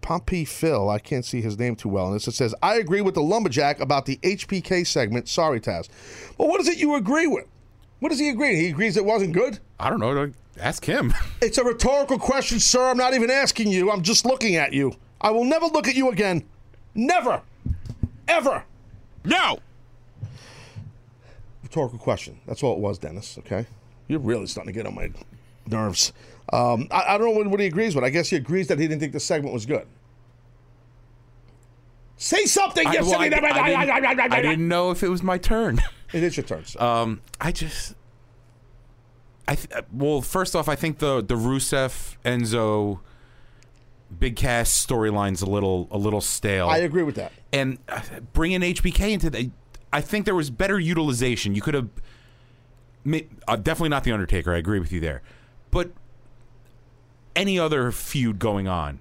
S2: Pompey Phil. I can't see his name too well. And this it says, I agree with the lumberjack about the HBK segment. Sorry, Taz. Well, what is it you agree with? What does he agree? He agrees it wasn't good?
S4: I don't know. Ask him.
S2: It's a rhetorical question, sir. I'm not even asking you. I'm just looking at you. I will never look at you again. Never. Ever.
S4: No.
S2: Rhetorical question. That's all it was, Dennis, okay? You're really starting to get on my nerves. Um, I, I, don't know what, what, he agrees with. I guess he agrees that he didn't think the segment was good. Say something,
S4: I, well, I, I, didn't, I, didn't, know if it was my turn.
S2: It is your turn. Sir.
S4: Um, I just, I th- well, first off, I think the the Rusev Enzo Big Cass storyline's a little a little stale.
S2: I agree with that.
S4: And uh, bringing HBK into the, I think there was better utilization. You could have, uh, definitely not the Undertaker. I agree with you there, but any other feud going on.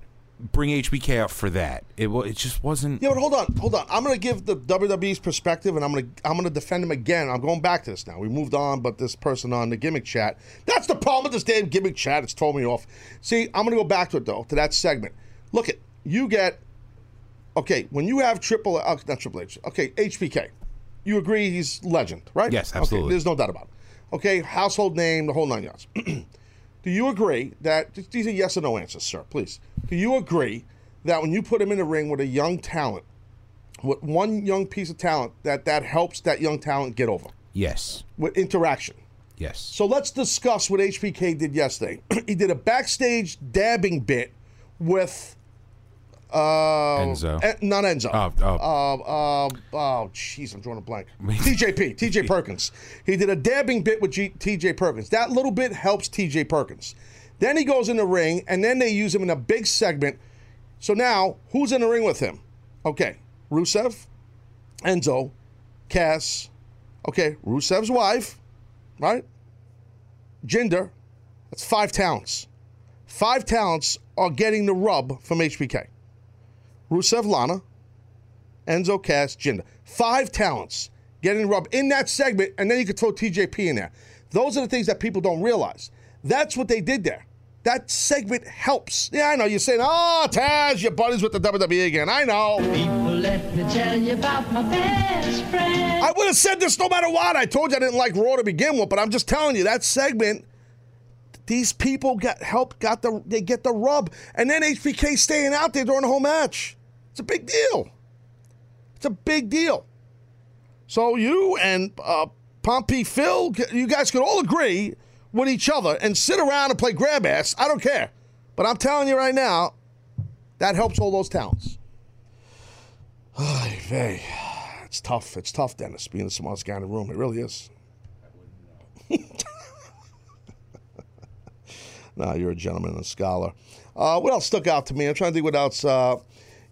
S4: Bring HBK up for that. It it just wasn't.
S2: Yeah, but hold on, hold on. I'm gonna give the WWE's perspective, and I'm gonna I'm gonna defend him again. I'm going back to this now. We moved on, but this person on the gimmick chat. That's the problem with this damn gimmick chat. It's throwing me off. See, I'm gonna go back to it though, to that segment. Look at you get. Okay, when you have Triple, uh, not Triple H. Okay, HBK. You agree he's legend, right?
S4: Yes, absolutely.
S2: Okay, there's no doubt about it. Okay, household name, the whole nine yards. Do you agree that these are yes or no answers, sir? Please. Do you agree that when you put him in the ring with a young talent, with one young piece of talent, that that helps that young talent get over?
S4: Yes.
S2: With interaction.
S4: Yes.
S2: So let's discuss what HBK did yesterday. he did a backstage dabbing bit with uh,
S4: Enzo.
S2: En- not Enzo.
S4: Oh, oh.
S2: Uh, uh, oh, jeez, I'm drawing a blank. TJP, TJ Perkins. He did a dabbing bit with G- TJ Perkins. That little bit helps TJ Perkins. Then he goes in the ring, and then they use him in a big segment. So now, who's in the ring with him? Okay, Rusev, Enzo, Cass. Okay, Rusev's wife, right? Jinder. That's five talents. Five talents are getting the rub from HBK. Rusev Lana, Enzo Cass, Jinder. Five talents getting rub in that segment, and then you could throw TJP in there. Those are the things that people don't realize. That's what they did there. That segment helps. Yeah, I know. You're saying, oh, Taz, your buddies with the WWE again. I know.
S8: People, let me tell you about my best friend.
S2: I would have said this no matter what. I told you I didn't like Raw to begin with, but I'm just telling you, that segment, these people got help, got the they get the rub. And then HBK staying out there during the whole match. It's a big deal. It's a big deal. So you and uh, Pompey Phil, you guys could all agree with each other and sit around and play grab ass. I don't care. But I'm telling you right now, that helps all those talents. Vey. It's tough. It's tough, Dennis, being the smartest guy in the room. It really is. nah, you're a gentleman and a scholar. Uh, what else stuck out to me? I'm trying to think what else. Uh,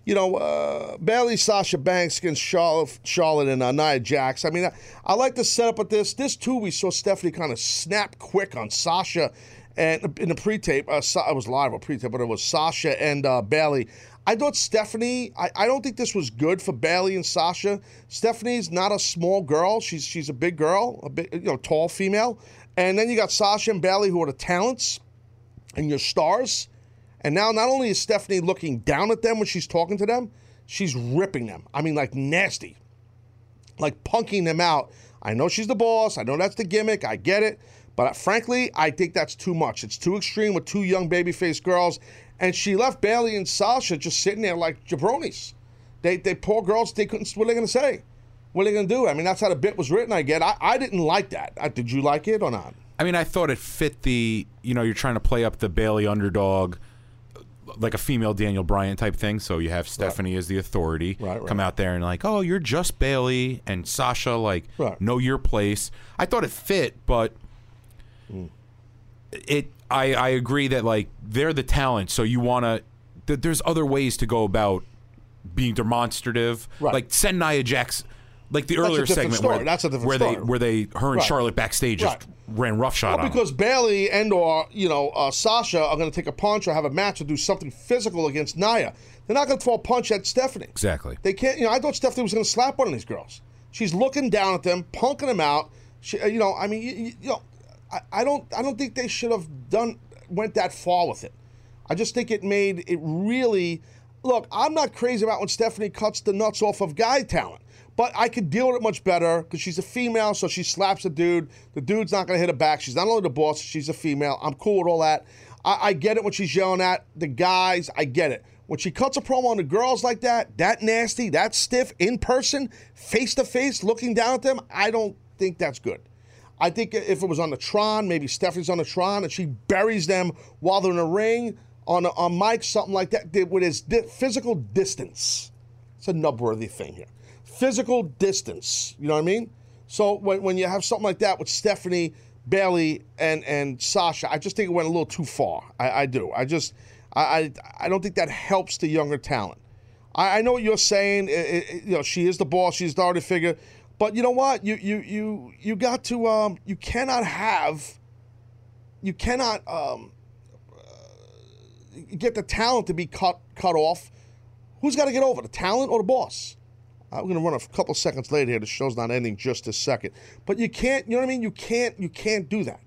S2: you know, uh, Bayley, Sasha Banks against Charlotte, Charlotte and uh, Nia Jax. I mean, I, I like the setup of this. This too, we saw Stephanie kind of snap quick on Sasha, and in the pre-tape, uh, it was live or pre-tape, but it was Sasha and uh, Bayley. I thought Stephanie. I, I don't think this was good for Bayley and Sasha. Stephanie's not a small girl. She's she's a big girl, a big you know tall female. And then you got Sasha and Bayley who are the talents and your stars. And now not only is Stephanie looking down at them when she's talking to them, she's ripping them. I mean, like nasty, like punking them out. I know she's the boss. I know that's the gimmick. I get it. But uh, frankly, I think that's too much. It's too extreme with two young babyface girls. And she left Bayley and Sasha just sitting there like jabronis. They, they poor girls, they couldn't, what are they going to say? What are they going to do? I mean, that's how the bit was written, I get. I, I didn't like that. I, did you like it or not?
S4: I mean, I thought it fit the, you know, you're trying to play up the Bayley underdog like a female Daniel Bryan type thing. So you have Stephanie right. as the authority
S2: right, right.
S4: come out there and like, oh, you're just Bayley and Sasha, like, know your place. I thought it fit, but mm. it. I I agree that like they're the talent, so you want to. Th- there's other ways to go about being demonstrative. Like send Nia Jax Like the
S2: That's
S4: earlier segment
S2: story.
S4: where
S2: That's a different
S4: where
S2: story.
S4: they where they her and
S2: Right.
S4: Charlotte backstage
S2: Right.
S4: just ran roughshod
S2: Well, because Bayley and or you know uh, Sasha are going to take a punch or have a match or do something physical against Nia. They're not going to throw a punch at Stephanie.
S4: Exactly.
S2: They can't. You know, I thought Stephanie was going to slap one of these girls. She's looking down at them, punking them out. She, uh, you know, I mean, you, you- you know, I, I don't, I don't think they should have done went that far with it. I just think it made it really. Look, I'm not crazy about when Stephanie cuts the nuts off of guy talent, but I could deal with it much better because she's a female, so she slaps a dude. The dude's not going to hit her back. She's not only the boss, she's a female. I'm cool with all that. I, I get it when she's yelling at the guys. I get it. When she cuts a promo on the girls like that, that nasty, that stiff, in person, face to face, looking down at them, I don't think that's good. I think if it was on the Tron, maybe Stephanie's on the Tron and she buries them while they're in the ring on a, on mic, something like that, with his di- physical distance. It's a nub-worthy thing here. Physical distance. You know what I mean? So when, when you have something like that with Stephanie, Bayley, and and Sasha, I just think it went a little too far. I, I do. I just I, I I don't think that helps the younger talent. I, I know what you're saying. It- it- you know, she is the boss. She's the authority figure. But you know what? You you you you got to um you cannot have you cannot um uh, get the talent to be cut cut off. Who's got to get over the talent or the boss? I'm going to run a couple seconds later here. The show's not ending just a second. But you can't. You know what I mean? You can't. You can't do that.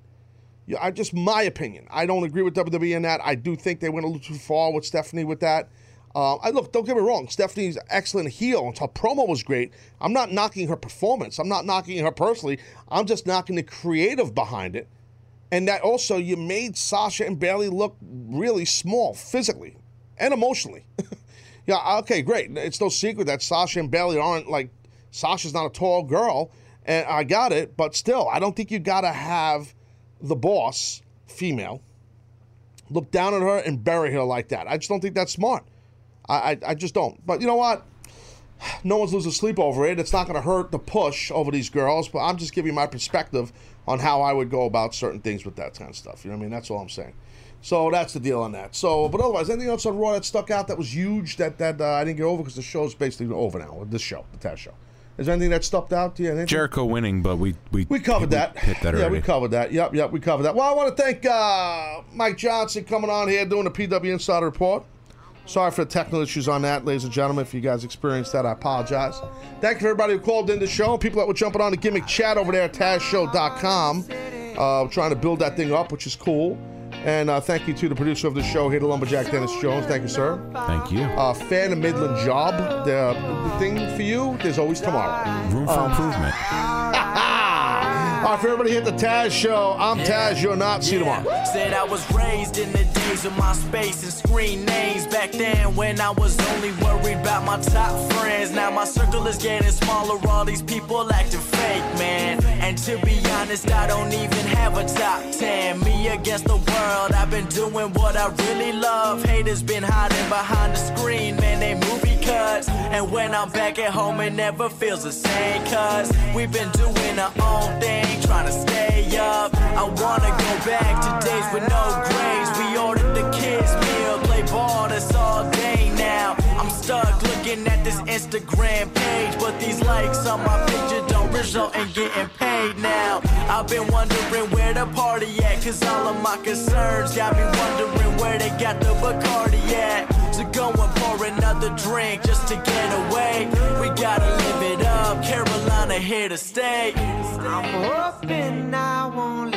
S2: Yeah, I just my opinion. I don't agree with WWE in that. I do think they went a little too far with Stephanie with that. Uh, I look. Don't get me wrong. Stephanie's excellent heel, and her promo was great. I'm not knocking her performance. I'm not knocking her personally. I'm just knocking the creative behind it, and that also you made Sasha and Bayley look really small physically and emotionally. yeah. Okay. Great. It's no secret that Sasha and Bayley aren't like Sasha's not a tall girl, and I got it. But still, I don't think you got to have the boss, female, look down at her and bury her like that. I just don't think that's smart. I, I, I just don't. But you know what? No one's losing sleep over it. It's not going to hurt the push over these girls, but I'm just giving my perspective on how I would go about certain things with that kind of stuff. You know what I mean? That's all I'm saying. So that's the deal on that. So, but otherwise, anything else on Raw that stuck out that was huge that that uh, I didn't get over because the show's basically over now this show, the Taz show. Is there anything that stuck out to you? Anything?
S4: Jericho winning, but we we
S2: We covered that.
S4: hit that
S2: yeah, we covered that. Yep, yep, we covered that. Well, I want to thank uh, Mike Johnson coming on here doing the PW Insider Report. Sorry for the technical issues on that, ladies and gentlemen. If you guys experienced that, I apologize. Thank you for everybody who called in the show. People that were jumping on the gimmick chat over there at TazShow.com. Uh, trying to build that thing up, which is cool. And uh, thank you to the producer of the show here, the Lumberjack Dennis Jones. Thank you, sir.
S4: Thank you.
S2: Uh, fan of Midland job. The, the thing for you, there's always tomorrow.
S4: Room for improvement.
S2: All right, for everybody hit the Taz show. I'm Taz. You're not. See you tomorrow.
S1: Said I was raised in the days of MySpace and screen names. Back then, when I was only worried about my top friends. Now my circle is getting smaller. All these people acting fake, man. And to be honest, I don't even have a top 10. Me against the world. I've been doing what I really love. Haters been hiding behind the screen, man. They movie cuts. And when I'm back at home, it never feels the same. Cause we've been doing our own thing, trying to stay up. I wanna go back to days with no grades. We ordered the kids' meal, play ball, that's all day now. I'm stuck looking at this Instagram page, but these likes on my picture don't result in getting paid now. I've been wondering where the party at, cause all of my concerns got me wondering where they got the Bacardi at. So for another drink just to get away. We gotta live it up, Carolina here to stay. I'm hoping I won't